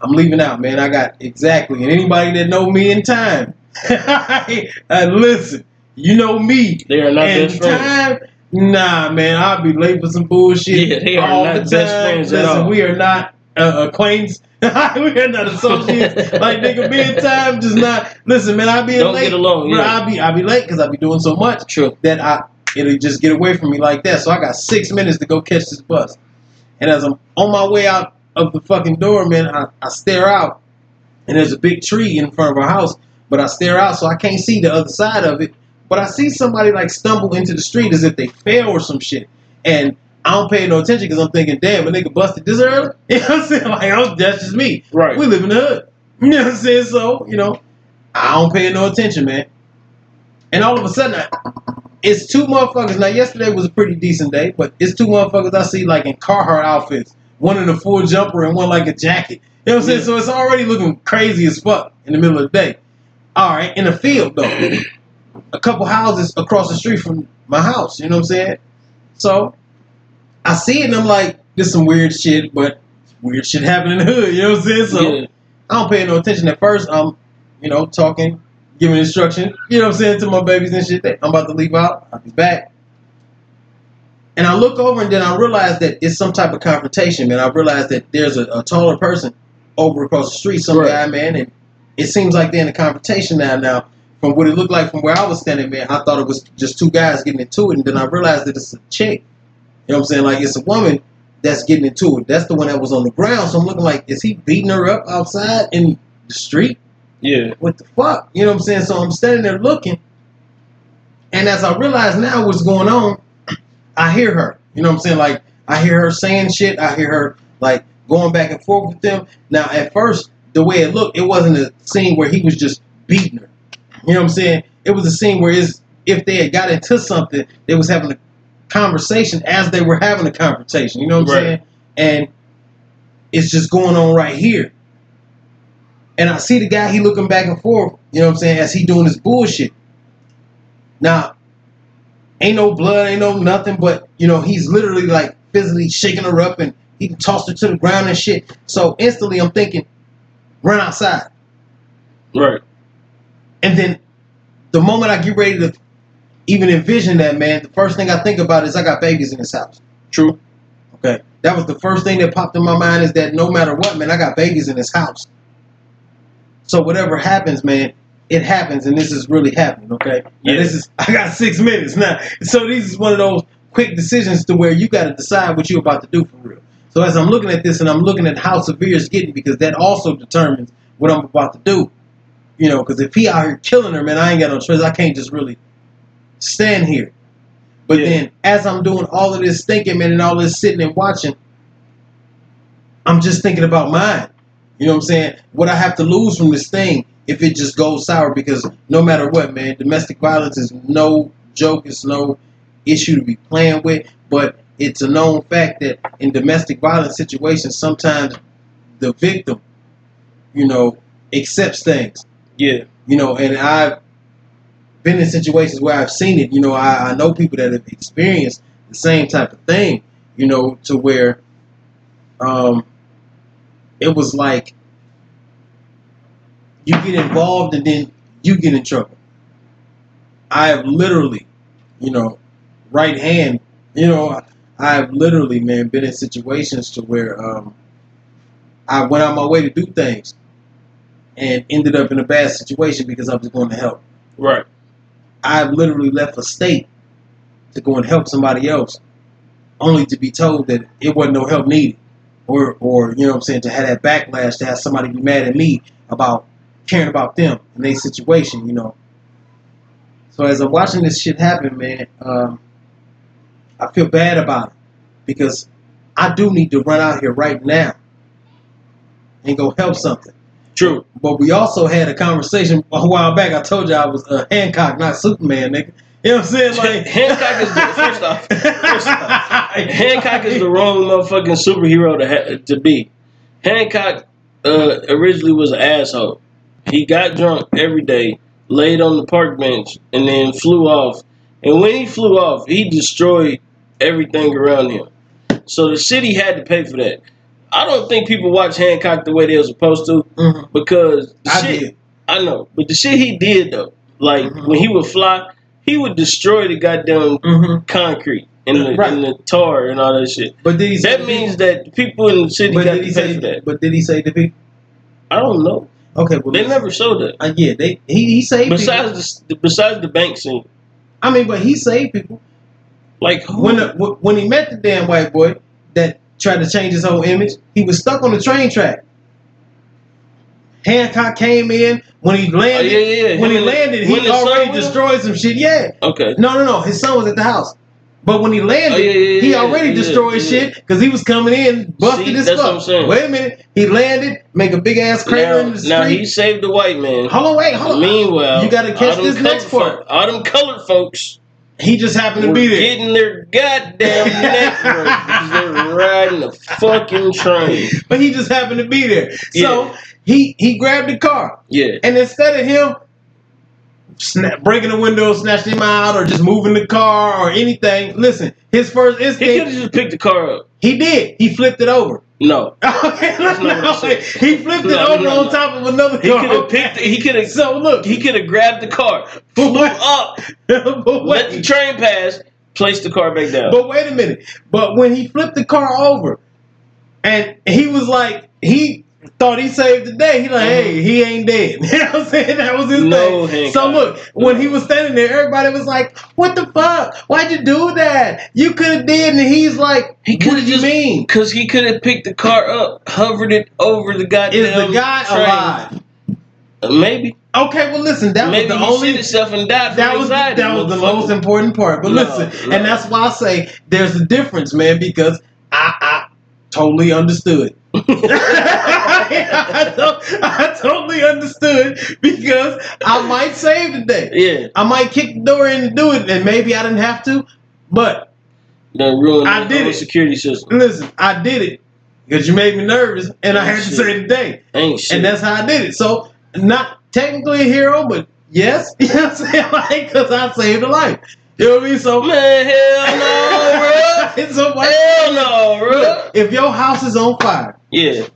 I'm leaving out, man. I got exactly, and anybody that know me in time, uh, listen, you know me. They are not in best friends. time, nah, man, I'll be late for some bullshit. Yeah, they are all not the best friends at all. we are not uh, acquaintances. we are not associates. like nigga, be in time, just not. Listen, man, I'll be Don't late. get along, yeah. I be I be late because I'll be doing so much True. that I it'll just get away from me like that. So I got six minutes to go catch this bus. And as I'm on my way out of the fucking door, man, I, I stare out and there's a big tree in front of our house, but I stare out so I can't see the other side of it. But I see somebody like stumble into the street as if they fell or some shit. And I don't pay no attention because I'm thinking, damn, a nigga busted this early. You know what I'm saying? Like, I'm, that's just me. Right. We live in the hood. You know what I'm saying? So, you know, I don't pay no attention, man. And all of a sudden, I, it's two motherfuckers. Now, yesterday was a pretty decent day, but it's two motherfuckers I see like in Carhartt outfits one in a full jumper and one like a jacket. You know what I'm saying? Yeah. So it's already looking crazy as fuck in the middle of the day. All right, in the field though, a couple houses across the street from my house. You know what I'm saying? So I see it and I'm like, this some weird shit, but weird shit happening in the hood. You know what I'm saying? So yeah. I don't pay no attention at first. I'm, you know, talking, giving instruction, you know what I'm saying, to my babies and shit. That I'm about to leave out. I'll be back. And I look over and then I realize that it's some type of confrontation, man. I realize that there's a, a taller person over across the street, some Right. guy, man, and it seems like they're in a confrontation now. Now, from what it looked like from where I was standing, man, I thought it was just two guys getting into it, and then I realized that it's a chick. You know what I'm saying? Like it's a woman that's getting into it. That's the one that was on the ground. So I'm looking like, is he beating her up outside in the street? Yeah. What the fuck? You know what I'm saying? So I'm standing there looking, and as I realize now what's going on, I hear her. You know what I'm saying? Like I hear her saying shit. I hear her like going back and forth with them. Now at first, the way it looked, it wasn't a scene where he was just beating her. You know what I'm saying? It was a scene where it's, if they had got into something, they was having a conversation as they were having a confrontation. You know what I'm Right. saying? And it's just going on right here. And I see the guy, he looking back and forth, you know what I'm saying, as he doing his bullshit. Now, ain't no blood, ain't no nothing, but, you know, he's literally like physically shaking her up and he tossed her to the ground and shit. So instantly I'm thinking, run outside. Right. And then the moment I get ready to even envision that, man, the first thing I think about is I got babies in this house. True. Okay. That was the first thing that popped in my mind is that no matter what, man, I got babies in this house. So whatever happens, man, it happens, and this is really happening. Okay. Now, Yeah. this is I got six minutes now, so this is one of those quick decisions to where you got to decide what you're about to do for real. So as I'm looking at this, and I'm looking at how severe it's getting, because that also determines what I'm about to do. You know, because if he out here killing her, man, I ain't got no choice. I can't just really stand here. But Yeah. then, as I'm doing all of this thinking, man, and all this sitting and watching, I'm just thinking about mine. You know what I'm saying? What I have to lose from this thing if it just goes sour because no matter what, man, domestic violence is no joke, it's no issue to be playing with, but it's a known fact that in domestic violence situations, sometimes the victim, you know, accepts things. Yeah. You know, and I've been in situations where I've seen it. You know, I, I know people that have experienced the same type of thing. You know, to where um, it was like you get involved and then you get in trouble. I have literally, you know, right hand. You know, I have literally, man, been in situations to where um, I went out my way to do things and ended up in a bad situation because I was going to help. Right. I've literally left a state to go and help somebody else, only to be told that it wasn't no help needed, or or you know what I'm saying to have that backlash to have somebody be mad at me about caring about them and their situation, you know. So as I'm watching this shit happen, man, um, I feel bad about it because I do need to run out here right now and go help something. True. But we also had a conversation a while back. I told you I was uh, Hancock, not Superman, nigga. You know what I'm saying? Like Hancock is the- first off- first off, Hancock is the wrong motherfucking superhero to ha- to be. Hancock uh, originally was an asshole. He got drunk every day, laid on the park bench, and then flew off. And when he flew off, he destroyed everything around him. So the city had to pay for that. I don't think people watch Hancock the way they were supposed to Mhm. because the I shit. did. I know, but the shit he did though, like Mhm. when he would fly, he would destroy the goddamn hmm concrete and the, Right. and the tar and all that shit. But did he say That means that people in the city But got did to he pay say? for that. But did he say the people? I don't know. Okay, well, They never showed that. Uh, yeah, they he he saved people. Besides the besides the bank scene, I mean, but he saved people like who? when the, when he met the damn white boy that tried to change his whole image. He was stuck on the train track. Hancock came in when he oh, landed. yeah, yeah, yeah. When he Him landed, he already with him? destroyed some shit. Yeah. Okay. No, no, no. His son was at the house. But when he landed, Oh, yeah, yeah, he already destroyed shit because he was coming in busted See, as that's fuck. what I'm. Wait a minute. He landed, make a big ass crater in Now, the now street. he saved the white man. hold on, wait, hold on. Meanwhile, You gotta catch this next part. folk- all them colored folks He just happened to be there. getting their goddamn neck broke because they were riding the fucking train. but he just happened to be there. So Yeah. he he grabbed the car, Yeah. and instead of him snap, breaking the window, snatching him out, or just moving the car or anything, listen, his first instinct. He could have just picked the car up. he did. He flipped it over. No. Okay, That's not what no, he flipped it over no, on no. top of another He car. could have picked. It, He could have. So look, He could have grabbed the car, flew up, but let the train pass, placed the car back down. but wait a minute. But when he flipped the car over, and he was like, he thought he saved the day. He like, hey, he ain't dead. you know what I'm saying? That was his Mm-hmm. No, thing. So look, when he was standing there, everybody was like, "What the fuck? Why'd you do that? You could have did." And he's like, He "What do you mean? Because he could have picked the car up, hovered it over the goddamn. Is the guy train. alive?" Uh, Maybe. Okay, well, listen, that Maybe was the he only himself and died that was that was the most important part. But No, listen, no. and that's why I say there's a difference, man, because I, I totally understood. I, to- I totally understood because I might save the day. Yeah, I might kick the door in and do it, and maybe I didn't have to. But that ruined I did it. security system. listen, I did it because you made me nervous, and I had to Shit. save the day. Ain't shit. And that's how I did it. So, not technically a hero, but yes, you know what I'm saying? Like, because I saved a life. You know what I mean? So, man, hell no, so bro. Hell no, bro. If your house is on fire, Yeah,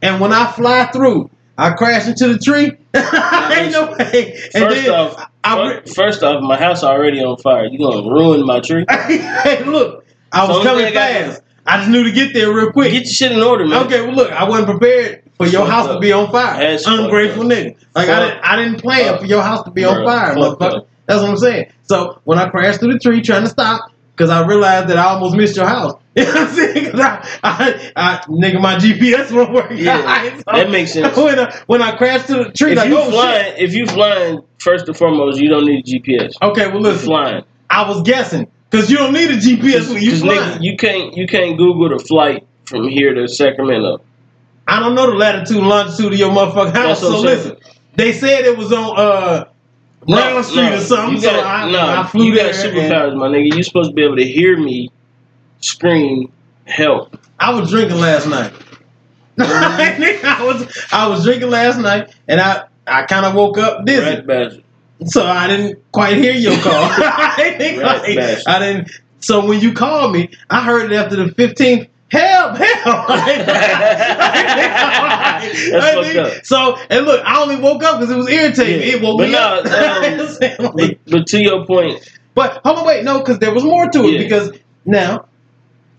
and when I fly through, I crash into the tree, ain't no way. And First then, off, I, fir- first off, my house already on fire. You gonna ruin my tree? hey, look, I So was coming fast. I just knew to get there real quick. Get your shit in order, man. Okay, well, look, I wasn't prepared for your house to be on fire. That's Ungrateful nigga. Like I didn't, I didn't plan Fuck. for your house to be on fire, motherfucker. up. That's what I'm saying. So when I crashed through the tree trying to stop, because I realized that I almost missed your house. You know what I'm saying? 'Cause I, I, I, nigga, my GPS won't work. Yeah, So that makes sense. When I, when I crashed to the tree, If like, you oh flying, if you flying, first and foremost, you don't need a GPS. Okay, well listen, flying. I was guessing because you don't need a GPS when you flying. nigga, you can't you can't Google the flight from here to Sacramento. I don't know the latitude and longitude of your motherfucking house. So listen, they said it was on uh Brown Street or something. You so got, I, no, I flew you got superpowers, my nigga. You supposed to be able to hear me scream help. I was drinking last night. I was I was drinking last night, and I I kind of woke up dizzy, so I didn't quite hear your call. I didn't. Right, quite- bastard. I didn't. So when you called me, I heard it after the fifteenth. Help! Help! That's fucked up. So and look, I only woke up because it was irritating. Yeah, It woke but me no, up. um, But, but to your point, But hold on, wait, no, because there was more to it. Yeah. Because now,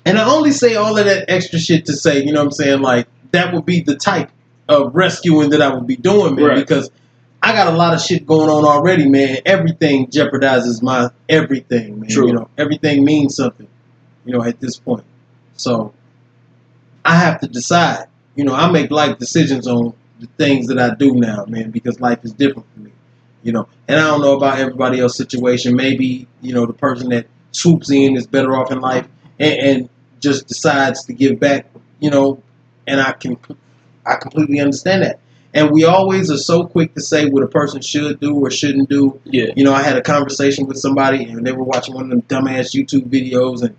and I only say all of that extra shit to say, you know what I'm saying? Like, that would be the type of rescuing that I would be doing, man. Right. Because I got a lot of shit going on already, man. Everything jeopardizes my everything, man. True. You know, everything means something, you know, at this point. So I have to decide. You know, I make life decisions on the things that I do now, man, because life is different for me you know. And I don't know about everybody else's situation. Maybe you know the person that swoops in is better off in life and, and just decides to give back, you know. And I can, I completely understand that. And we always are so quick to say what a person should do or shouldn't do. yeah, You know, I had a conversation with somebody and they were watching one of them dumbass YouTube videos and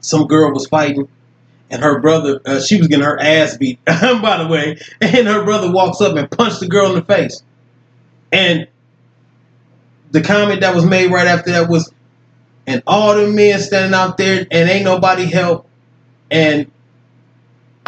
some girl was fighting and her brother, uh, she was getting her ass beat, by the way, and her brother walks up and punched the girl in the face. And the comment that was made right after that was, and all the men standing out there and ain't nobody help. And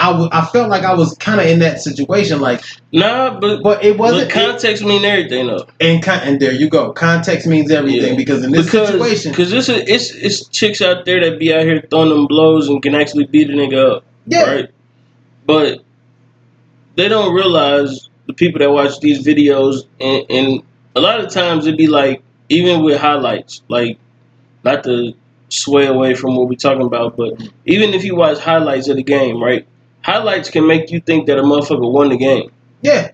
I I felt like I was kind of in that situation, like, nah, but but it wasn't. but context mean everything though. and, con- and there you go. Context means everything Yeah. because in this because, situation, because this is it's it's chicks out there that be out here throwing them blows and can actually beat a nigga up, yeah, right? But they don't realize the people that watch these videos, and, and a lot of times it'd be like even with highlights, like not to sway away from what we're talking about, but even if you watch highlights of the game, right? Highlights can make you think that a motherfucker won the game. yeah,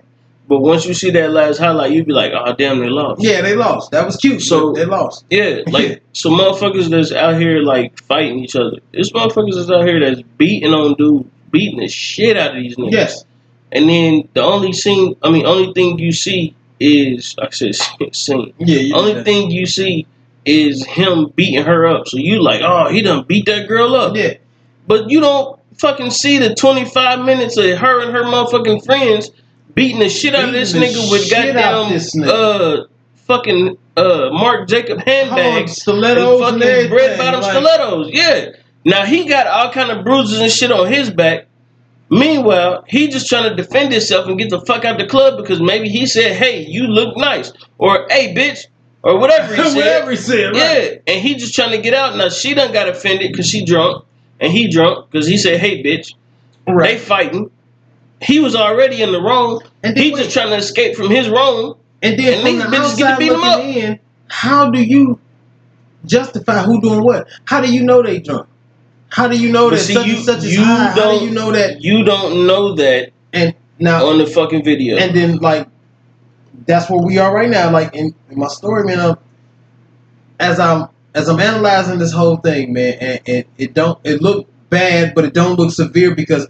But once you see that last highlight, you'd be like, oh, damn, they lost. yeah. They lost. That was cute. So- they lost. Yeah, like so motherfuckers that's out here like fighting each other. There's motherfuckers that's out here that's beating on dude, beating the shit out of these niggas. Yes. And then the only scene, I mean, only thing you see is, like I said, scene. Yeah. You Only thing you see is him beating her up. So you like, oh, he done beat that girl up. Yeah. But you don't fucking see the 25 minutes of her and her motherfucking friends beating the shit out of this nigga with goddamn this nigga. uh fucking uh Mark Jacob handbags stilettos and fucking red bottom like- stilettos. Yeah. Now he got all kind of bruises and shit on his back. Meanwhile, he just trying to defend himself and get the fuck out the club because maybe he said, "Hey, you look nice," or "Hey, bitch," or whatever he said. Whatever he said, right? Yeah, and he just trying to get out. Now she done got offended because she drunk, and he drunk because he said, "Hey, bitch." They fighting. He was already in the wrong. And He wait. just trying to escape from his wrong. And then And from these the bitches get to outside beat 'em up. in, how do you justify who doing what? How do you know they drunk? How do you know But that see, such you- and such is high? How don't- do you know that? You don't know that And now, on the fucking video. and then like, that's where we are right now. Like in, in my story, man. um, as I'm as I'm analyzing this whole thing, man, and, and it don't it look bad, but it don't look severe because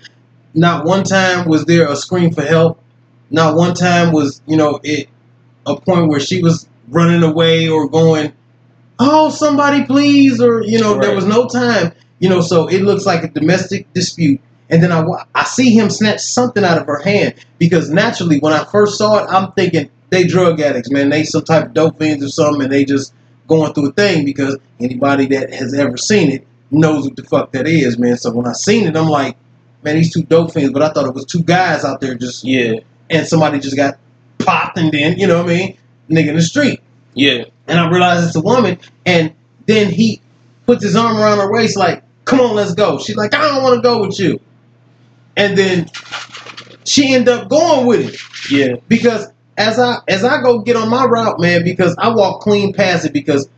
not one time was there a scream for help. Not one time was you know it a point where she was running away or going, oh somebody please, or you know there was no time. You know, so it looks like a domestic dispute. And then I, I see him snatch something out of her hand because naturally, when I first saw it, I'm thinking they drug addicts, man. They some type of dope fiends or something, and they just going through a thing because anybody that has ever seen it knows what the fuck that is, man. So when I seen it, I'm like, man, these two dope fiends, but I thought it was two guys out there just, yeah, and somebody just got popped, and then you know what I mean, nigga in the street, yeah, and I realized it's a woman, and then he puts his arm around her waist like, come on, let's go. She's like, I don't want to go with you, and then she end up going with it. Yeah, because as I as I go get on my route, man, because I walk clean past it because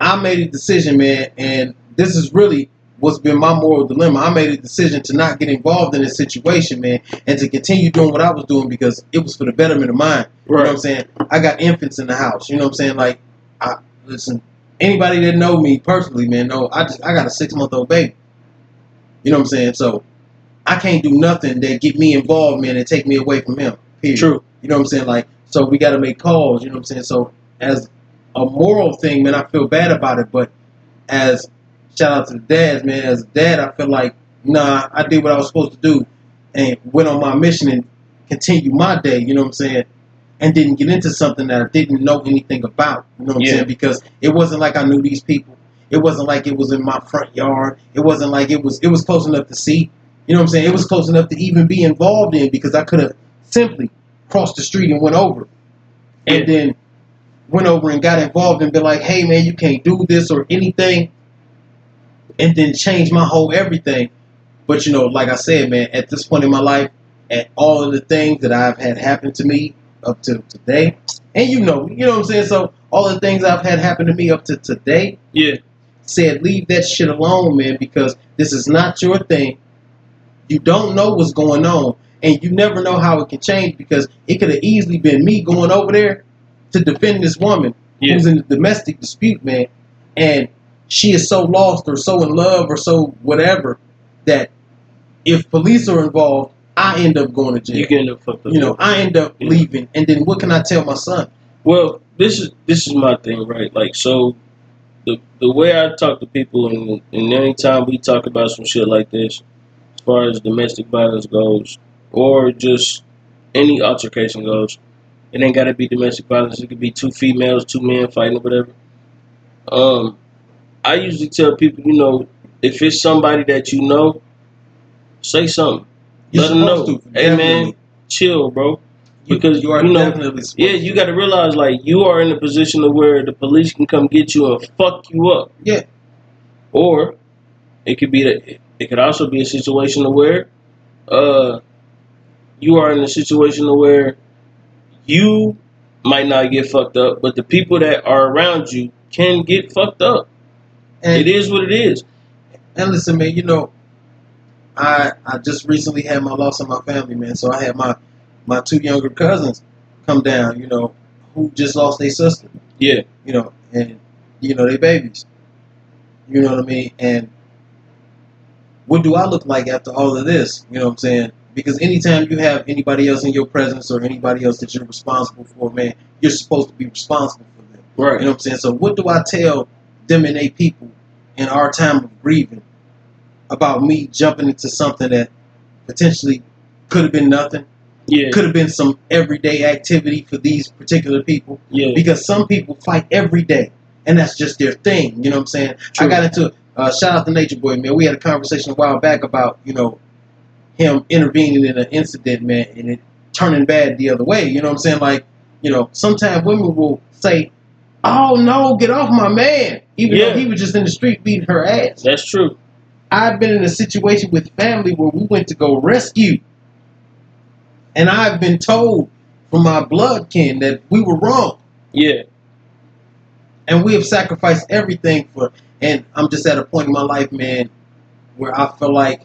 I made a decision, man, and this is really what's been my moral dilemma. I made a decision to not get involved in this situation, man, and to continue doing what I was doing because it was for the betterment of mine. You know what I'm saying? I got infants in the house. You know what I'm saying? Like, I listen. Anybody that know me personally, man, know I just I got a six month old baby. You know what I'm saying? So I can't do nothing that get me involved, man, and take me away from him. Period. True. You know what I'm saying? Like, so we got to make calls. You know what I'm saying? So as a moral thing, man, I feel bad about it. But as shout out to the dads, man. As a dad, I feel like nah, I did what I was supposed to do and went on my mission and continue my day. You know what I'm saying? And didn't get into something that I didn't know anything about. You know what I'm saying? Because it wasn't like I knew these people. It wasn't like it was in my front yard. It wasn't like it was. It was close enough to see. You know what I'm saying? It was close enough to even be involved in because I could have simply crossed the street and went over, and then went over and got involved and been like, "Hey, man, you can't do this or anything," and then change my whole everything. But you know, like I said, man, at this point in my life, at all of the things that I've had happen to me up to today, and you know, you know what I'm saying. So all the things I've had happen to me up to today, Yeah, said leave that shit alone, man, because this is not your thing. You don't know what's going on, and you never know how it can change because it could have easily been me going over there to defend this woman yeah, who's in a domestic dispute, man, and she is so lost or so in love or so whatever that if police are involved, I end up going to jail. you getting the fucked up. you know, I end up Yeah. leaving, and then what can I tell my son? Well, this is this is my thing, right? Like, so the the way I talk to people, and and anytime we talk about some shit like this, as far as domestic violence goes, or just any altercation goes, it ain't got to be domestic violence. It could be two females, two men fighting, or whatever. Um, I usually tell people, you know, if it's somebody that you know, say something. You're Let them know, to, hey man, chill, bro. Because, you are you know, definitely Yeah, you got to realize like you are in a position of where the police can come get you and fuck you up. Yeah. Or it could be that it could also be a situation of where uh you are in a situation where you might not get fucked up, but the people that are around you can get fucked up. And, it is what it is. And listen, man, you know, I I just recently had my loss of my family, man. So I had my my two younger cousins come down, you know, who just lost their sister, Yeah. you know, and you know they babies. You know what I mean? And what do I look like after all of this? You know what I'm saying? Because anytime you have anybody else in your presence or anybody else that you're responsible for, man, you're supposed to be responsible for them. Right. You know what I'm saying? So what do I tell them and they people in our time of grieving about me jumping into something that potentially could have been nothing, Yeah, could have been some everyday activity for these particular people. yeah, Because some people fight every day, and that's just their thing. You know what I'm saying? True. I got into uh, shout out to Nature Boy, man. We had a conversation a while back about you know him intervening in an incident, man, and it turning bad the other way. You know what I'm saying? Like you know, sometimes women will say, "Oh no, get off my man," even Yeah. though he was just in the street beating her ass. that's true. I've been in a situation with family where we went to go rescue, and I've been told from my blood kin that we were wrong Yeah, and we have sacrificed everything for and i'm just at a point in my life man where i feel like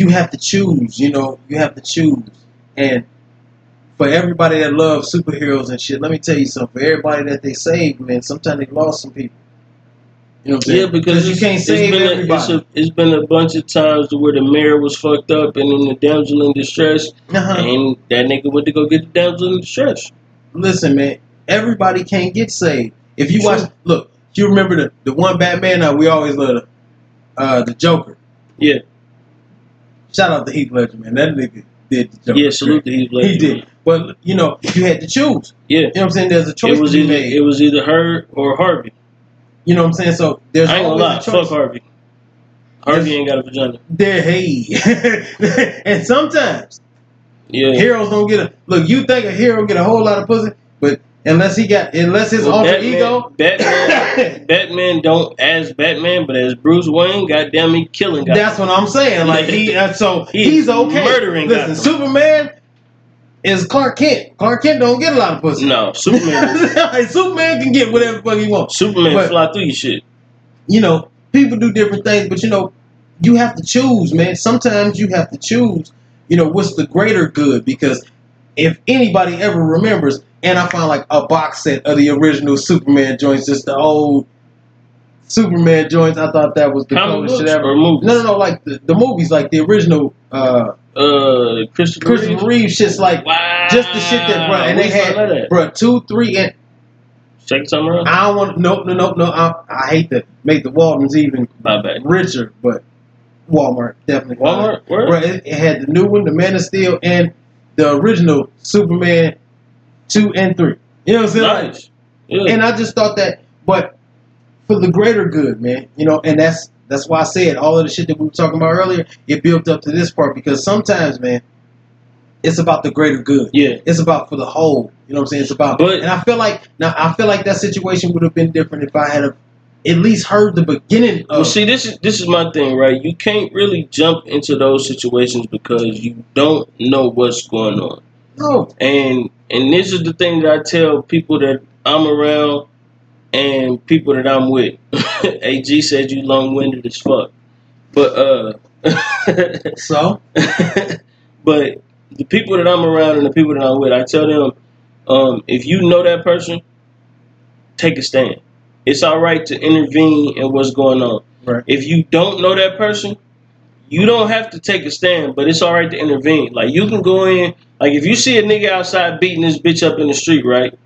you have to choose you know you have to choose. And for everybody that loves superheroes and shit let me tell you something. For everybody that they saved man sometimes they lost some people. You know what i'm saying? yeah, because you can't it's save been a- everybody. it's, a, it's been a bunch of times where the mayor was fucked up and then the damsel in distress, uh-huh. and that nigga went to go get the damsel in distress. listen man everybody can't get saved. If you True. watch look you remember the, the one batman that we always love the, uh, the joker. Yeah, Shout out to Heath Ledger, man. That nigga did the joke. yeah, salute to Heath Ledger. He did. But you know, you had to choose. Yeah, You know what I'm saying? There's a choice it was either made. it was either her or Harvey. you know what I'm saying? So there's I ain't always lie, a choice. fuck Harvey. Harvey ain't got a vagina. There, hey. and sometimes Yeah, heroes don't get a look. You think a hero get a whole lot of pussy, but unless he got unless his Well, alter Batman, ego, Batman, Batman don't as Batman, but as Bruce Wayne, goddamn, he killing guys. that's what I'm saying. Like he, uh, so He he's okay. murdering Listen, Gotham. Superman is Clark Kent. Clark Kent don't get a lot of pussy. no, Superman. like, Superman can get whatever fuck he wants. Superman But- fly through your shit. you know, people do different things, but you know, you have to choose, man. Sometimes you have to choose, you know, what's the greater good because if anybody ever remembers, and I found like a box set of the original Superman joints, just the old Superman joints, I thought that was the Comic coolest shit ever. No, no, no, like the, the movies, like the original uh Uh, Christopher, Christopher Reeve. Reeve shit's like Wow. just the shit that, bro, and they We had, bro, two, three, and Second time around. I don't want, no, no, no, no, I, I hate to make the Waltons even richer, but Walmart definitely. Walmart. Where? Bro, it, it had the new one, the Man of Steel, and the original Superman two and three. You know what I'm saying? Like, Nice. Yeah. and I just thought that, but for the greater good, man. You know, and that's that's why I said all of the shit that we were talking about earlier. It built up to this part because sometimes, man, it's about the greater good. yeah. It's about for the whole. You know what I'm saying? It's about. But- and I feel like now I feel like that situation would have been different if I had a, at least heard the beginning of. Well, see, this is this is my thing, right? You can't really jump into those situations because you don't know what's going on. no, And and this is the thing that I tell people that I'm around and people that I'm with. AG said you long winded as fuck. But uh so but the people that I'm around and the people that I'm with, I tell them, um, if you know that person, take a stand. It's all right to intervene in what's going on. Right. If you don't know that person, you don't have to take a stand, but it's all right to intervene. Like you can go in, like if you see a nigga outside beating this bitch up in the street, right?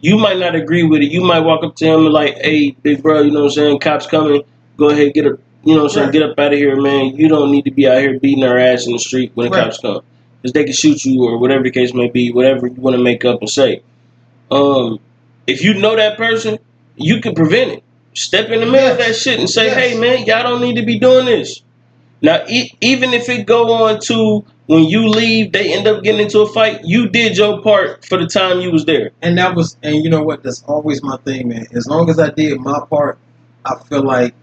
You might not agree with it. You might walk up to him and like, "Hey, big bro, you know what I'm saying? Cops coming. Go ahead, get a, you know what I'm saying? Right. Get up out of here, man. You don't need to be out here beating our ass in the street when the Right. cops come, because they can shoot you or whatever the case may be, whatever you want to make up and say. Um, if you know that person, you can prevent it. Step in the middle of that shit and say, Yes. "Hey, man, y'all don't need to be doing this." Now, e- even if it go on to when you leave, they end up getting into a fight. You did your part for the time you was there. and that was and you know what that's always my thing man as long as i did my part i feel like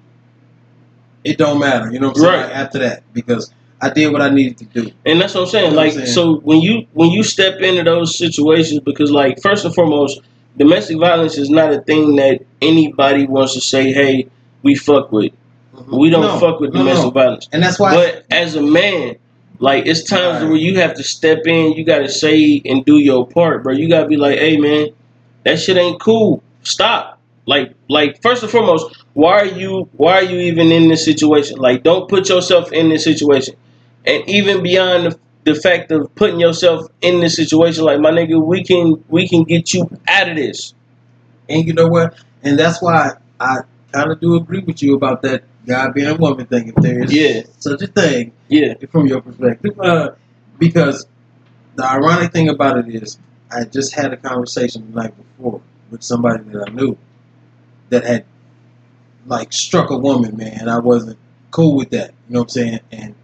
it don't matter you know what i'm saying Right. Like, after that because i did what i needed to do And that's what I'm saying. You know like, I'm saying? so when you when you step into those situations, because like first and foremost, domestic violence is not a thing that anybody wants to say, "Hey, we fuck with." Mm-hmm. We don't No, fuck with no, domestic no. violence. and that's why But as a man, like it's times Right. where you have to step in, you gotta say and do your part, bro. You gotta be like, hey man, that shit ain't cool. Stop. Like like first and foremost, why are you why are you even in this situation? Like don't put yourself in this situation. And even beyond the the fact of putting yourself in this situation, like my nigga, we can we can get you out of this. and you know what and that's why I kind of do agree with you about that guy being a woman thing. If there is Yeah. such a thing Yeah. from your perspective, uh, because the ironic thing about it is, I just had a conversation the night before with somebody that I knew that had like struck a woman, man. I wasn't cool with that. You know what I'm saying? And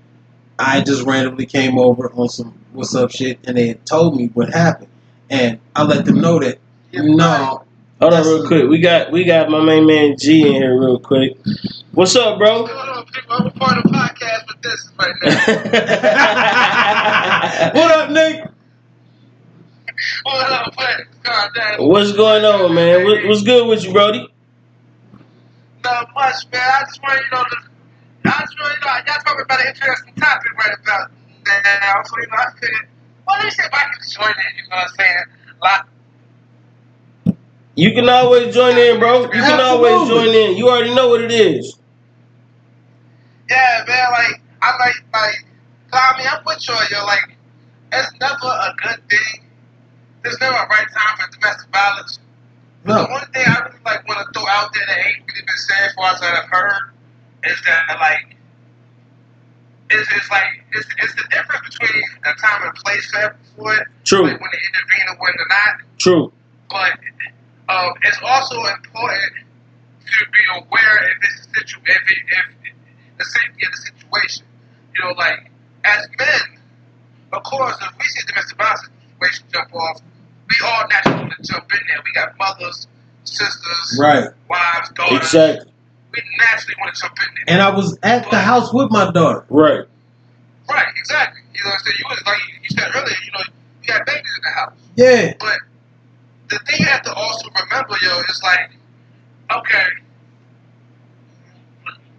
I just randomly came over on some what's up shit, and they had told me what happened, and I let them know that no, Hold on real quick. We got we got my main man G in here real quick. What's up, bro? What's going on, people? I'm a part of the podcast with this right now. what up, Nick? what up. God. What's going on, man? What, what's good with you, Brody? Not much, man. I just want you know, the, I just want you know, y'all talking about an interesting topic right about now. So, you know, I figured, well, let me see if I can join in, you know what I'm saying? Like, You can always join in, bro. You can always join in. You already know what it is. yeah, man, like, I like, like, I mean, I'm with you, yo, like, it's never a good thing. There's never a right time for domestic violence. No. the one thing I really like want to throw out there that ain't really been said as far as that I've heard is that like it's, it's like it's, it's the difference between a time and place for it, True, like when they intervene and when they're not. true. But um, it's also important to be aware if it's a situ- if, it, if the safety of the situation. You know, like as men, of course, if we see domestic violence situation jump off, we all naturally to jump in there. We got mothers, sisters, Right. wives, daughters. Exactly. We naturally want to jump in there. And I was at the house with my daughter. Right. right, exactly. You know what I'm saying? You was like you said earlier. You know, you got babies in the house. Yeah. But the thing you have to also remember, yo, is like, okay,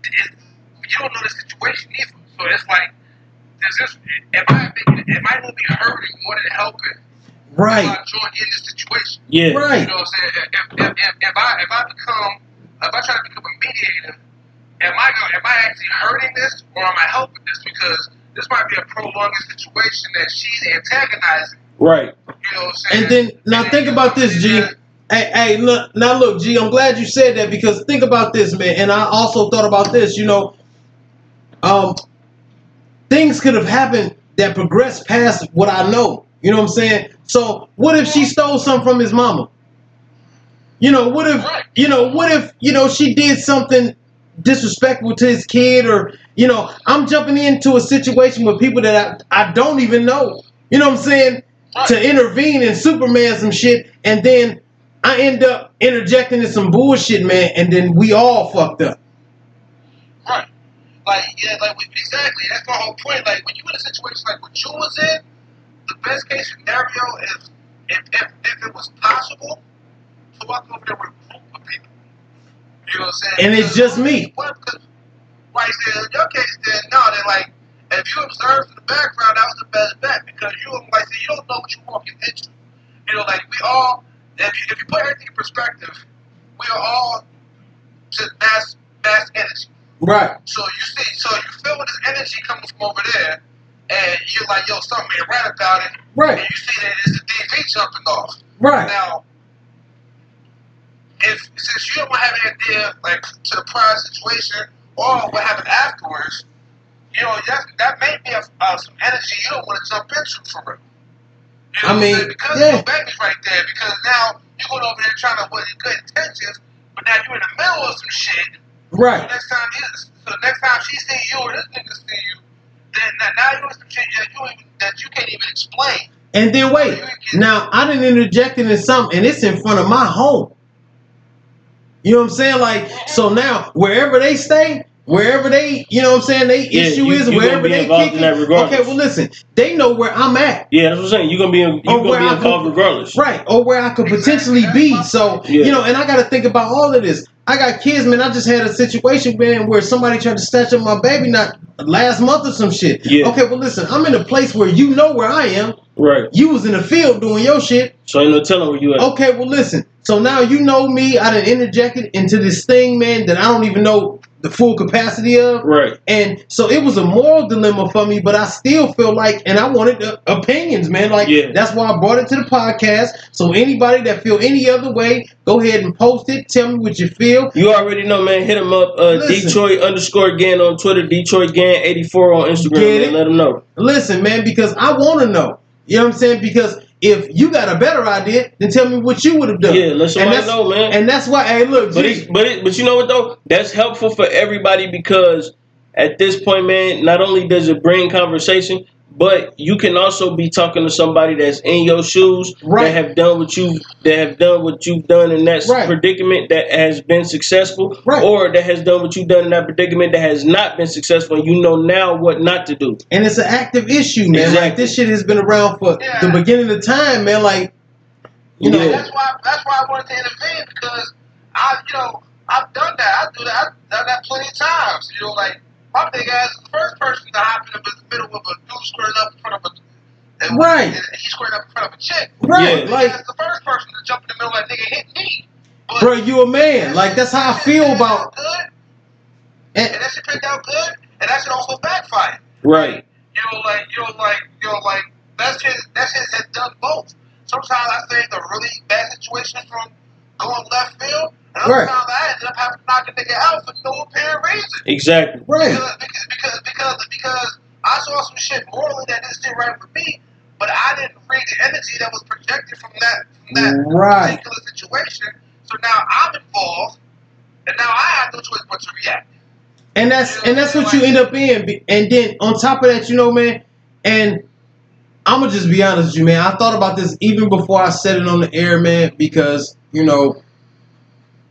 you don't know the situation either. So it's like, does this, am I, making, am I going to be hurting more than helping? If Right. I join in this situation. Yeah. Right. You know what I'm saying? If, if, if, if I if I become if I try to become a mediator, am I going am I actually hurting this or am I helping this? Because this might be a prolonged situation that she's antagonizing. Right. You know what I'm saying? And then now think about this, G. Hey, hey, look now look, G, I'm glad you said that because think about this, man. And I also thought about this, you know. Um things could have happened that progressed past what I know. You know what I'm saying? So what if she stole something from his mama? You know, what if Right. you know, what if, you know, she did something disrespectful to his kid or you know, I'm jumping into a situation with people that I, I don't even know. You know what I'm saying? Right. To intervene and Superman some shit and then I end up interjecting in some bullshit, man, and then we all fucked up. Right. Like, yeah, like, exactly. That's my whole point. Like, when you in a situation like what you was in, the best case scenario is if, if, if it was possible to walk over there with a group of people. You know what I'm saying? And it's just me. What? Right, so in your case, then, no, then, like, if you observed in the background, that was the best bet because you, like, say, you don't know what you're walking into. You know, like, we all, if you, if you put everything in perspective, we are all just mass, mass energy. Right. So you see, so you feel this energy coming from over there, and you're like, yo, something ain't right about it. And you see that it's the DP jumping off. Right. Now, if since you don't have an idea like to the prior situation or what happened afterwards, you know that that may be a, uh, some energy you don't want to jump into for real. You I know I'm mean, because yeah. your baby's right there. Because now you're going over there trying to with good intentions, but now you're in the middle of some shit. Right. So next time is so next time she see you or this nigga see you, then now, now you in some shit that you even, that you can't even explain. And then wait. Now I didn't interject into something, and it's in front of my home. You know what I'm saying? Like, so now wherever they stay, wherever they, you know what I'm saying, they Yeah, issue you- is wherever they kick in it. Okay, well listen, they know where I'm at. Yeah, that's what I'm saying. You're gonna be you're Or gonna be I involved could- regardless. Right, or where I could potentially be. So, Yeah. you know, and I got to think about all of this. I got kids, man. I just had a situation, man, where somebody tried to snatch up my baby not last month or some shit. Yeah. Okay, well, listen, I'm in a place where you know where I am. Right. You was in the field doing your shit. So ain't no telling where you at. Okay, well, listen. So now you know me. I done interjected into this thing, man, that I don't even know the full capacity of. Right. And so it was a moral dilemma for me, but I still feel like, and I wanted opinions, man. Like Yeah. that's why I brought it to the podcast. So anybody that feel any other way, go ahead and post it. Tell me what you feel. You already know, man. Hit him up. Uh, Listen. Detroit underscore Gan on Twitter. Detroit Gan eighty four on Instagram. Get man. it? Let him know. Listen, man, because I want to know. You know what I'm saying? Because if you got a better idea, then tell me what you would have done. Yeah, let somebody know, man. And that's why, hey, look, But G, it's, but it, but you know what though? That's helpful for everybody because at this point, man, not only does it bring conversation, but you can also be talking to somebody that's in your shoes Right. that have done what you that have done what you've done in that Right. predicament that has been successful, Right. or that has done what you've done in that predicament that has not been successful, and you know now what not to do. and it's an active issue, man. Like this shit has been around for Yeah. the beginning of time, man. Like, you know, That's why. That's why I wanted to intervene because I, you know, I've done that. I do that. I've done that plenty of times. You know, like my big ass is the first person to hop in the middle of a dude squaring up in front of a. And Right. And he squared up in front of a chick. right? Yeah. Like, the first person to jump in the middle of that nigga hit me. But bro, you a man. Like that's how I feel about. Good, And, and that shit turned out good, and that shit also backfired. Right. You know, like you know, like you know, like that shit. That shit has done both. Sometimes I saved a really bad situation from going left field, and Right. times I ended up having to knock a nigga out for no apparent reason. Exactly. right. Because, because because because because I saw some shit morally that didn't sit right with me, but I didn't read the energy that was projected from that from that Right. particular situation. So now I'm involved, and now I have no choice but to react. And that's and that's what you end up in. And then on top of that, you know, man, and I'm gonna just be honest with you, man. I thought about this even before I said it on the air, man, because you know,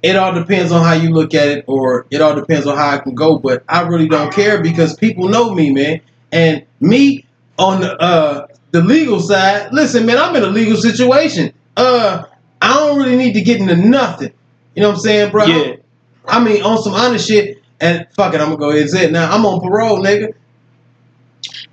it all depends on how you look at it, or it all depends on how I can go. But I really don't care because people know me, man, and me on the uh, the legal side. Listen, man, I'm in a legal situation. Uh, I don't really need to get into nothing. You know what I'm saying, bro? Yeah. I mean, on some honest shit. And fuck it, I'm gonna go ahead and say it now. I'm on parole, nigga.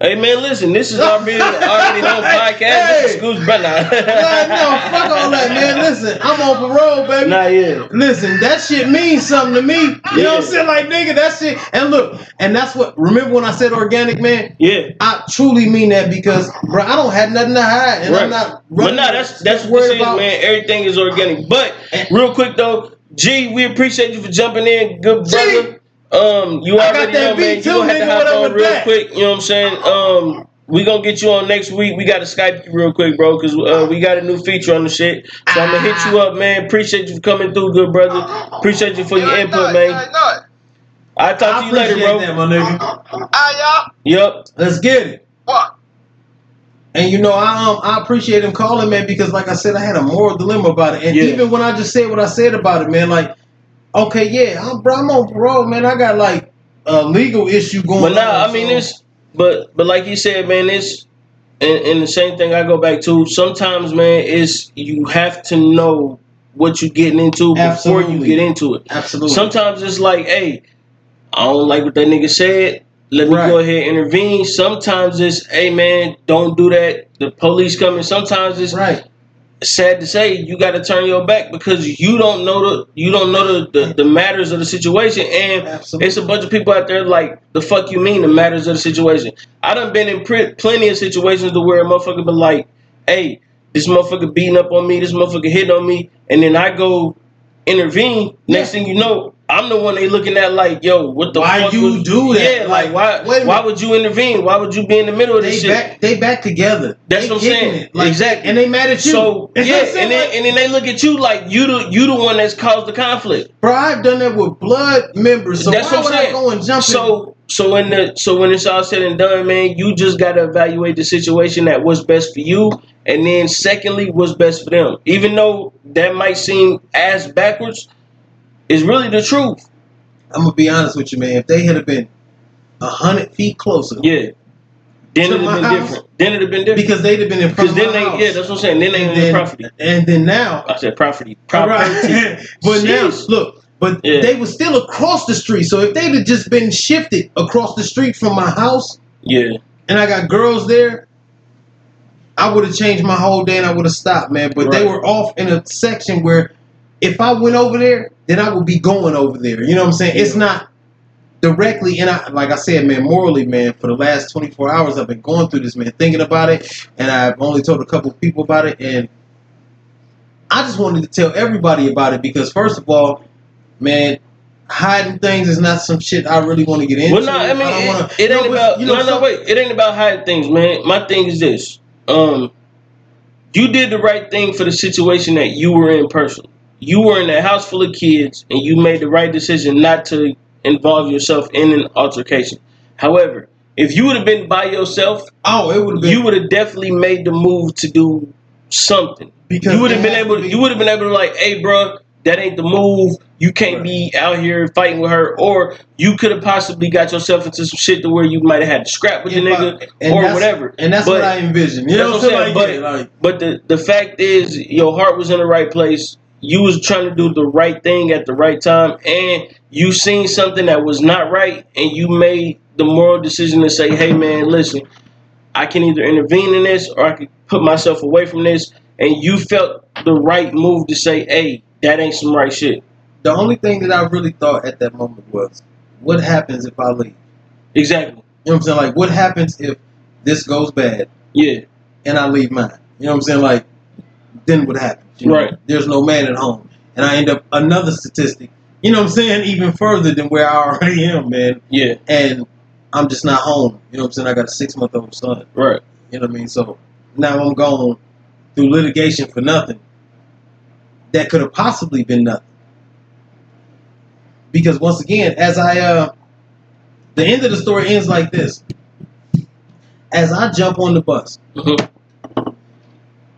Hey man, listen, this is already already on podcast. Hey. This is Scoots Brother. Nah, no, fuck all that, man. Listen, I'm on parole, baby. Not yet. Listen, that shit means something to me. You know what I'm saying? Like, nigga, that shit. And look, and that's what. Remember when I said organic, man? Yeah. I truly mean that because, bro, I don't have nothing to hide, and I'm not. But running- no, that's that's what this is, about. man. Everything is organic. But eh. real quick though, G, we appreciate you for jumping in, good G. brother. Um, you I got already that know, man. beat You gonna have to hop on real that? quick. You know what I'm saying? Um. We gonna get you on next week. We got to Skype you real quick, bro, because uh, we got a new feature on the shit. So I'm gonna hit you up, man. Appreciate you for coming through, good brother. Appreciate you for your You input, know it, man. you ain't know it. I'll talk I to you later, appreciate bro. that, my nigga. Ah, Yup. Let's get it. What? And you know, I um, I appreciate him calling, man, because like I said, I had a moral dilemma about it. And Yeah. even when I just said what I said about it, man, like, okay, yeah, I'm, bro, I'm on parole, man. I got like a legal issue going But on. nah, I mean so- it's but but like you said, man, it's and, and the same thing I go back to. Sometimes, man, is you have to know what you're getting into before you get into it. absolutely. Sometimes it's like, hey, I don't like what that nigga said. Let me Right. go ahead and intervene. Sometimes it's, hey man, don't do that. The police coming. Sometimes it's right. Sad to say you got to turn your back because you don't know the you don't know the, the, the matters of the situation and Absolutely. it's a bunch of people out there like the fuck you mean the matters of the situation i done been in pre- plenty of situations to where a motherfucker been like hey this motherfucker beating up on me this motherfucker hitting on me and then i go intervene next Yeah. thing you know i'm the one they looking at like yo what the fuck? Why you do that? yeah like, Like, why why would you intervene why would you be in the middle of this They shit back, they back together. That's They what I'm saying. Like, Exactly. And they mad at you. So yeah, what I'm saying? and then Like, and then they look at you like you the you the one that's caused the conflict. bro, I've done that with blood members. So that's why what I'm saying. I go and jump so so when the so when it's all said and done, man, you just gotta evaluate the situation at what's best for you, and then secondly, what's best for them. Even though that might seem as backwards, is really the truth. I'm gonna be honest with you, man. If they had have been a hundred feet closer, Yeah. Then it'd have been house? different. Then it'd have been different. because they'd have been in front Because of then my they house. yeah, that's what I'm saying. Then they in the property. and then now, I said property. Property. Right. but now, look, but Yeah. they were still across the street. So if they'd have just been shifted across the street from my house, Yeah. and I got girls there, I would have changed my whole day and I would have stopped, man. But they were off in a section where if I went over there, then I would be going over there. You know what I'm saying? It's not directly and I like I said, man, morally, man, for the last 24 hours I've been going through this, man, thinking about it, and I've only told a couple people about it, and I just wanted to tell everybody about it because first of all, man, hiding things is not some shit I really want to get into. Well, no, I mean, it, wanna- it ain't about you know, no, no, wait. It ain't about hiding things, man. My thing is this: um, you did the right thing for the situation that you were in personally. You were in a house full of kids, and you made the right decision not to involve yourself in an altercation. However, if you would have been by yourself, Oh, it would you would have definitely made the move to do something. because you would have been able. to be- you would have been able to like, hey, bro, that ain't the move. You can't Right. be out here fighting with her, or you could have possibly got yourself into some shit to where you might have had to scrap with the If nigga and or whatever. And that's But- what I envisioned. You know what I'm saying? Like, yeah, like, But the the fact is, your heart was in the right place. You was trying to do the right thing at the right time, and you seen something that was not right, and you made the moral decision to say, "Hey, man, listen, I can either intervene in this, or I could put myself away from this." And you felt the right move to say, "Hey, that ain't some right shit." the only thing that I really thought at that moment was, what happens if I leave? Exactly. You know what I'm saying? Like, what happens if this goes bad Yeah. and I leave mine? You know what I'm saying? Like, then what happens? You know, Right. There's no man at home. And I end up another statistic, you know what I'm saying? Even further than where I already am, man. Yeah. And I'm just not home. You know what I'm saying? I got a six month old son. Right. You know what I mean? So now I'm going through litigation for nothing. That could have possibly been nothing. Because once again, as I uh the end of the story ends like this. As I jump on the bus, Mhm.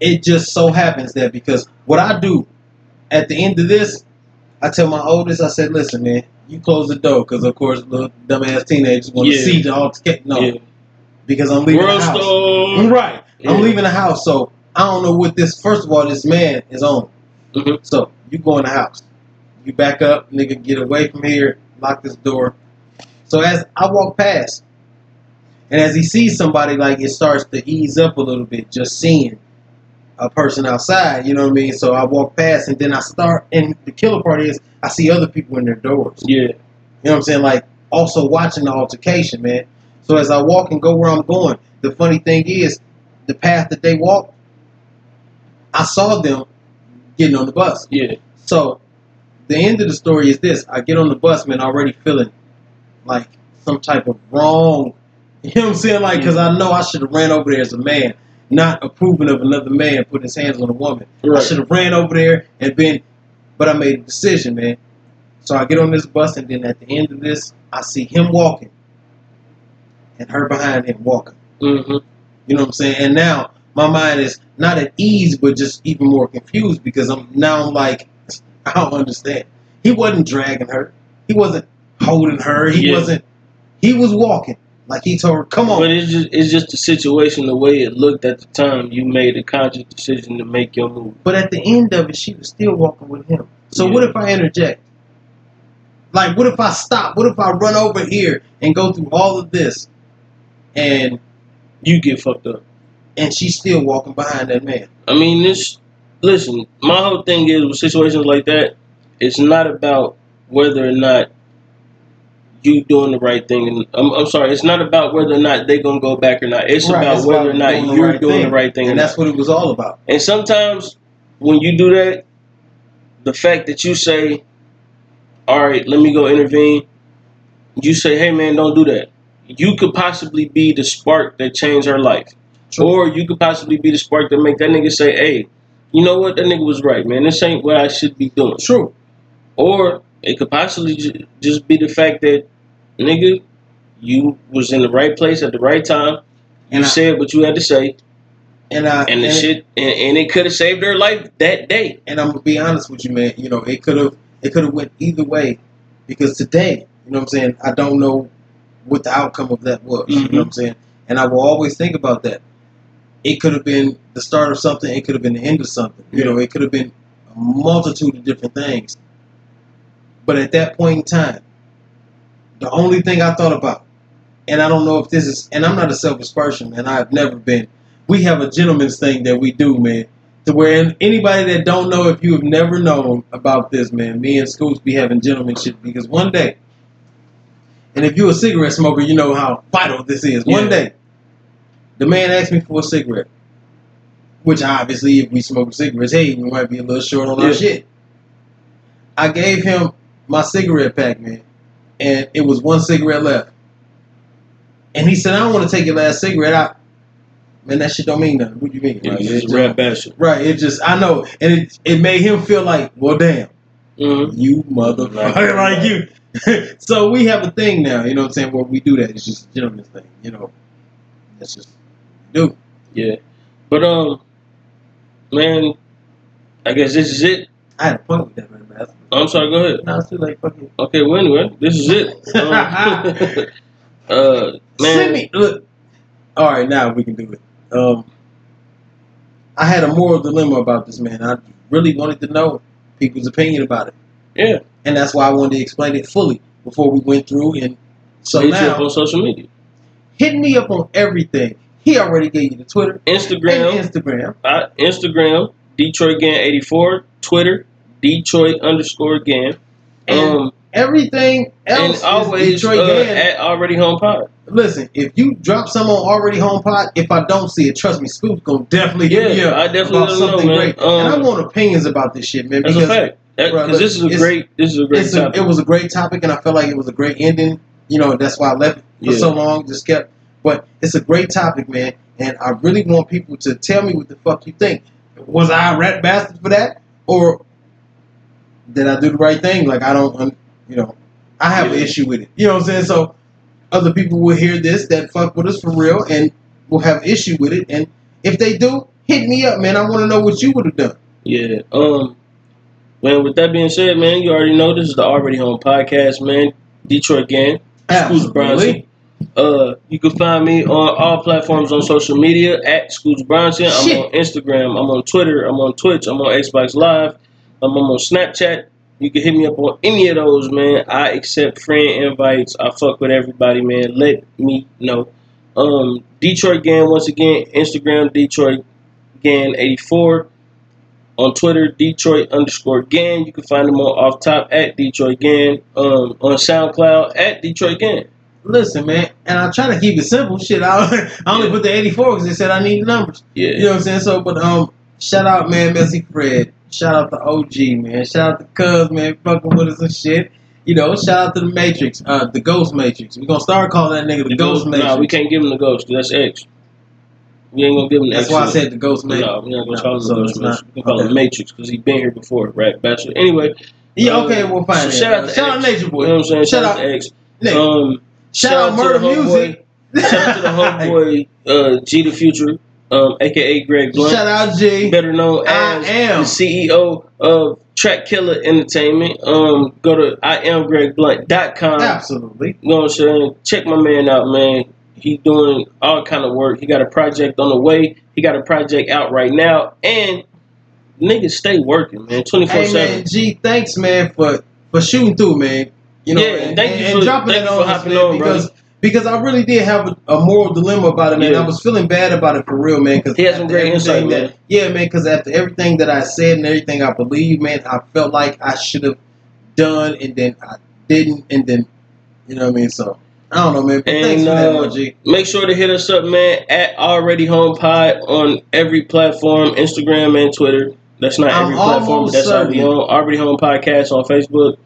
It just so happens that because what I do at the end of this, I tell my oldest, I said, listen, man, you close the door, because of course little dumbass teenagers want to Yeah. see the altercation. No, Yeah. because I'm leaving World the house. star. Right. Yeah. I'm leaving the house, so I don't know what this. First of all, this man is on. Mhm. So you go in the house, you back up, nigga, get away from here, lock this door. So as I walk past, and as he sees somebody, like it starts to ease up a little bit, just seeing a person outside. You know what I mean? So I walk past, and then I start. And the killer part is, I see other people in their doors. Yeah. You know what I'm saying? Like also watching the altercation, man. So as I walk and go where I'm going, the funny thing is, the path that they walk, I saw them getting on the bus. Yeah. So the end of the story is this: I get on the bus, man, already feeling like some type of wrong. You know what I'm saying? Like, because I know I should have ran over there as a man, not approving of another man putting his hands on a woman. I should have ran over there and been, but I made a decision, man. So I get on this bus, and then at the end of this, I see him walking, and her behind him walking. Mm-hmm. You know what I'm saying? And now my mind is not at ease, but just even more confused because I'm now I'm like, I don't understand. He wasn't dragging her. He wasn't holding her. He Yeah. wasn't. He was walking like he told her, "Come on." But it's just it's just the situation, the way it looked at the time. You made a conscious decision to make your move. But at the end of it, she was still walking with him. So Yeah. what if I interject? Like, what if I stop? What if I run over here and go through all of this, and You get fucked up. and she's still walking behind that man? I mean, this. Listen, my whole thing is with situations like that. It's not about whether or not you doing the right thing. And I'm, I'm sorry, it's not about whether or not they're gonna go back or not. It's Right, about whether about or not doing you're right doing thing. the right thing. and not. that's what it was all about. And sometimes when you do that, the fact that you say, "All right, let me go intervene," you say, "Hey, man, don't do that." You could possibly be the spark that changed her life, True. or you could possibly be the spark that make that nigga say, "Hey, you know what? That nigga was right, man. This ain't what I should be doing." True. Or it could possibly ju- just be the fact that, nigga, you was in the right place at the right time. You And I- said what you had to say, And I and the and- shit, and, and it could have saved her life that day. and I'm gonna be honest with you, man. You know, it could have it could have went either way because today, you know what I'm saying, I don't know what the outcome of that was. You know mm-hmm. what I'm saying? And I will always think about that. It could have been the start of something, it could have been the end of something. You know, it could have been a multitude of different things. But at that point in time, the only thing I thought about, and I don't know if this is and I'm not a selfish person, and I've never been. We have a gentleman's thing that we do, man to where anybody that don't know if you have never known about this man me and scoops be having gentlemanship because one day And if you're a cigarette smoker, you know how vital this is. Yeah. One day, the man asked me for a cigarette, which obviously, if we smoke cigarettes, hey, we might be a little short on Yeah. our shit. I gave him my cigarette pack, man, and it was one cigarette left. And he said, "I don't want to take your last cigarette out." Man, that shit don't mean nothing. What do you mean? Yeah, Like, he's it just a rap bastard. Right. It just I know, and it it made him feel like, well, damn, Mm-hmm. you motherfucker, like you. so we have a thing now, you know what I'm saying, where we do that. It's just a gentleman's thing, you know. That's just do. Yeah. But um, man, I guess this is it. I had a point with that man. man. I'm sorry. Go ahead. No, it's too late. Fuck you. Okay. Well, anyway, this is it. Um, uh, man. Send me look. All right, now we can do it. Um, I had a moral dilemma about this man. I really wanted to know people's opinion about it, Yeah. and that's why I wanted to explain it fully before we went through. And so hit you now, up on social media, hit me up on everything. He already gave you the Twitter Instagram, and Instagram. uh, Instagram, Detroit Gang eighty four, Twitter, Detroit underscore Gan, um, Everything else and always is Detroit uh, at Already Home Pod. Listen, if you drop some on already home pod, if I don't see it, trust me, Scoop's gonna definitely Yeah, I definitely about know, something man. great. and I Um, want opinions about this shit, man, That's because a fact. Bro, Because look, this is a great, this is a great a, topic. it was a great topic, and I felt like it was a great ending. You know, that's why I left for Yeah. so long, just kept. But it's a great topic, man, and I really want people to tell me what the fuck you think. Was I a rat bastard for that, or did I do the right thing? Like I don't, you know, I have an issue with it. You know what I'm saying? So other people will hear this that fuck with us for real, and will have issue with it. And if they do, hit me up, man. I want to know what you would have done. Yeah. Um. Man, with that being said, man, you already know this is the Already Home podcast, man. Detroit Gang, Scoots Bronson. Uh, you can find me on all platforms on social media at Scoots Bronson. I'm on Instagram. I'm on Twitter. I'm on Twitch. I'm on Xbox Live. I'm on Snapchat. You can hit me up on any of those, man. I accept friend invites. I fuck with everybody, man. Let me know. Um, Detroit Gang once again. Instagram Detroit Gang 84 on Twitter, Detroit underscore Gan. You can find them on off top at Detroit Gan. Um, on SoundCloud at Detroit Gan. Listen, man, and I try to keep it simple. Shit, I, I only Yeah. put the 84 because they said I need numbers. Yeah. You know what I'm saying? So, but um, shout out, man, Messy Fred. Shout out to OG, man. Shout out to Cuz, man, fucking with us and shit. You know, shout out to the Matrix, uh, the Ghost Matrix. We're gonna start calling that nigga the, Ghost Matrix. Nah, we can't give him the Ghost. that's X. We ain't gonna give him the That's X. why I said the Ghost Matrix. No, we're not gonna No, call him so the ghost. Matrix. We call him. Matrix because he's been here before, right? Bachelor. Anyway. Yeah, uh, okay, we'll find so it. shout out to Shout out X. Nature Boy. You know what I'm saying? Shout Shout, out- out to X. Um, shout out to Murder the Music. Shout out to the homeboy uh, G the Future, um, aka Greg Blunt. Shout out G. better known as am. the CEO of Track Killer Entertainment. Um, go to iamgregblunt.com. Absolutely. You know what I'm saying? Check my man out, man. He doing all kind of work. He got a project on the way. He got a project out right now, and niggas stay working, man, 24 hey, 7. G, thanks man for for shooting through, man. You know, Yeah, and, thank and, you and dropping thank that you for on us, hopping man, on, because brother. Because I really did have a, a moral dilemma about it, man. Yeah. I was feeling bad about it for real, man. Because He had some great insight, that, man. Yeah, man. Because after everything that I said and everything I believe, man, I felt like I should have done, and then I didn't, and then you know what I mean. So I don't know, man. But thanks And for uh, make sure to hit us up, man, at Already Home Pod on every platform, Instagram and Twitter. That's not I'm every platform, but that's already home. Already Home Podcast on Facebook.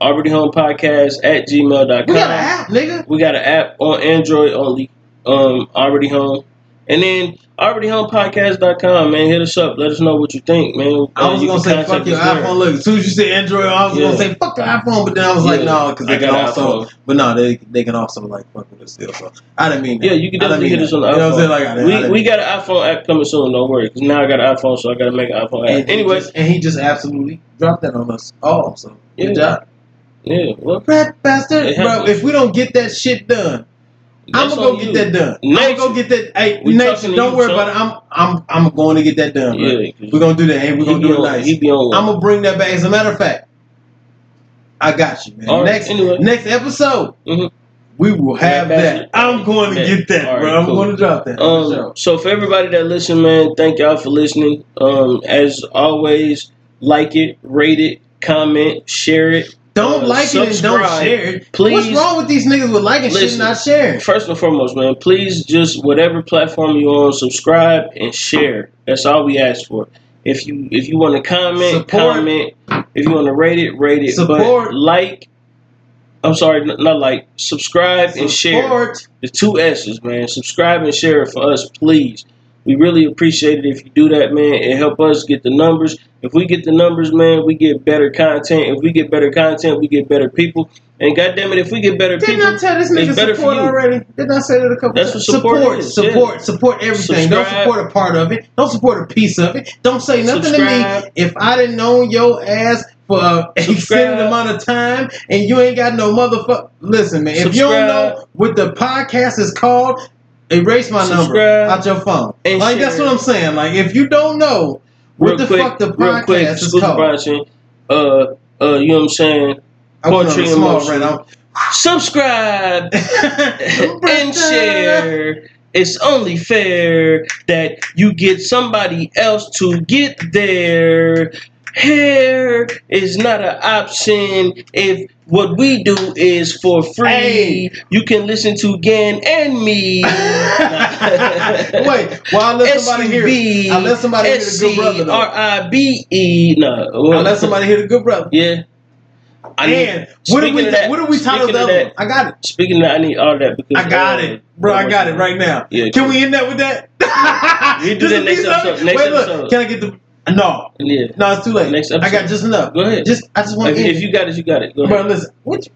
Already Home Podcast at gmail.com. We got an app, nigga. We got an app on Android only. Um, Already Home. And then alreadyhomepodcast.com, man. Hit us up. Let us know what you think, man. I Uh, was gonna can say fuck contact your us there. iPhone. Look, as soon as you said Android, I was Yeah. gonna say fuck your iPhone, but then I was like, Yeah. no, because I they can got also, iPhone. but no, they they can also like fuck with us still. So I didn't mean that. Yeah, you can definitely mean hit us on the You know what I'm saying? iPhone. Like, I didn't- I we didn't- we got an iPhone app coming soon. Don't worry, because now I got an iPhone, so I got to make an iPhone app. and he Anyway, just- and he just absolutely dropped that on us all. So good Yeah. job, yeah. Well, rat bastard, bro. If we don't get that shit done, I'm gonna go on get that done. I'm gonna go get that. Hey, We nature, don't worry Chuck. about it. I'm I'm I'm going to get that done. bro. We're gonna do that, and we're gonna be do it on- nice. He be on. I'm gonna bring that back. As a matter of fact, I got you, man. All right, next anyway. next episode, Mhm. we will have Yeah, that. I'm going to Yeah. get that, All right, bro. I'm cool. going to drop that. Um, sure. so for everybody that listen, man, thank y'all for listening. Um, as always, like it, rate it, comment, share it, Don't Uh, like it and don't share it. Please. What's wrong with these niggas with liking shit and not sharing? First and foremost, man, please just whatever platform you're on, subscribe and share. That's all we ask for. If you if you want to comment, Support. comment. If you want to rate it, rate it. Support. But like, I'm sorry, not like. Subscribe and share. The two S's, man. Subscribe and share it for us, please. We really appreciate it if you do that, man. It help us get the numbers. If we get the numbers, man, we get better content. If we get better content, we get better people. And goddamn it, if we get better people. Didn't people, I tell this nigga support already? Didn't I say that a couple That's times? what support is, support, yeah. support everything. Don't support a part of it. Don't support a piece of it. Don't say nothing Subscribe. to me if I didn't know your ass for an extended amount of time and you ain't got no motherfucker. Listen, man, if you don't know what the podcast is called, erase my number Subscribe. out your phone. And like that's what I'm saying. Like if you don't know what real the quick, fuck the real quick, is called. Uh, uh, you know what I'm saying? Poetry a in small motion. Subscribe and share. It's only fair that you get somebody else to get there. Hair is not an option if what we do is for free. Hey. You can listen to Gan and me. Wait, well, I let somebody hear. I let somebody hear the good brother. though. S-C-R-I-B-E. No. I let somebody hear the good brother. Yeah. I need- And what do speaking we? that- what do we title speaking the of that- I got it. Speaking of that, I need all that because I got uh, it, bro. I got it right now. Yeah, Can we end that with that? We do that next episode. Next Wait, look. Can I get the? No, Yeah. no, it's too late. Next I got just enough. Go ahead. Just, I just want If, to. if you got it, you got it. Go bro, listen. What? You,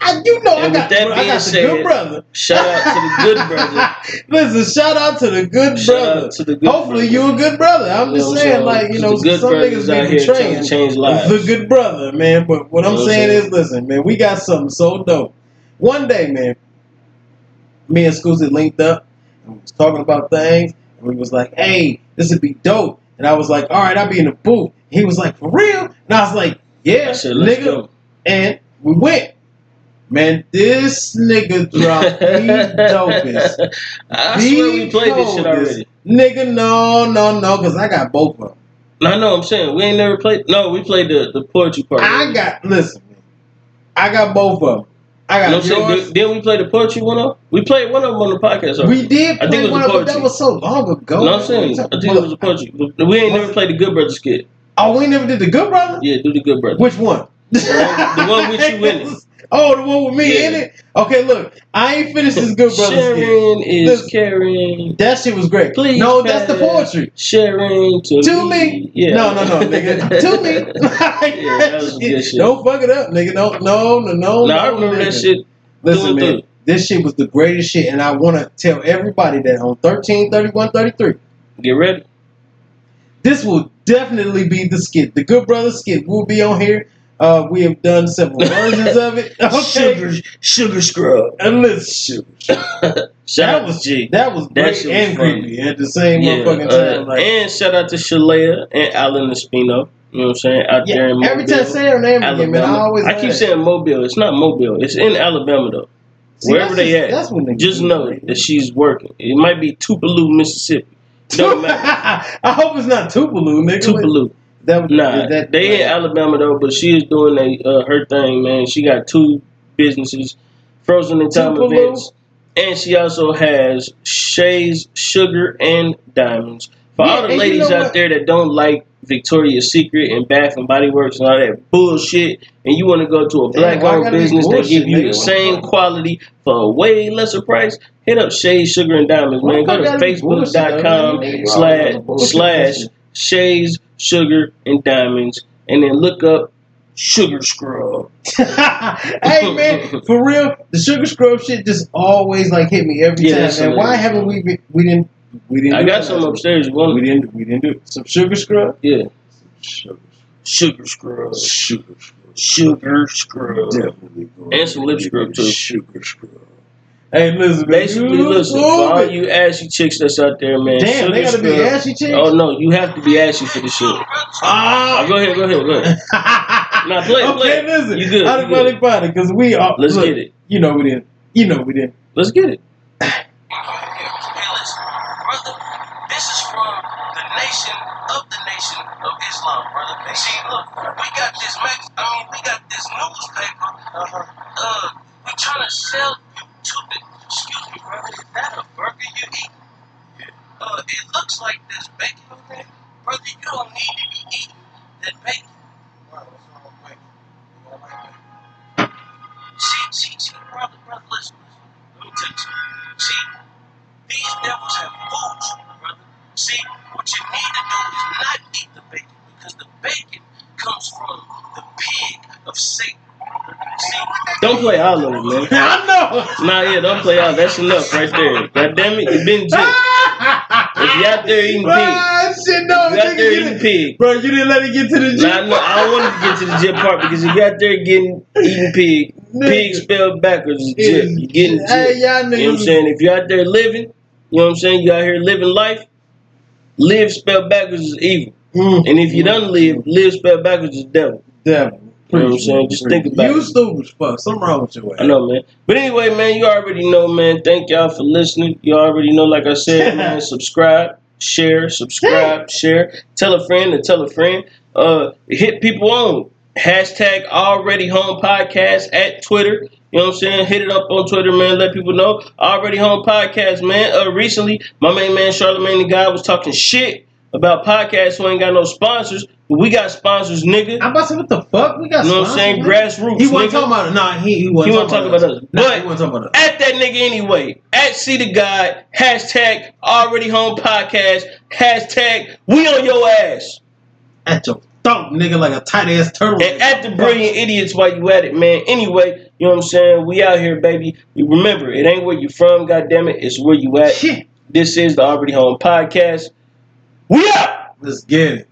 I, you know, I got, that bro, I got the good brother. Shout out to the good brother. Listen, shout out to the good Shout brother. to the good Hopefully, brother. you a good brother. I'm You just what saying, like you know, some niggas out be betraying change lives. the good brother, man. But what You I'm I'm saying saying? is, listen, man, we got something so dope. One day, man, me and Scoozy linked up and we was talking about things, and we was like, "Hey, this would be dope." And I was like, "All right, I'll be in the booth." He was like, "For real?" And I was like, "Yeah, said, nigga." go. And we went. Man, this nigga dropped the dopest. I swear we played this shit already. Nigga, no, no, no, because I got both of them. No, no, I'm saying we ain't never played. No, we played the, the poetry part. I got, listen, I got both of them. I You know what I'm saying? yours. Did, didn't we play the poetry one up? We played one of them on the podcast. already. We did I think it was one, of that was so long ago. No, I'm saying I think it was a poetry. We ain't never played the Good Brother skit. Oh, we never did the Good Brother? Yeah, do the Good Brother. Which one? the one with you in it. Oh, the one with me Yeah. in it? Okay, look, I ain't finished this Good Brother skit. Sharing is Listen. caring. That shit was great. Please no, that's the poetry. Sharing to, To me. Yeah. No, no, no, nigga. to me. Yeah, that was good shit. Don't fuck it up, nigga. No, no, no, no. No, I remember nigga. that shit. Listen, through man, this shit was the greatest shit, and I want to tell everybody that on 13, 31, 33, Get ready. this will definitely be the skit. The Good Brothers skit will be on here. Uh, we have done several versions of it. Okay. Sugar, sugar scrub. And listen, Shout that was G. that was great was and funny. creepy at the same Yeah, motherfucking uh, time. Like, and shout out to Shalea and Alan Espino. You know what I'm saying? Out there in yeah, Mobile, every time I say her name again, man, I Alabama. always I keep saying Mobile. It's not Mobile. It's in Alabama though. See, Wherever they just- at, That's when niggas Just know it. that she's working. It might be Tupelo, Mississippi. Don't matter. I hope it's not Tupelo, nigga. Tupelo. That was Nah, that, they in Alabama though, but she is doing a, uh, her thing, man. She got two businesses, Frozen in Time Tupelo. events, and she also has Shay's Sugar and Diamonds. For Yeah, all the and you ladies know out there that don't like Victoria's Secret and Bath and Body Works and all that bullshit, and you want to go to a black-owned business that give you the same quality for a way lesser price, hit up Shay's Sugar and Diamonds, man. the Go to fuck gotta be bullshit, though, facebook.com man? You slash always bullshit slash bullshit. Sugar and Diamonds, and then look up Sugar Scrub. hey man, for real, the sugar scrub shit just always like hit me every Yeah, time. Man, why haven't we been, we didn't we didn't? I got some upstairs. Want We didn't we didn't do it. some sugar scrub. Yeah, Sugar, Sugar Scrub. sugar scrub. Sugar Scrub. Definitely And some lip scrub, too. Sugar scrub. Hey, listen, Basically, man, listen, for all you ashy chicks that's out there, man. Damn, they gotta be Scrub- ashy chicks. Oh no, you have to be ashy for the shit. Oh, Ah. go ahead, go ahead, go ahead. Nah, play it, okay, play it. listen. You good, How you the fuck find it? Because we are. Let's look, get it. You know we didn't. You know we didn't. Let's get it. Hey, listen, brother, this is from the nation of the nation of Islam, brother. They see, look, we got this Mex- I mean, we got this newspaper. Uh, huh. Uh, we trying to sell you Excuse me, brother. Is that a burger you eat? Uh, it looks like there's bacon on there, brother. You don't need to be eating that bacon. See, see, see, brother, brother, listen, listen. Let me tell you something. See, these devils have fooled you, brother. See, what you need to do is not eat the bacon because the bacon comes from the pig of Satan. Don't play all of it, man. I know. Nah, yeah, don't play all. That's enough right there. God damn it, you been jipped. If you out there eating pig, Ah, shit, no, you out there you eating pig. Bro, you didn't let it get to the Nah, gym. no, I don't want to get to the jip part because if you out there getting eating pig, pig spelled backwards is jip. You getting jip. Hey, y'all You know what I'm saying? If you're out there living, you know what I'm saying? You out here living life. Live spelled backwards is evil. Mm. And if you don't live, live spelled backwards is devil. Devil. You know what I'm saying? Just think about you it. stupid as fuck. Something wrong with your ass. I know, man. But anyway, man, you already know, man. Thank y'all for listening. You already know, like I said, man, subscribe, share, subscribe, share. Tell a friend and tell a friend. Uh, hit people on. Hashtag already home podcast at Twitter. You know what I'm saying? Hit it up on Twitter, man. Let people know. Already home podcast, man. Uh, recently, my main man Charlamagne tha God was talking shit about podcasts who ain't got no sponsors. We got sponsors, nigga. I'm about to say, what the fuck? We got You know what I'm saying? sponsors. Grassroots. He wasn't nigga. talking about it. Nah, he, he wasn't He wasn't talking about us. Nah, But- he wasn't talking about us. at that nigga anyway. At See the God, hashtag already home podcast, hashtag we on your ass. At your throat, nigga, like a tight ass turtle. And at the brilliant idiots while you at it, man. Anyway, you know what I'm saying? We out here, baby. You remember, it ain't where you from, goddamn it. It's where you at. Shit. This is the Already Home Podcast. We out! Let's get it.